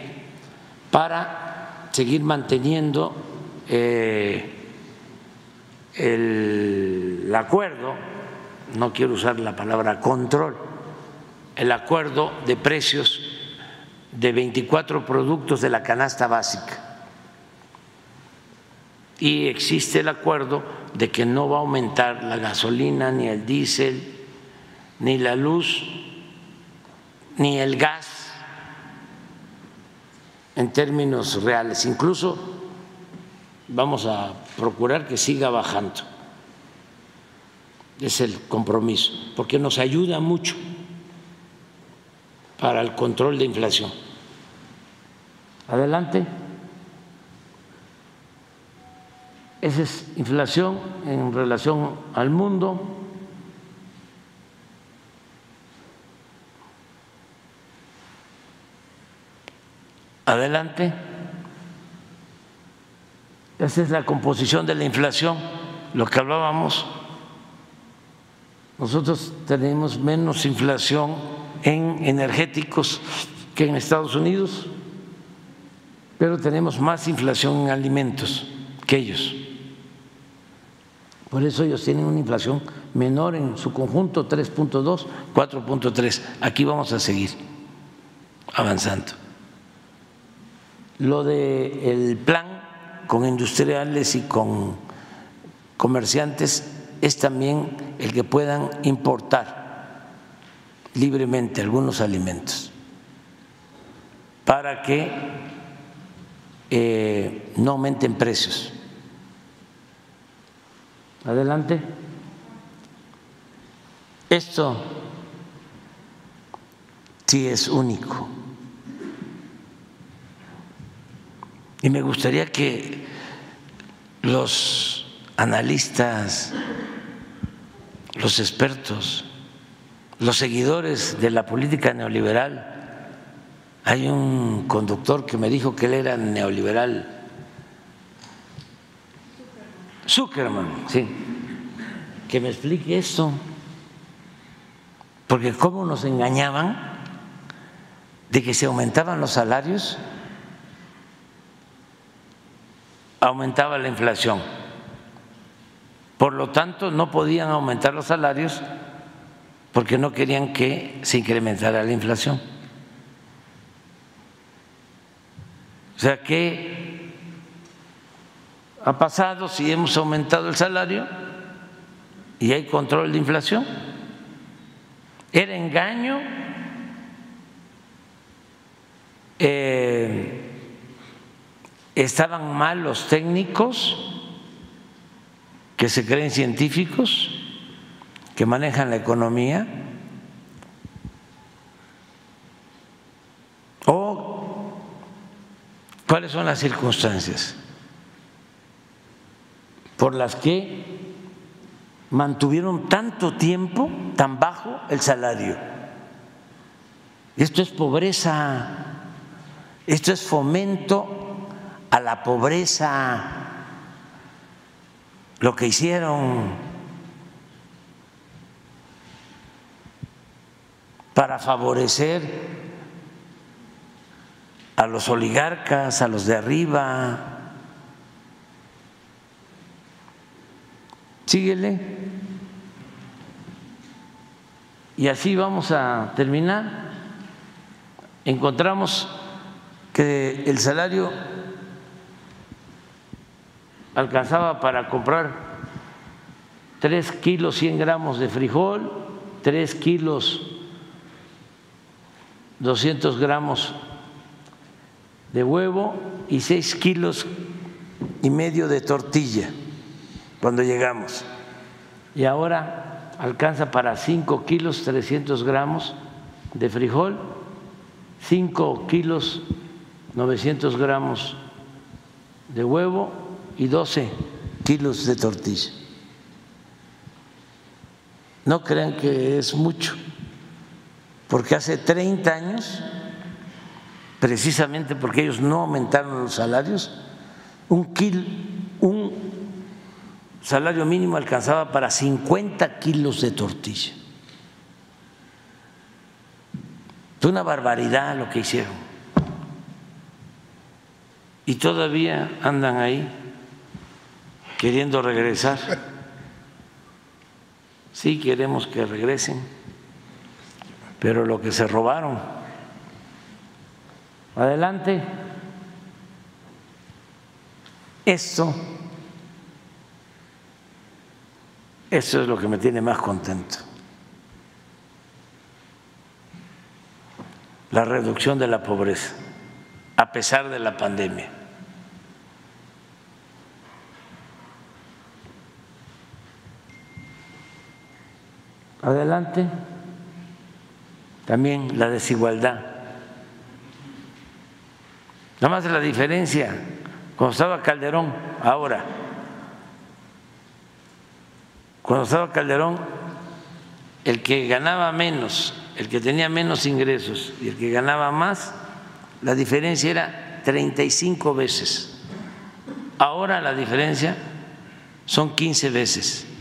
S1: para seguir manteniendo eh, el acuerdo, no quiero usar la palabra control, el acuerdo de precios de 24 productos de la canasta básica. Y existe el acuerdo de que no va a aumentar la gasolina, ni el diésel, ni la luz, ni el gas en términos reales. Incluso vamos a procurar que siga bajando. Es el compromiso, porque nos ayuda mucho para el control de inflación. Adelante. Esa es inflación en relación al mundo. Adelante. Esa es la composición de la inflación, lo que hablábamos. Nosotros tenemos menos inflación en energéticos que en Estados Unidos, pero tenemos más inflación en alimentos que ellos. Por eso ellos tienen una inflación menor en su conjunto, 3.2, 4.3. Aquí vamos a seguir avanzando. Lo del plan con industriales y con comerciantes es también el que puedan importar libremente algunos alimentos para que eh, no aumenten precios. Adelante. Esto sí es único. Y me gustaría que los analistas, los expertos, los seguidores de la política neoliberal, hay un conductor que me dijo que él era neoliberal, Zuckerman, sí, que me explique esto, porque cómo nos engañaban de que se aumentaban los salarios aumentaba la inflación. Por lo tanto, no podían aumentar los salarios porque no querían que se incrementara la inflación. O sea, ¿qué ha pasado si hemos aumentado el salario y hay control de inflación? ¿Era engaño? Eh, estaban mal los técnicos que se creen científicos, que manejan la economía, o cuáles son las circunstancias por las que mantuvieron tanto tiempo tan bajo el salario. Esto es pobreza, esto es fomento a la pobreza, lo que hicieron para favorecer a los oligarcas, a los de arriba. Síguele. Y así vamos a terminar. Encontramos que el salario alcanzaba para comprar tres kilos 100 gramos de frijol, tres kilos 200 gramos de huevo y seis kilos y medio de tortilla cuando llegamos. Y ahora alcanza para cinco kilos 300 gramos de frijol, cinco kilos 900 gramos de huevo y 12 kilos de tortilla. No crean que es mucho, porque hace 30 años, precisamente porque ellos no aumentaron los salarios, un, un salario mínimo alcanzaba para 50 kilos de tortilla. Fue una barbaridad lo que hicieron. Y todavía andan ahí queriendo regresar. Sí queremos que regresen, pero lo que se robaron. Adelante. Esto, eso es lo que me tiene más contento. La reducción de la pobreza, a pesar de la pandemia. Adelante. También la desigualdad. Nada más la diferencia cuando estaba Calderón, ahora. Cuando estaba Calderón, el que ganaba menos, el que tenía menos ingresos y el que ganaba más, la diferencia era 35 veces. Ahora la diferencia son 15 veces.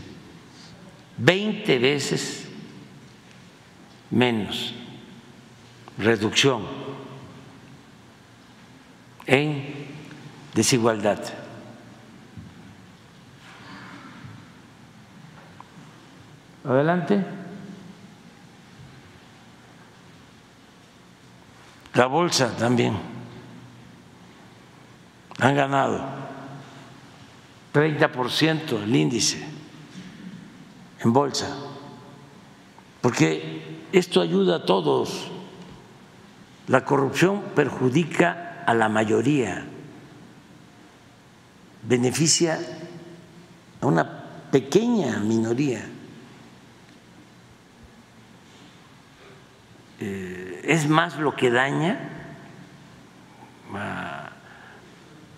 S1: 20 veces menos reducción en desigualdad. Adelante. La bolsa también. Han ganado 30% el índice en bolsa, porque esto ayuda a todos. La corrupción perjudica a la mayoría, beneficia a una pequeña minoría. Eh, es más lo que daña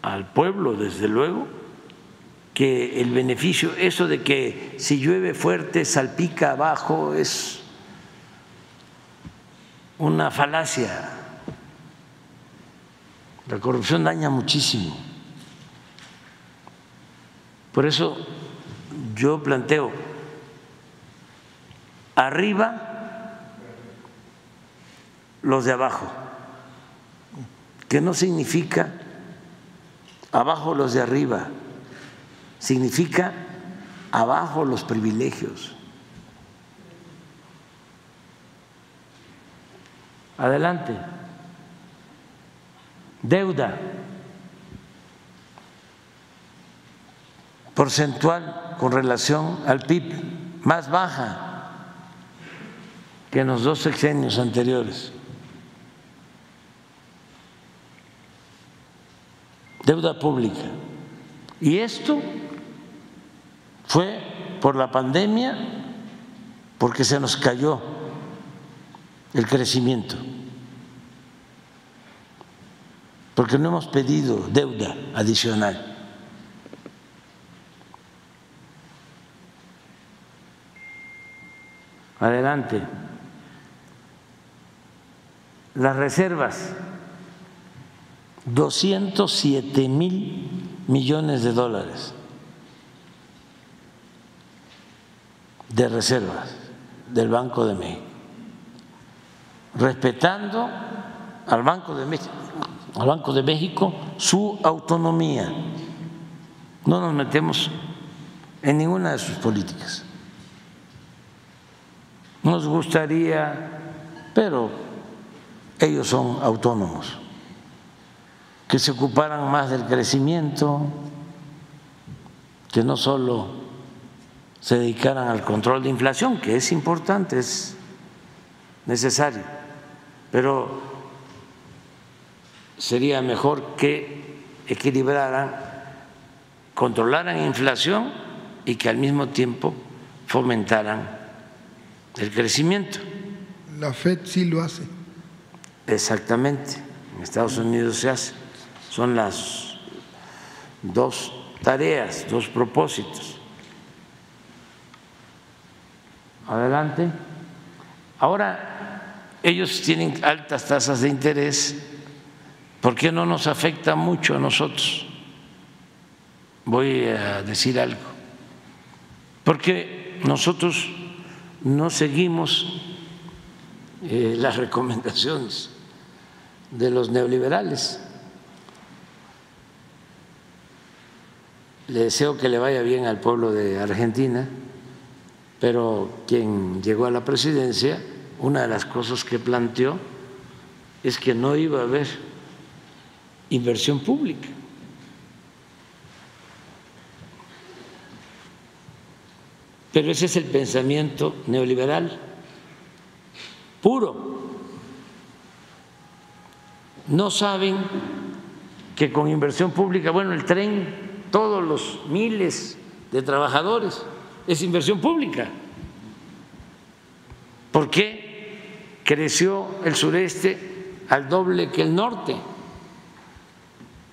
S1: al pueblo, desde luego, que el beneficio, eso de que si llueve fuerte salpica abajo es una falacia. La corrupción daña muchísimo. Por eso yo planteo, arriba los de abajo, que no significa abajo los de arriba significa abajo los privilegios. Adelante. Deuda porcentual con relación al PIB más baja que en los dos sexenios anteriores. Deuda pública. Y esto fue por la pandemia, porque se nos cayó el crecimiento, porque no hemos pedido deuda adicional. Adelante. Las reservas, 207 mil millones de dólares. de reservas del Banco de México, respetando al Banco de México, al Banco de México su autonomía. No nos metemos en ninguna de sus políticas. Nos gustaría, pero ellos son autónomos, que se ocuparan más del crecimiento, que no solo se dedicaran al control de inflación, que es importante, es necesario, pero sería mejor que equilibraran, controlaran inflación y que al mismo tiempo fomentaran el crecimiento.
S15: La FED sí lo hace.
S1: Exactamente, en Estados Unidos se hace. Son las dos tareas, dos propósitos. Adelante. Ahora, ellos tienen altas tasas de interés, ¿por qué no nos afecta mucho a nosotros? Voy a decir algo. Porque nosotros no seguimos eh, las recomendaciones de los neoliberales. Le deseo que le vaya bien al pueblo de Argentina, pero quien llegó a la presidencia, una de las cosas que planteó es que no iba a haber inversión pública. Pero ese es el pensamiento neoliberal puro. No saben que con inversión pública, bueno, el tren, todos los miles de trabajadores, es inversión pública. ¿Por qué creció el sureste al doble que el norte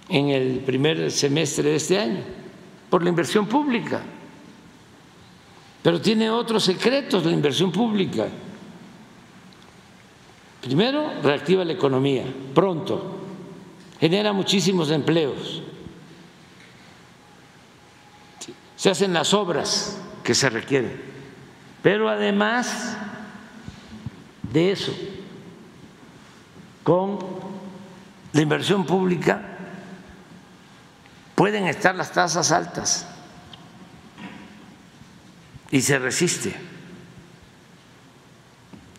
S1: en el primer semestre de este año? Por la inversión pública. Pero tiene otros secretos la inversión pública. Primero, reactiva la economía pronto, genera muchísimos empleos, se hacen las obras que se requieren, pero además de eso, con la inversión pública pueden estar las tasas altas y se resiste.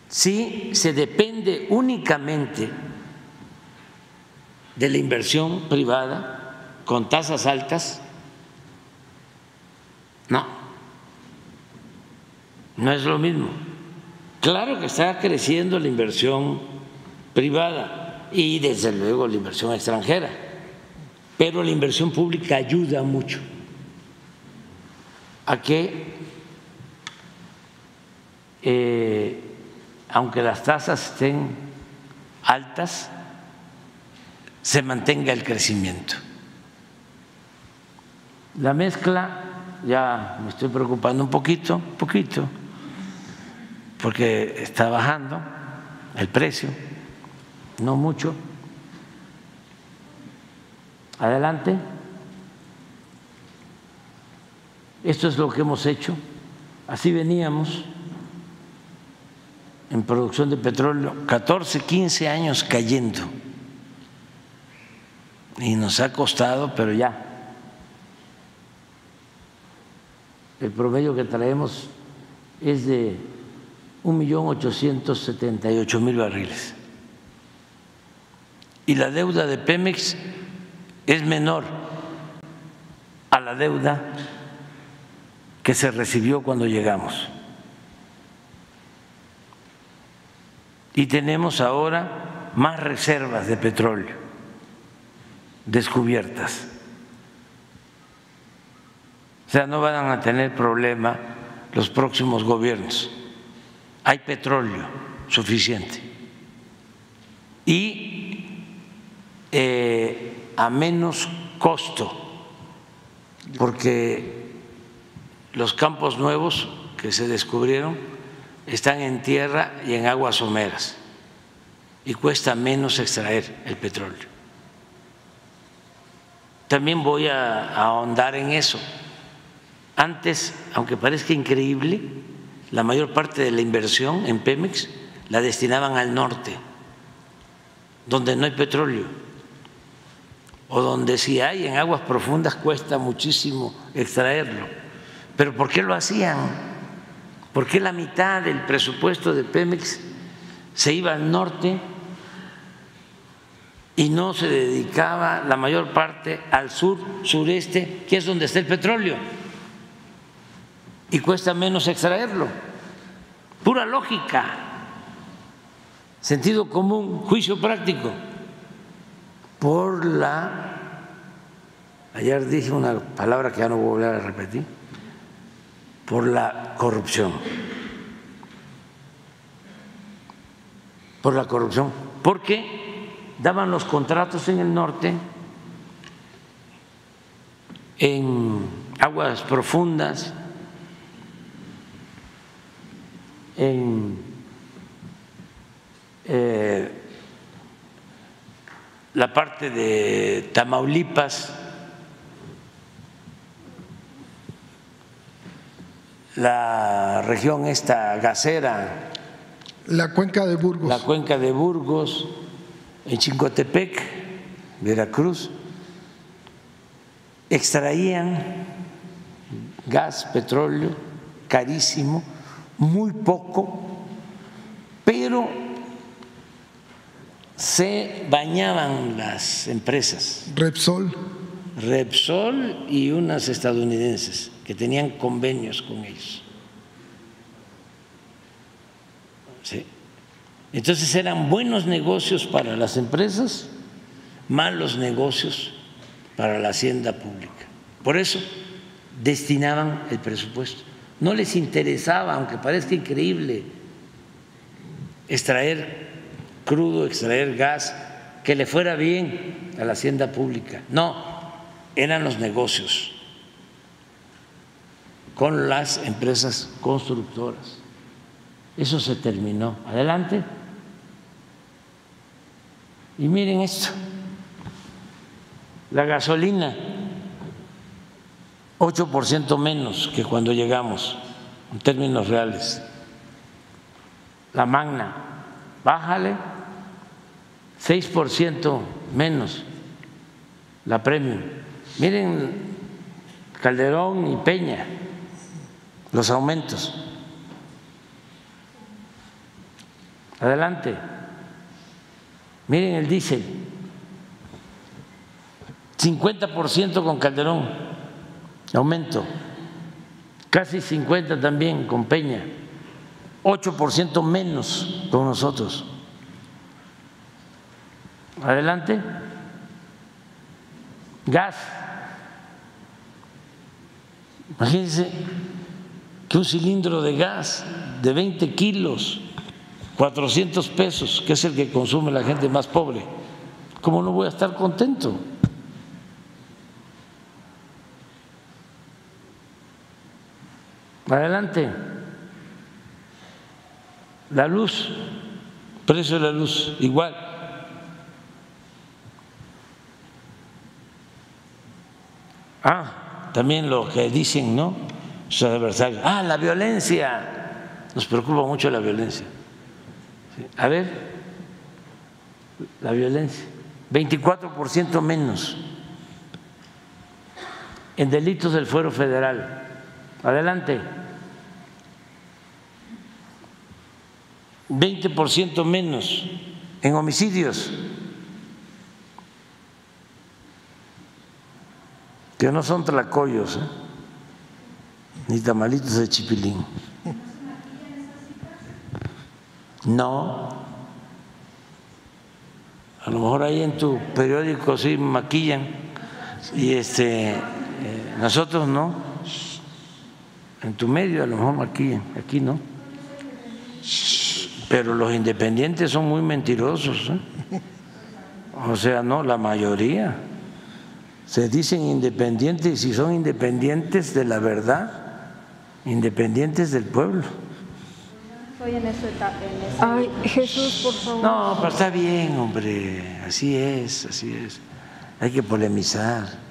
S1: Si se depende únicamente de la inversión privada con tasas altas, no, no es lo mismo. Claro que está creciendo la inversión privada y desde luego la inversión extranjera, pero la inversión pública ayuda mucho a que eh, aunque las tasas estén altas, se mantenga el crecimiento. La mezcla, ya me estoy preocupando un poquito, un poquito, porque está bajando el precio, no mucho. Adelante. Esto es lo que hemos hecho, así veníamos en producción de petróleo, 14, 15 años cayendo. Y nos ha costado, pero ya. El promedio que traemos es de 1.878.000 barriles. Y la deuda de Pemex es menor a la deuda que se recibió cuando llegamos. y tenemos ahora más reservas de petróleo descubiertas. O sea, no van a tener problema los próximos gobiernos. Hay petróleo suficiente. Y eh, a menos costo, porque los campos nuevos que se descubrieron están en tierra y en aguas someras y cuesta menos extraer el petróleo. También voy a, ahondar en eso. Antes, aunque parezca increíble, la mayor parte de la inversión en Pemex la destinaban al norte, donde no hay petróleo, o donde si hay en aguas profundas cuesta muchísimo extraerlo. Pero ¿por qué lo hacían? ¿Por qué la mitad del presupuesto de Pemex se iba al norte y no se dedicaba la mayor parte al sur, sureste, que es donde está el petróleo? Y cuesta menos extraerlo. Pura lógica, sentido común, juicio práctico. Por la, ayer dije una palabra que ya no voy a volver a repetir, por la corrupción. Por la corrupción. Porque daban los contratos en el norte, en aguas profundas, en eh, la parte de Tamaulipas, la región esta gasera,
S15: La cuenca de Burgos.
S1: la cuenca de Burgos, en Chincotepec, Veracruz, extraían gas, petróleo, carísimo, muy poco, pero se bañaban las empresas.
S15: Repsol.
S1: Repsol y unas estadounidenses que tenían convenios con ellos. Sí. Entonces eran buenos negocios para las empresas, malos negocios para la hacienda pública. Por eso destinaban el presupuesto. No les interesaba, aunque parezca increíble, extraer crudo, extraer gas, que le fuera bien a la hacienda pública. No, eran los negocios con las empresas constructoras. Eso se terminó. Adelante. Y miren esto, la gasolina, 8% menos que cuando llegamos, en términos reales. La magna, bájale, 6% menos la premium. Miren Calderón y Peña, los aumentos. Adelante. Miren el diésel. 50% con Calderón, aumento. Casi 50 también con Peña. 8% menos con nosotros. Adelante. Gas. Imagínense que un cilindro de gas de 20 kilos, 400 pesos, que es el que consume la gente más pobre, ¿cómo no voy a estar contento? Adelante. La luz, precio de la luz, igual. Ah, también lo que dicen, ¿no? Sus adversarios. Ah, la violencia. Nos preocupa mucho la violencia. A ver, la violencia. 24% menos en delitos del fuero federal. Adelante. 20% menos en homicidios, que no son tlacoyos, ¿eh? ni tamalitos de chipilín. No. A lo mejor ahí en tu periódico sí maquillan y este eh, nosotros no. En tu medio a lo mejor maquillan, aquí no. Pero los independientes son muy mentirosos. ¿eh? O sea, no, la mayoría. Se dicen independientes y si son independientes de la verdad, independientes del pueblo.
S17: Estoy en.
S14: Ay, Jesús, por favor.
S1: No, pero está bien, hombre, así es, así es. Hay que polemizar.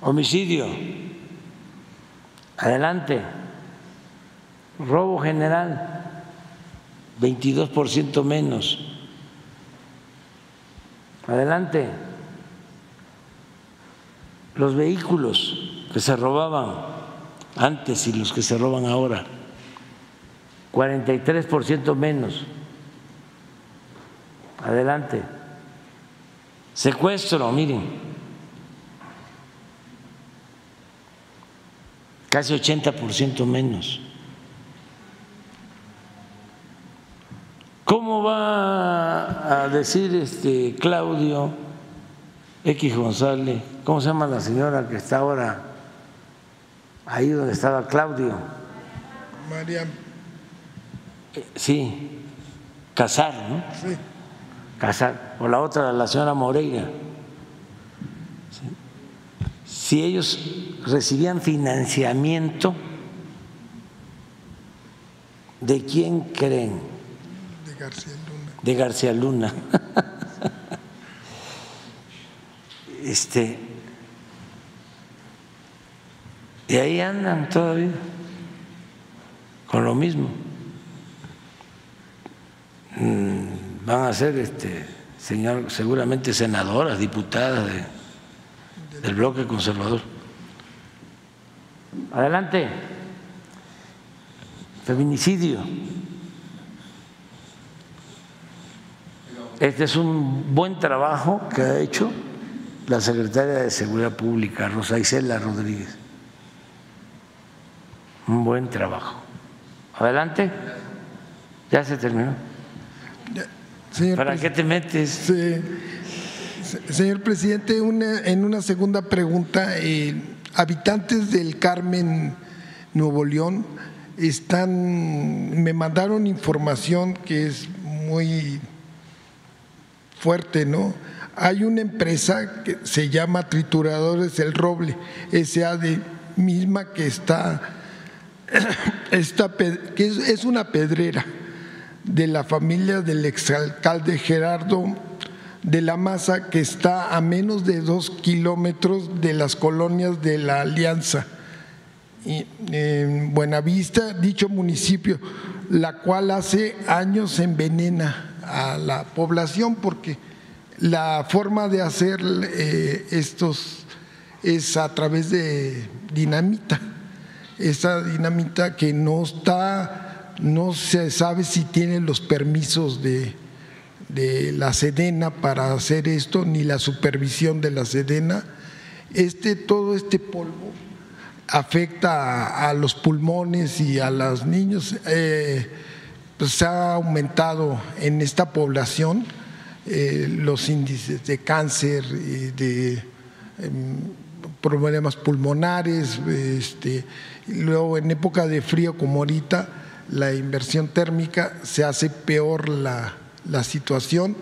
S1: Homicidio. Adelante. Robo general, 22% menos. Adelante. Los vehículos que se robaban antes y los que se roban ahora, 43% menos. Adelante. Secuestro, miren, casi 80% menos. ¿Cómo va a decir este Claudio X González? ¿Cómo se llama la señora que está ahora ahí donde estaba Claudio?
S15: María.
S1: Sí, Casar, ¿no?
S15: Sí.
S1: Casar. O la otra, la señora Moreira. Si ellos recibían financiamiento ¿De quién creen?
S15: De García Luna.
S1: De García Luna. Este, y ahí andan todavía con lo mismo. Mm, Van a ser, este, señor, seguramente senadoras, diputadas de- del bloque conservador. Adelante. Feminicidio. Este es un buen trabajo que ha hecho la secretaria de Seguridad Pública, Rosa Isela Rodríguez. Un buen trabajo. Adelante. Ya se terminó.
S15: Señor
S1: ¿Para qué te metes?
S15: Se- Señor presidente, en una segunda pregunta, eh, habitantes del Carmen, Nuevo León, están, me mandaron información que es muy fuerte, ¿no? Hay una empresa que se llama Trituradores El Roble, SAD, misma que está, que es una pedrera de la familia del exalcalde Gerardo de la Maza, que está a menos de dos kilómetros de las colonias de la Alianza. En Buenavista, dicho municipio, la cual hace años envenena a la población porque la forma de hacer eh, estos es a través de dinamita. Esa dinamita que no está, no se sabe si tiene los permisos de, de la Sedena para hacer esto, ni la supervisión de la Sedena. Este, todo este polvo afecta a, los pulmones y a los niños. Eh, pues se ha aumentado en esta población eh, los índices de cáncer y de em, problemas pulmonares. Este, luego en época de frío como ahorita, la inversión térmica se hace peor la, la situación.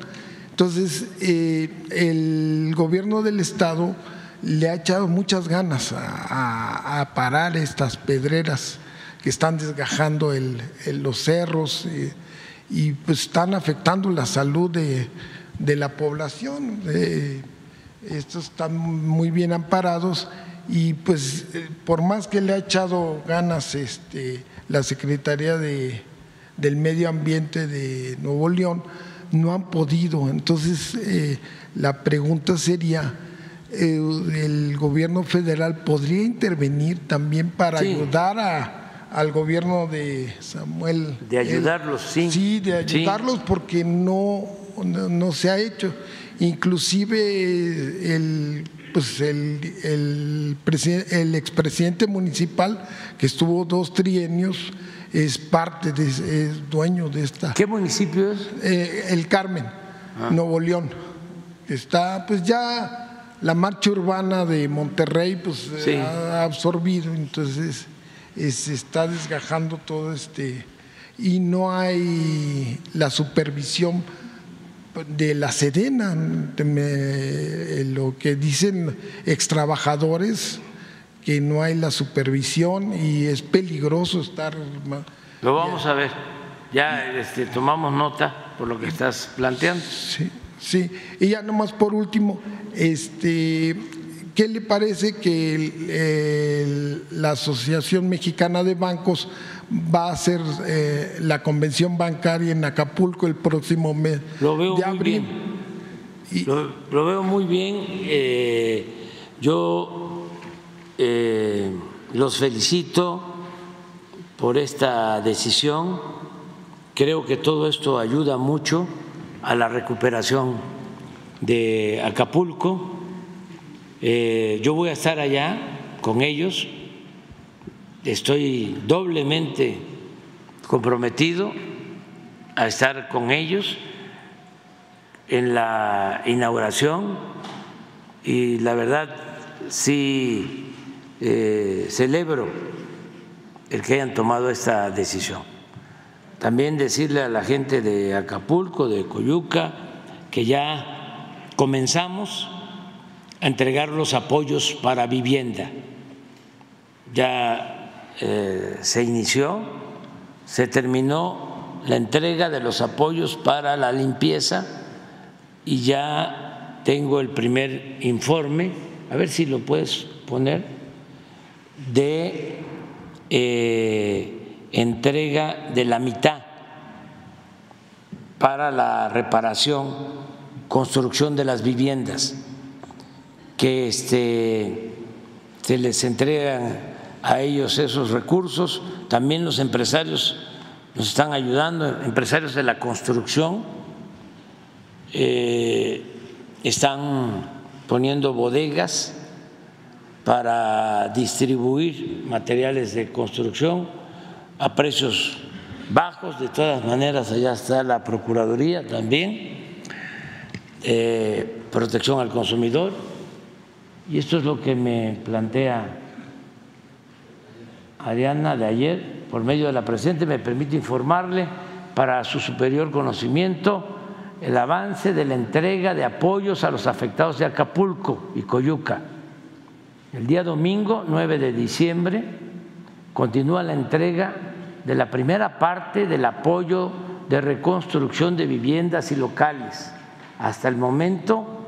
S15: Entonces, eh, el gobierno del Estado le ha echado muchas ganas a, parar estas pedreras que están desgajando los cerros eh, y pues están afectando la salud de, la población. Eh, estos están muy bien amparados y pues por más que le ha echado ganas este, la Secretaría de, del Medio Ambiente de Nuevo León, no han podido. Entonces, eh, la pregunta sería, eh, ¿el gobierno federal podría intervenir también para
S1: Sí.
S15: ayudar a, al gobierno de Samuel?
S1: De ayudarlos, sí.
S15: Sí, de ayudarlos porque no, no, no se ha hecho. Inclusive el, pues el, el, el expresidente municipal que estuvo dos trienios es parte, de, es dueño de esta.
S1: ¿Qué municipio es?
S15: el Carmen, Nuevo León. Está pues ya la marcha urbana de Monterrey pues
S1: Sí.
S15: ha absorbido, entonces eh, se está desgajando todo este y no hay la supervisión de la Sedena, de me- lo que dicen extrabajadores, que no hay la supervisión y es peligroso estar.
S1: Lo vamos a ver. Ya este, tomamos nota por lo que estás planteando.
S15: Sí, sí. Y ya nomás por último, este, ¿qué le parece que el- el- la Asociación Mexicana de Bancos va a hacer eh, la convención bancaria en Acapulco el próximo mes
S1: Lo veo
S15: de
S1: muy
S15: abril?
S1: bien. Lo, lo veo muy bien. eh, yo eh, los felicito por esta decisión. Creo que todo esto ayuda mucho a la recuperación de Acapulco. Eh, yo voy a estar allá con ellos. Estoy doblemente comprometido a estar con ellos en la inauguración y la verdad sí eh, celebro el que hayan tomado esta decisión. También decirle a la gente de Acapulco, de Coyuca, que ya comenzamos a entregar los apoyos para vivienda. Ya eh, se inició se terminó la entrega de los apoyos para la limpieza y ya tengo el primer informe, a ver si lo puedes poner, de eh, entrega de la mitad para la reparación, construcción de las viviendas, que este, se les entregan a ellos esos recursos. También los empresarios nos están ayudando, empresarios de la construcción eh, están poniendo bodegas para distribuir materiales de construcción a precios bajos, de todas maneras allá está la Procuraduría también, eh, protección al consumidor, y esto es lo que me plantea Ariana de ayer, por medio de la Presidenta, me permite informarle para su superior conocimiento el avance de la entrega de apoyos a los afectados de Acapulco y Coyuca. El día domingo 9 de diciembre continúa la entrega de la primera parte del apoyo de reconstrucción de viviendas y locales. Hasta el momento,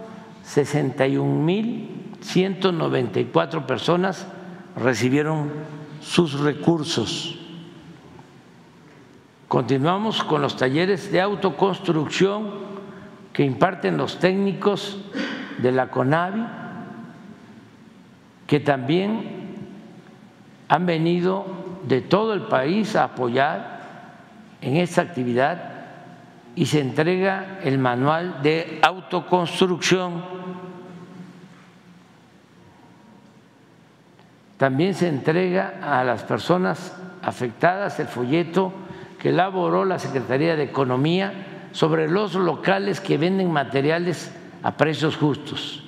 S1: 61.194 personas recibieron sus recursos. Continuamos con los talleres de autoconstrucción que imparten los técnicos de la CONAVI, que también han venido de todo el país a apoyar en esta actividad y se entrega el manual de autoconstrucción. También se entrega a las personas afectadas el folleto que elaboró la Secretaría de Economía sobre los locales que venden materiales a precios justos.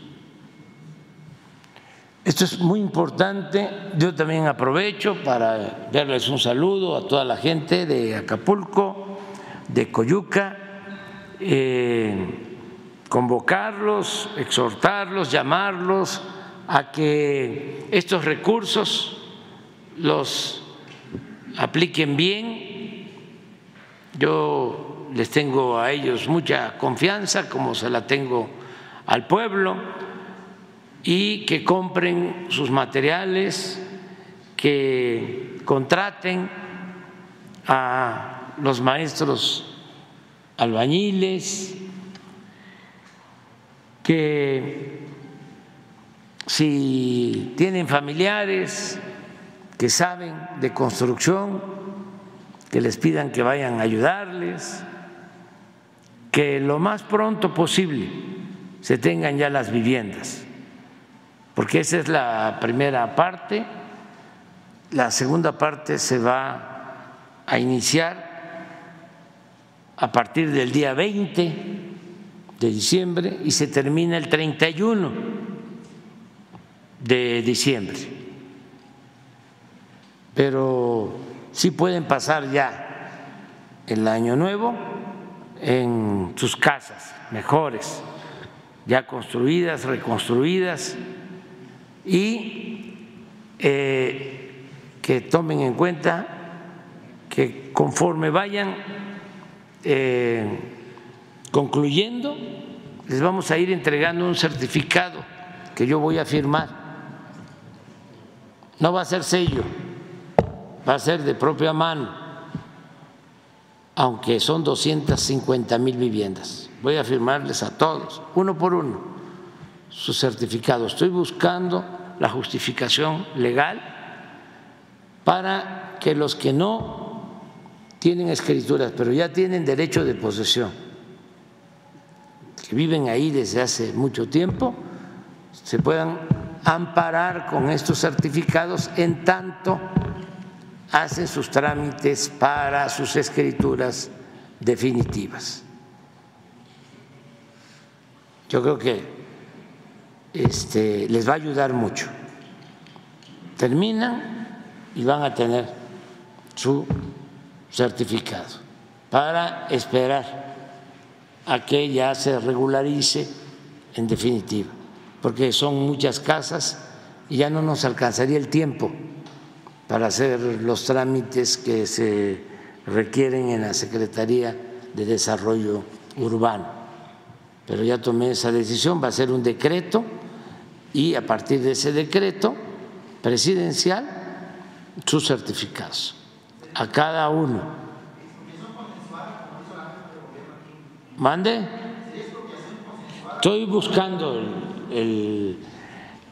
S1: Esto es muy importante. Yo también aprovecho para darles un saludo a toda la gente de Acapulco, de Coyuca, eh, convocarlos, exhortarlos, llamarlos a que estos recursos los apliquen bien. Yo les tengo a ellos mucha confianza, como se la tengo al pueblo y que compren sus materiales, que contraten a los maestros albañiles, que si tienen familiares que saben de construcción, que les pidan que vayan a ayudarles, que lo más pronto posible se tengan ya las viviendas porque esa es la primera parte. La segunda parte se va a iniciar a partir del día 20 de diciembre y se termina el 31 de diciembre. Pero sí pueden pasar ya el año nuevo en sus casas mejores, ya construidas, reconstruidas y eh, que tomen en cuenta que conforme vayan eh, concluyendo, les vamos a ir entregando un certificado que yo voy a firmar. No va a ser sello, va a ser de propia mano, aunque son 250 mil viviendas. Voy a firmarles a todos, uno por uno su certificado. Estoy buscando la justificación legal para que los que no tienen escrituras, pero ya tienen derecho de posesión, que viven ahí desde hace mucho tiempo, se puedan amparar con estos certificados en tanto hacen sus trámites para sus escrituras definitivas. Yo creo que este, les va a ayudar mucho. Terminan y van a tener su certificado para esperar a que ya se regularice en definitiva, porque son muchas casas y ya no nos alcanzaría el tiempo para hacer los trámites que se requieren en la Secretaría de Desarrollo Urbano. Pero ya tomé esa decisión, va a ser un decreto y a partir de ese decreto presidencial sus certificados a cada uno. ¿Mande? Estoy buscando el,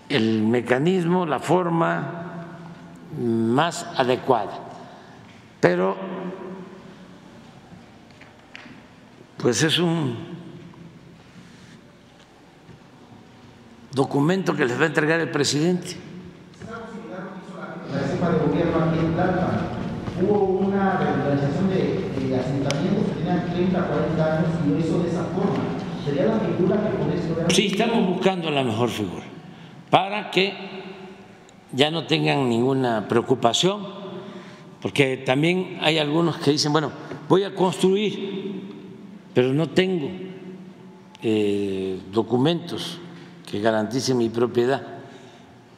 S1: el mecanismo, la forma más adecuada. Pero, pues es un documento que les va a entregar el presidente.
S16: Hubo una revitalización de, asentamientos que tenían 30, 40 años y lo hizo de esa forma. ¿Sería la figura que con esto...
S1: Sí, estamos buscando la mejor figura para que ya no tengan ninguna preocupación, porque también hay algunos que dicen, bueno, voy a construir, pero no tengo eh, documentos que garanticen mi propiedad.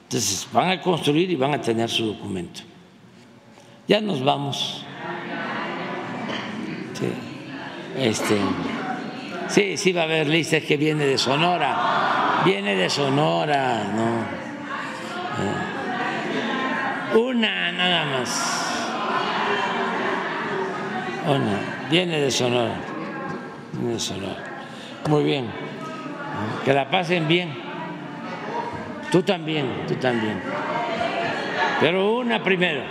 S1: Entonces van a construir y van a tener su documento. Ya nos vamos. Sí, este, sí, sí va a haber listas que viene de Sonora, viene de Sonora, no. Eh, Una nada más. Una, viene de Sonora, viene de Sonora. Muy bien, que la pasen bien. Tú también, tú también. Pero una primero.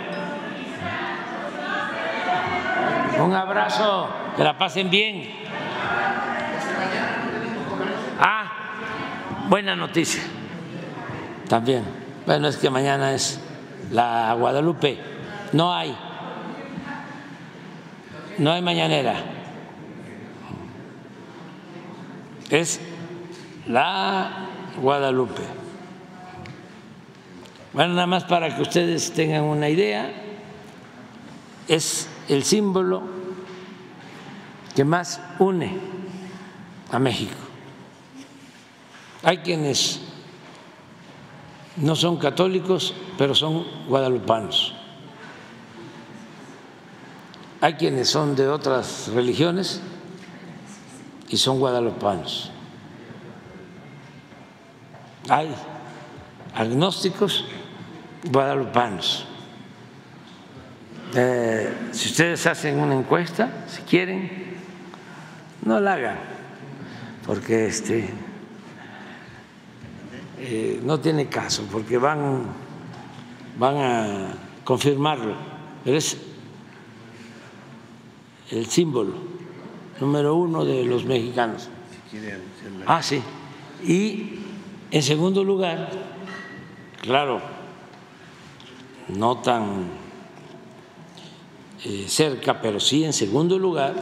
S1: Un abrazo, que la pasen bien. Ah, buena noticia. También. Bueno, es que mañana es la Guadalupe. No hay. No hay mañanera. Es la Guadalupe. Bueno, nada más para que ustedes tengan una idea, es el símbolo que más une a México. Hay quienes no son católicos, pero son guadalupanos. Hay quienes son de otras religiones y son guadalupanos. Hay agnósticos guadalupanos. Eh, si ustedes hacen una encuesta, si quieren, no la hagan, porque este eh, no tiene caso, porque van, van a confirmarlo, pero es el símbolo número uno de los mexicanos. Ah, sí. Y en segundo lugar, claro, no tan eh, cerca, pero sí en segundo lugar,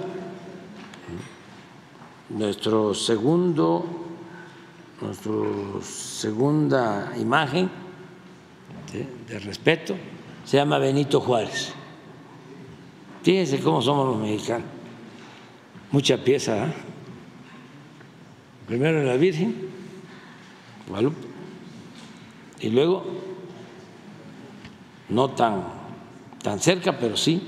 S1: nuestro segundo, nuestra segunda imagen de, respeto se llama Benito Juárez. Fíjense cómo somos los mexicanos. Mucha pieza. ¿eh? Primero la Virgen, Y luego, no tan, tan cerca, pero sí,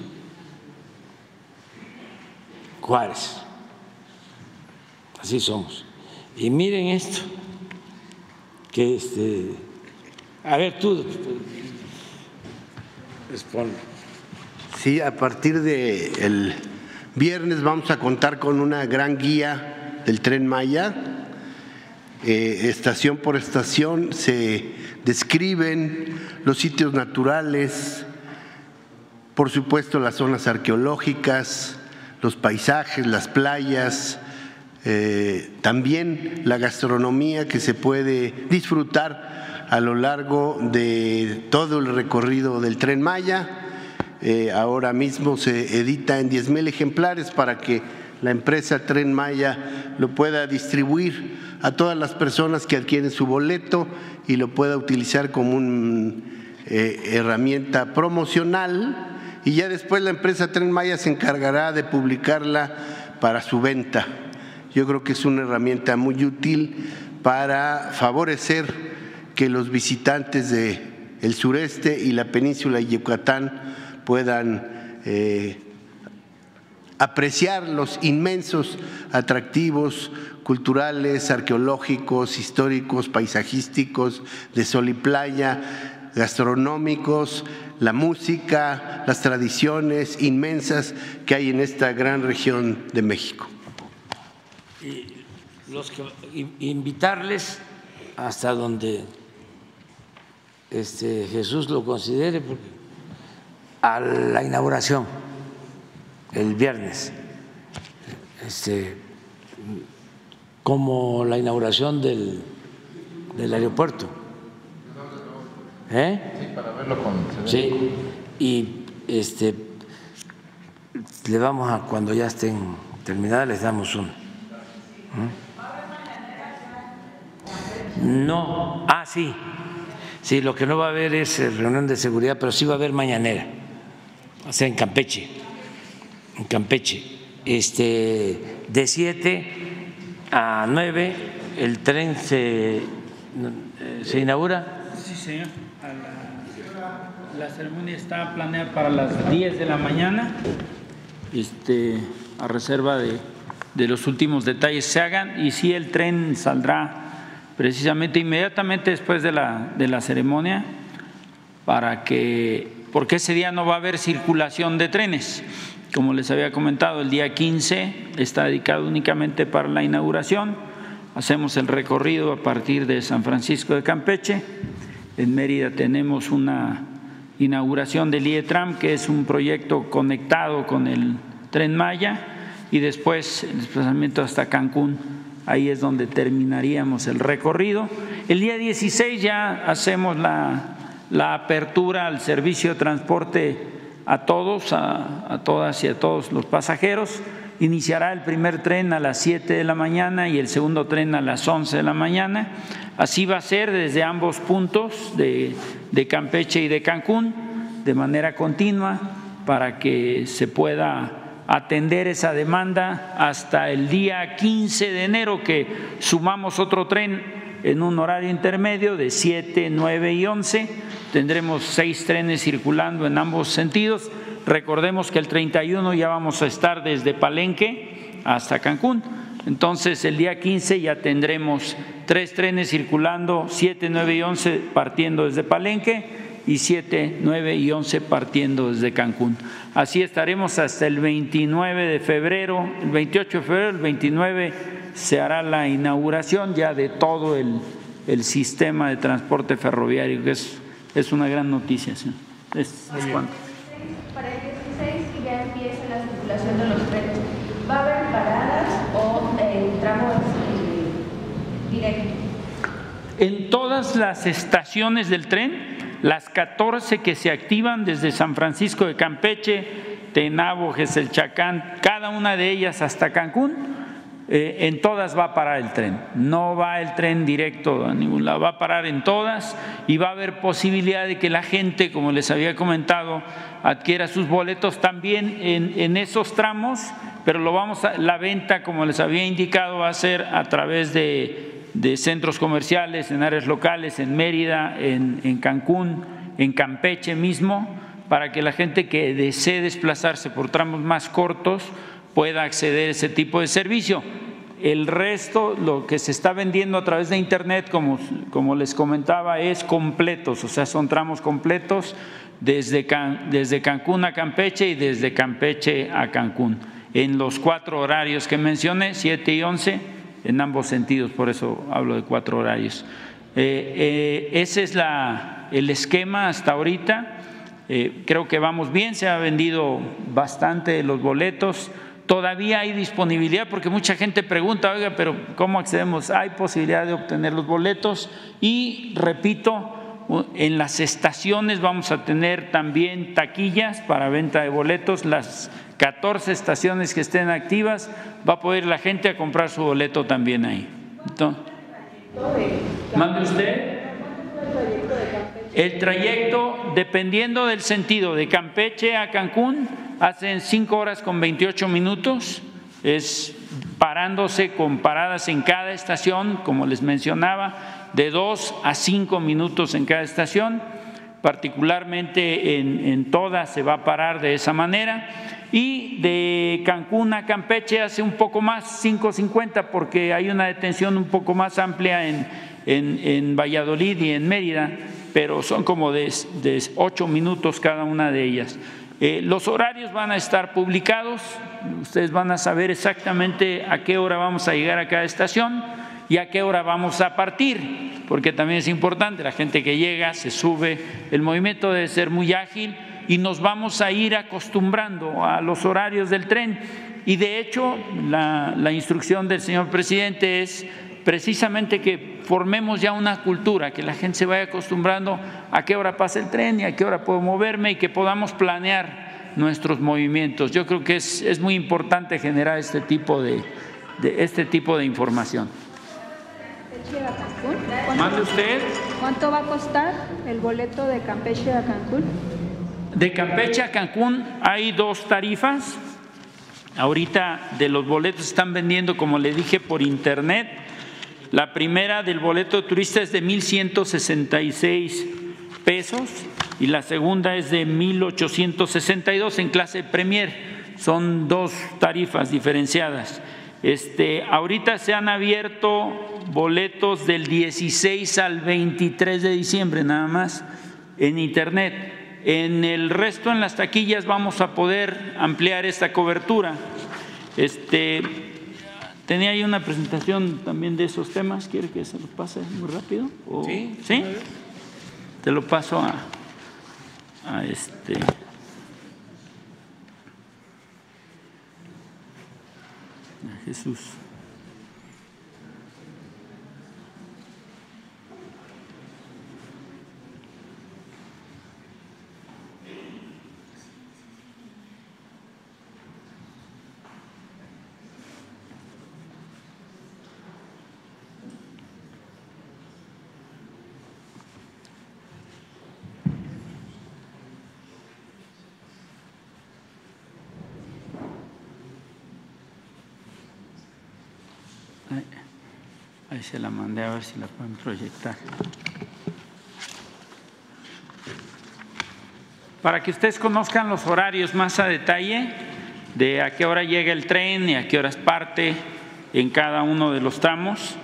S1: Juárez. Así somos. Y miren esto, que este, a ver tú, responde.
S12: Sí, a partir del el viernes vamos a contar con una gran guía del tren Maya. Eh, estación por estación se describen los sitios naturales, por supuesto las zonas arqueológicas, los paisajes, las playas, eh, también la gastronomía que se puede disfrutar a lo largo de todo el recorrido del tren Maya. Eh, ahora mismo se edita en 10 mil ejemplares para que la empresa Tren Maya lo pueda distribuir a todas las personas que adquieren su boleto y lo pueda utilizar como una herramienta promocional y ya después la empresa Tren Maya se encargará de publicarla para su venta. Yo creo que es una herramienta muy útil para favorecer que los visitantes de sureste y la península de Yucatán puedan eh, apreciar los inmensos atractivos culturales, arqueológicos, históricos, paisajísticos, de sol y playa, gastronómicos, la música, las tradiciones inmensas que hay en esta gran región de México.
S1: Y los que, invitarles hasta donde este, Jesús lo considere a la inauguración el viernes, este, como la inauguración del, del aeropuerto. ¿Eh?
S10: Sí, para verlo con.
S1: Sí, y este, le vamos a, cuando ya estén terminadas, les damos un. No, ah, sí, sí, lo que no va a haber es eh, reunión de seguridad, pero sí va a haber mañanera, o sea, en Campeche, en Campeche, este, de 7 a 9 el tren se, eh, se inaugura.
S4: Sí, señor. La, ceremonia está planeada para las 10 de la mañana, este, a reserva de, los últimos detalles se hagan y si el tren saldrá precisamente inmediatamente después de la, de la ceremonia para que, porque ese día no va a haber circulación de trenes. Como les había comentado, el día 15 está dedicado únicamente para la inauguración. Hacemos el recorrido a partir de San Francisco de Campeche. En Mérida tenemos una inauguración del IETRAM, que es un proyecto conectado con el tren Maya, y después el desplazamiento hasta Cancún. Ahí es donde terminaríamos el recorrido. El día 16 ya hacemos la, la apertura al servicio de transporte a todos, a, todas y a todos los pasajeros. Iniciará el primer tren a las 7 de la mañana y el segundo tren a las 11 de la mañana. Así va a ser desde ambos puntos de, de Campeche y de Cancún, de manera continua, para que se pueda atender esa demanda hasta el día 15 de enero, que sumamos otro tren en un horario intermedio de 7, 9 y 11 tendremos seis trenes circulando en ambos sentidos. Recordemos que el 31 ya vamos a estar desde Palenque hasta Cancún. Entonces el día 15 ya tendremos tres trenes circulando, 7, 9 y 11 partiendo desde Palenque y 7, 9 y 11 partiendo desde Cancún. Así estaremos hasta el 29 de febrero, el 28 de febrero, el 29 se hará la inauguración ya de todo el, el sistema de transporte ferroviario, que es es una gran noticia. ¿sí? Es, es cuánto.
S17: Para el 16 ya empieza la circulación de los trenes, ¿va a haber paradas o el tramo eh, directo?
S4: En todas las estaciones del tren, las 14 que se activan desde San Francisco de Campeche, Tenabo, Geselchacán, cada una de ellas hasta Cancún, eh, en todas va a parar el tren. No va el tren directo a ningún lado, va a parar en todas y va a haber posibilidad de que la gente, como les había comentado, adquiera sus boletos también en, esos tramos, pero lo vamos a, la venta, como les había indicado, va a ser a través de, centros comerciales, en áreas locales, en Mérida, en Cancún, en Campeche mismo, para que la gente que desee desplazarse por tramos más cortos, pueda acceder a ese tipo de servicio. El resto, lo que se está vendiendo a través de Internet, como, como les comentaba, es completos, o sea, son tramos completos desde, desde Cancún a Campeche y desde Campeche a Cancún, en los cuatro horarios que mencioné, 7 y 11, en ambos sentidos, por eso hablo de cuatro horarios. Eh, eh, ese es la, el esquema hasta ahorita. Eh, creo que vamos bien, se ha vendido bastante los boletos todavía hay disponibilidad porque mucha gente pregunta, oiga, pero ¿cómo accedemos? Hay posibilidad de obtener los boletos y, repito, en las estaciones vamos a tener también taquillas para venta de boletos, las 14 estaciones que estén activas, va a poder la gente a comprar su boleto también ahí. Entonces, ¿Mande usted? El trayecto, dependiendo del sentido, de Campeche a Cancún, hacen 5 horas con 28 minutos, es parándose con paradas en cada estación, como les mencionaba, de 2 a 5 minutos en cada estación, particularmente en, todas se va a parar de esa manera. y de Cancún a Campeche hace un poco más, 5.50, porque hay una detención un poco más amplia en Valladolid y en Mérida, pero son como de, ocho minutos cada una de ellas. Eh, los horarios van a estar publicados, ustedes van a saber exactamente a qué hora vamos a llegar a cada estación y a qué hora vamos a partir, porque también es importante, la gente que llega, se sube, el movimiento debe ser muy ágil y nos vamos a ir acostumbrando a los horarios del tren. Y de hecho, la instrucción del señor presidente es precisamente que formemos ya una cultura, que la gente se vaya acostumbrando a qué hora pasa el tren y a qué hora puedo moverme y que podamos planear nuestros movimientos. Yo creo que es, es muy importante generar este tipo de, de este tipo de información. Mande usted.
S17: ¿Cuánto va a costar el boleto de Campeche a Cancún?
S4: De Campeche a Cancún hay dos tarifas. Ahorita de los boletos están vendiendo, como le dije, por internet. La primera del boleto de turista es de 1.166 pesos y la segunda es de 1.862 en clase Premier. Son dos tarifas diferenciadas. Este, ahorita se han abierto boletos del 16 al 23 de diciembre nada más en internet. En el resto, en las taquillas, vamos a poder ampliar esta cobertura. Este, tenía ahí una presentación también de esos temas. ¿Quiere que se lo pase muy rápido? ¿O-
S1: Sí.
S4: ¿Sí? Te lo paso a, a este. a Jesús. Se la mandé a ver si la pueden proyectar. Para que ustedes conozcan los horarios más a detalle de a qué hora llega el tren y a qué horas parte en cada uno de los tramos,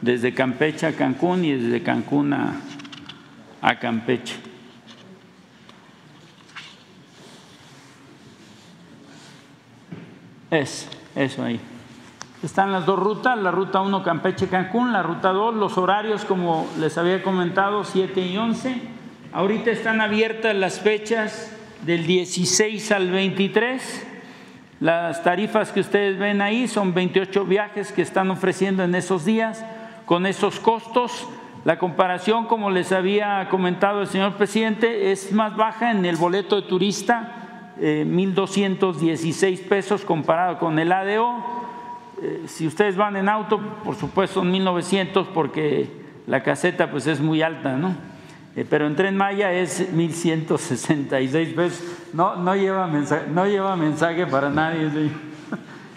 S4: desde Campeche a Cancún y desde Cancún a, a Campeche. Es, eso ahí. Están las dos rutas, la ruta 1 Campeche-Cancún, la ruta 2, los horarios como les había comentado, 7 y 11. Ahorita están abiertas las fechas del 16 al 23. Las tarifas que ustedes ven ahí son 28 viajes que están ofreciendo en esos días con esos costos. La comparación, como les había comentado el señor presidente, es más baja en el boleto de turista, eh, 1.216 pesos comparado con el ADO. Eh, si ustedes van en auto, por supuesto son 1.900 porque la caseta pues es muy alta, ¿no? Eh, pero en Tren Maya es 1.166 pesos. No, no, lleva mensaje, no lleva mensaje para nadie. sí.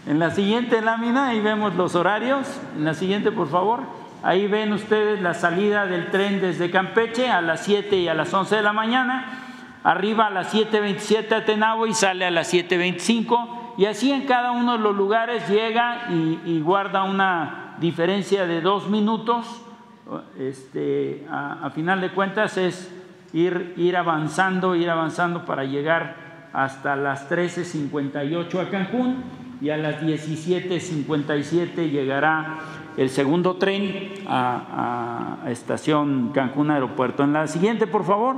S4: En la siguiente lámina, ahí vemos los horarios. En la siguiente, por favor. Ahí ven ustedes la salida del tren desde Campeche a las 7 y a las 11 de la mañana. Arriba a las 7.27 a Tenabo y sale a las 7.25. Y así en cada uno de los lugares llega y, guarda una diferencia de dos minutos. Este, a, a final de cuentas es ir, ir avanzando, ir avanzando para llegar hasta las 13.58 a Cancún y a las 17.57 llegará el segundo tren a, a estación Cancún Aeropuerto. En la siguiente, por favor,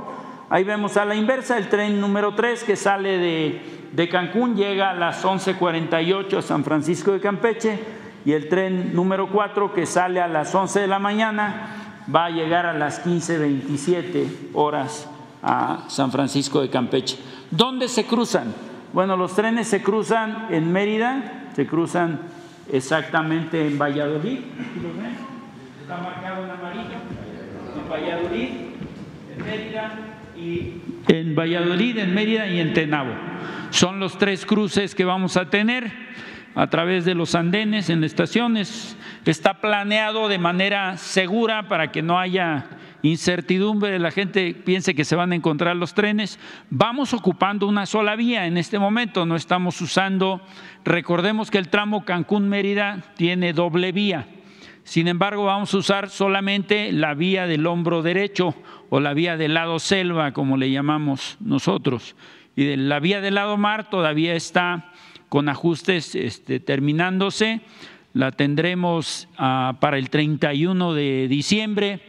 S4: ahí vemos a la inversa el tren número 3 que sale de, de Cancún, llega a las 11.48 a San Francisco de Campeche y el tren número 4 que sale a las 11 de la mañana va a llegar a las 15.27 horas a San Francisco de Campeche. ¿Dónde se cruzan? Bueno, los trenes se cruzan en Mérida, se cruzan exactamente en Valladolid, está marcado en amarillo, en Valladolid, en Mérida y en Valladolid, en Mérida y en Tenabo. Son los tres cruces que vamos a tener a través de los andenes en estaciones. Está planeado de manera segura para que no haya incertidumbre, la gente piense que se van a encontrar los trenes. Vamos ocupando una sola vía en este momento, no estamos usando, recordemos que el tramo Cancún-Mérida tiene doble vía. Sin embargo, vamos a usar solamente la vía del hombro derecho o la vía del lado selva, como le llamamos nosotros. Y la vía del lado mar todavía está con ajustes este, terminándose. La tendremos ah, para el 31 de diciembre.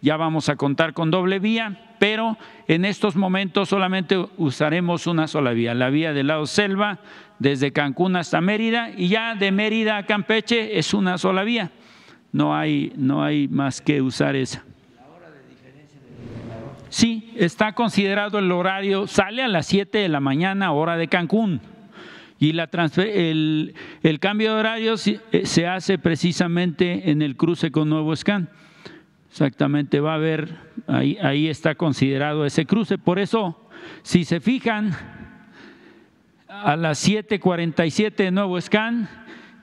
S4: Ya vamos a contar con doble vía, pero en estos momentos solamente usaremos una sola vía, la vía del lado selva, desde Cancún hasta Mérida, y ya de Mérida a Campeche es una sola vía. No hay, no hay más que usar esa. Sí, está considerado el horario, sale a las 7 de la mañana, hora de Cancún. Y la el, el, cambio de horario eh, se hace precisamente en el cruce con Nuevo Scan. Exactamente, va a haber, ahí, ahí está considerado ese cruce. Por eso, si se fijan, a las 7:47 de Nuevo Scan,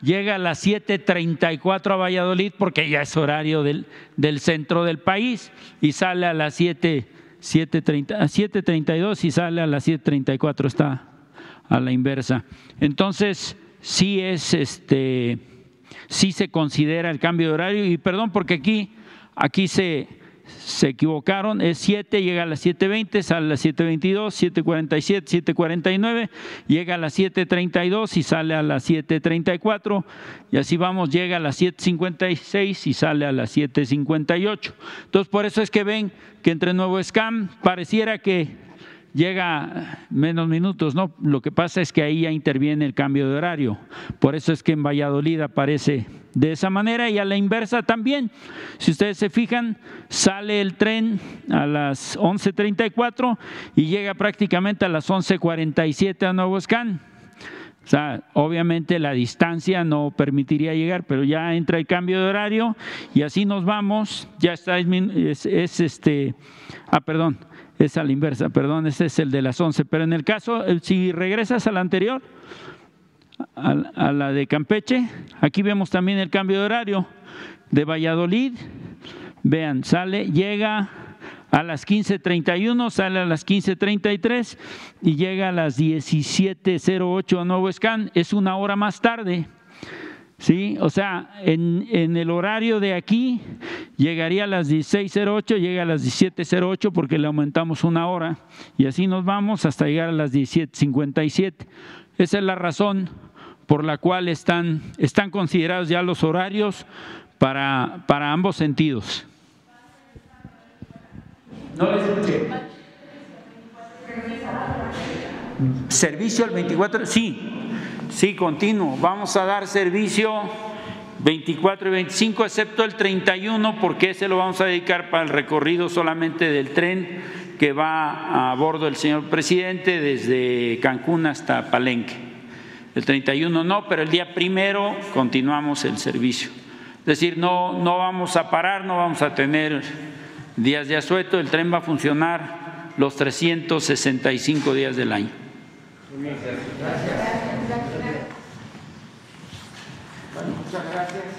S4: llega a las 7:34 a Valladolid porque ya es horario del, del centro del país y sale a las 7, 7.32 y sale a las 7.34, está a la inversa. Entonces, sí es este, sí se considera el cambio de horario, y perdón porque aquí, aquí se, se equivocaron, es 7, llega a las 7.20, sale a las 7.22, 7.47, 7.49, llega a las 7.32 y sale a las 7.34, y así vamos, llega a las 7.56 y sale a las 7.58. Entonces, por eso es que ven que entre Nuevo Scam pareciera que llega menos minutos, ¿no? Lo que pasa es que ahí ya interviene el cambio de horario. Por eso es que en Valladolid aparece de esa manera y a la inversa también. Si ustedes se fijan, sale el tren a las 11.34 y llega prácticamente a las 11.47 a Nuevo Scan. O sea, obviamente la distancia no permitiría llegar, pero ya entra el cambio de horario y así nos vamos. Ya está, es, es este, ah, perdón, es a la inversa, perdón, ese es el de las 11. Pero en el caso, si regresas a la anterior, a, la de Campeche, aquí vemos también el cambio de horario de Valladolid. Vean, sale, llega a las 15.31, sale a las 15.33 y llega a las 17.08 a Nuevo Scan. Es una hora más tarde. ¿sí? O sea, en, en, el horario de aquí llegaría a las 16.08, llega a las 17.08 porque le aumentamos una hora y así nos vamos hasta llegar a las 17.57. Esa es la razón por la cual están, están considerados ya los horarios para, para ambos sentidos. No les escuché. Servicio al 24, sí, Sí, continuo. Vamos a dar servicio 24 y 25, excepto el 31, porque ese lo vamos a dedicar para el recorrido solamente del tren que va a bordo del señor presidente desde Cancún hasta Palenque. El 31 no, pero el día primero continuamos el servicio. Es decir, no, no vamos a parar, no vamos a tener días de asueto, el tren va a funcionar los 365 días del año. Gracias. Muchas gracias.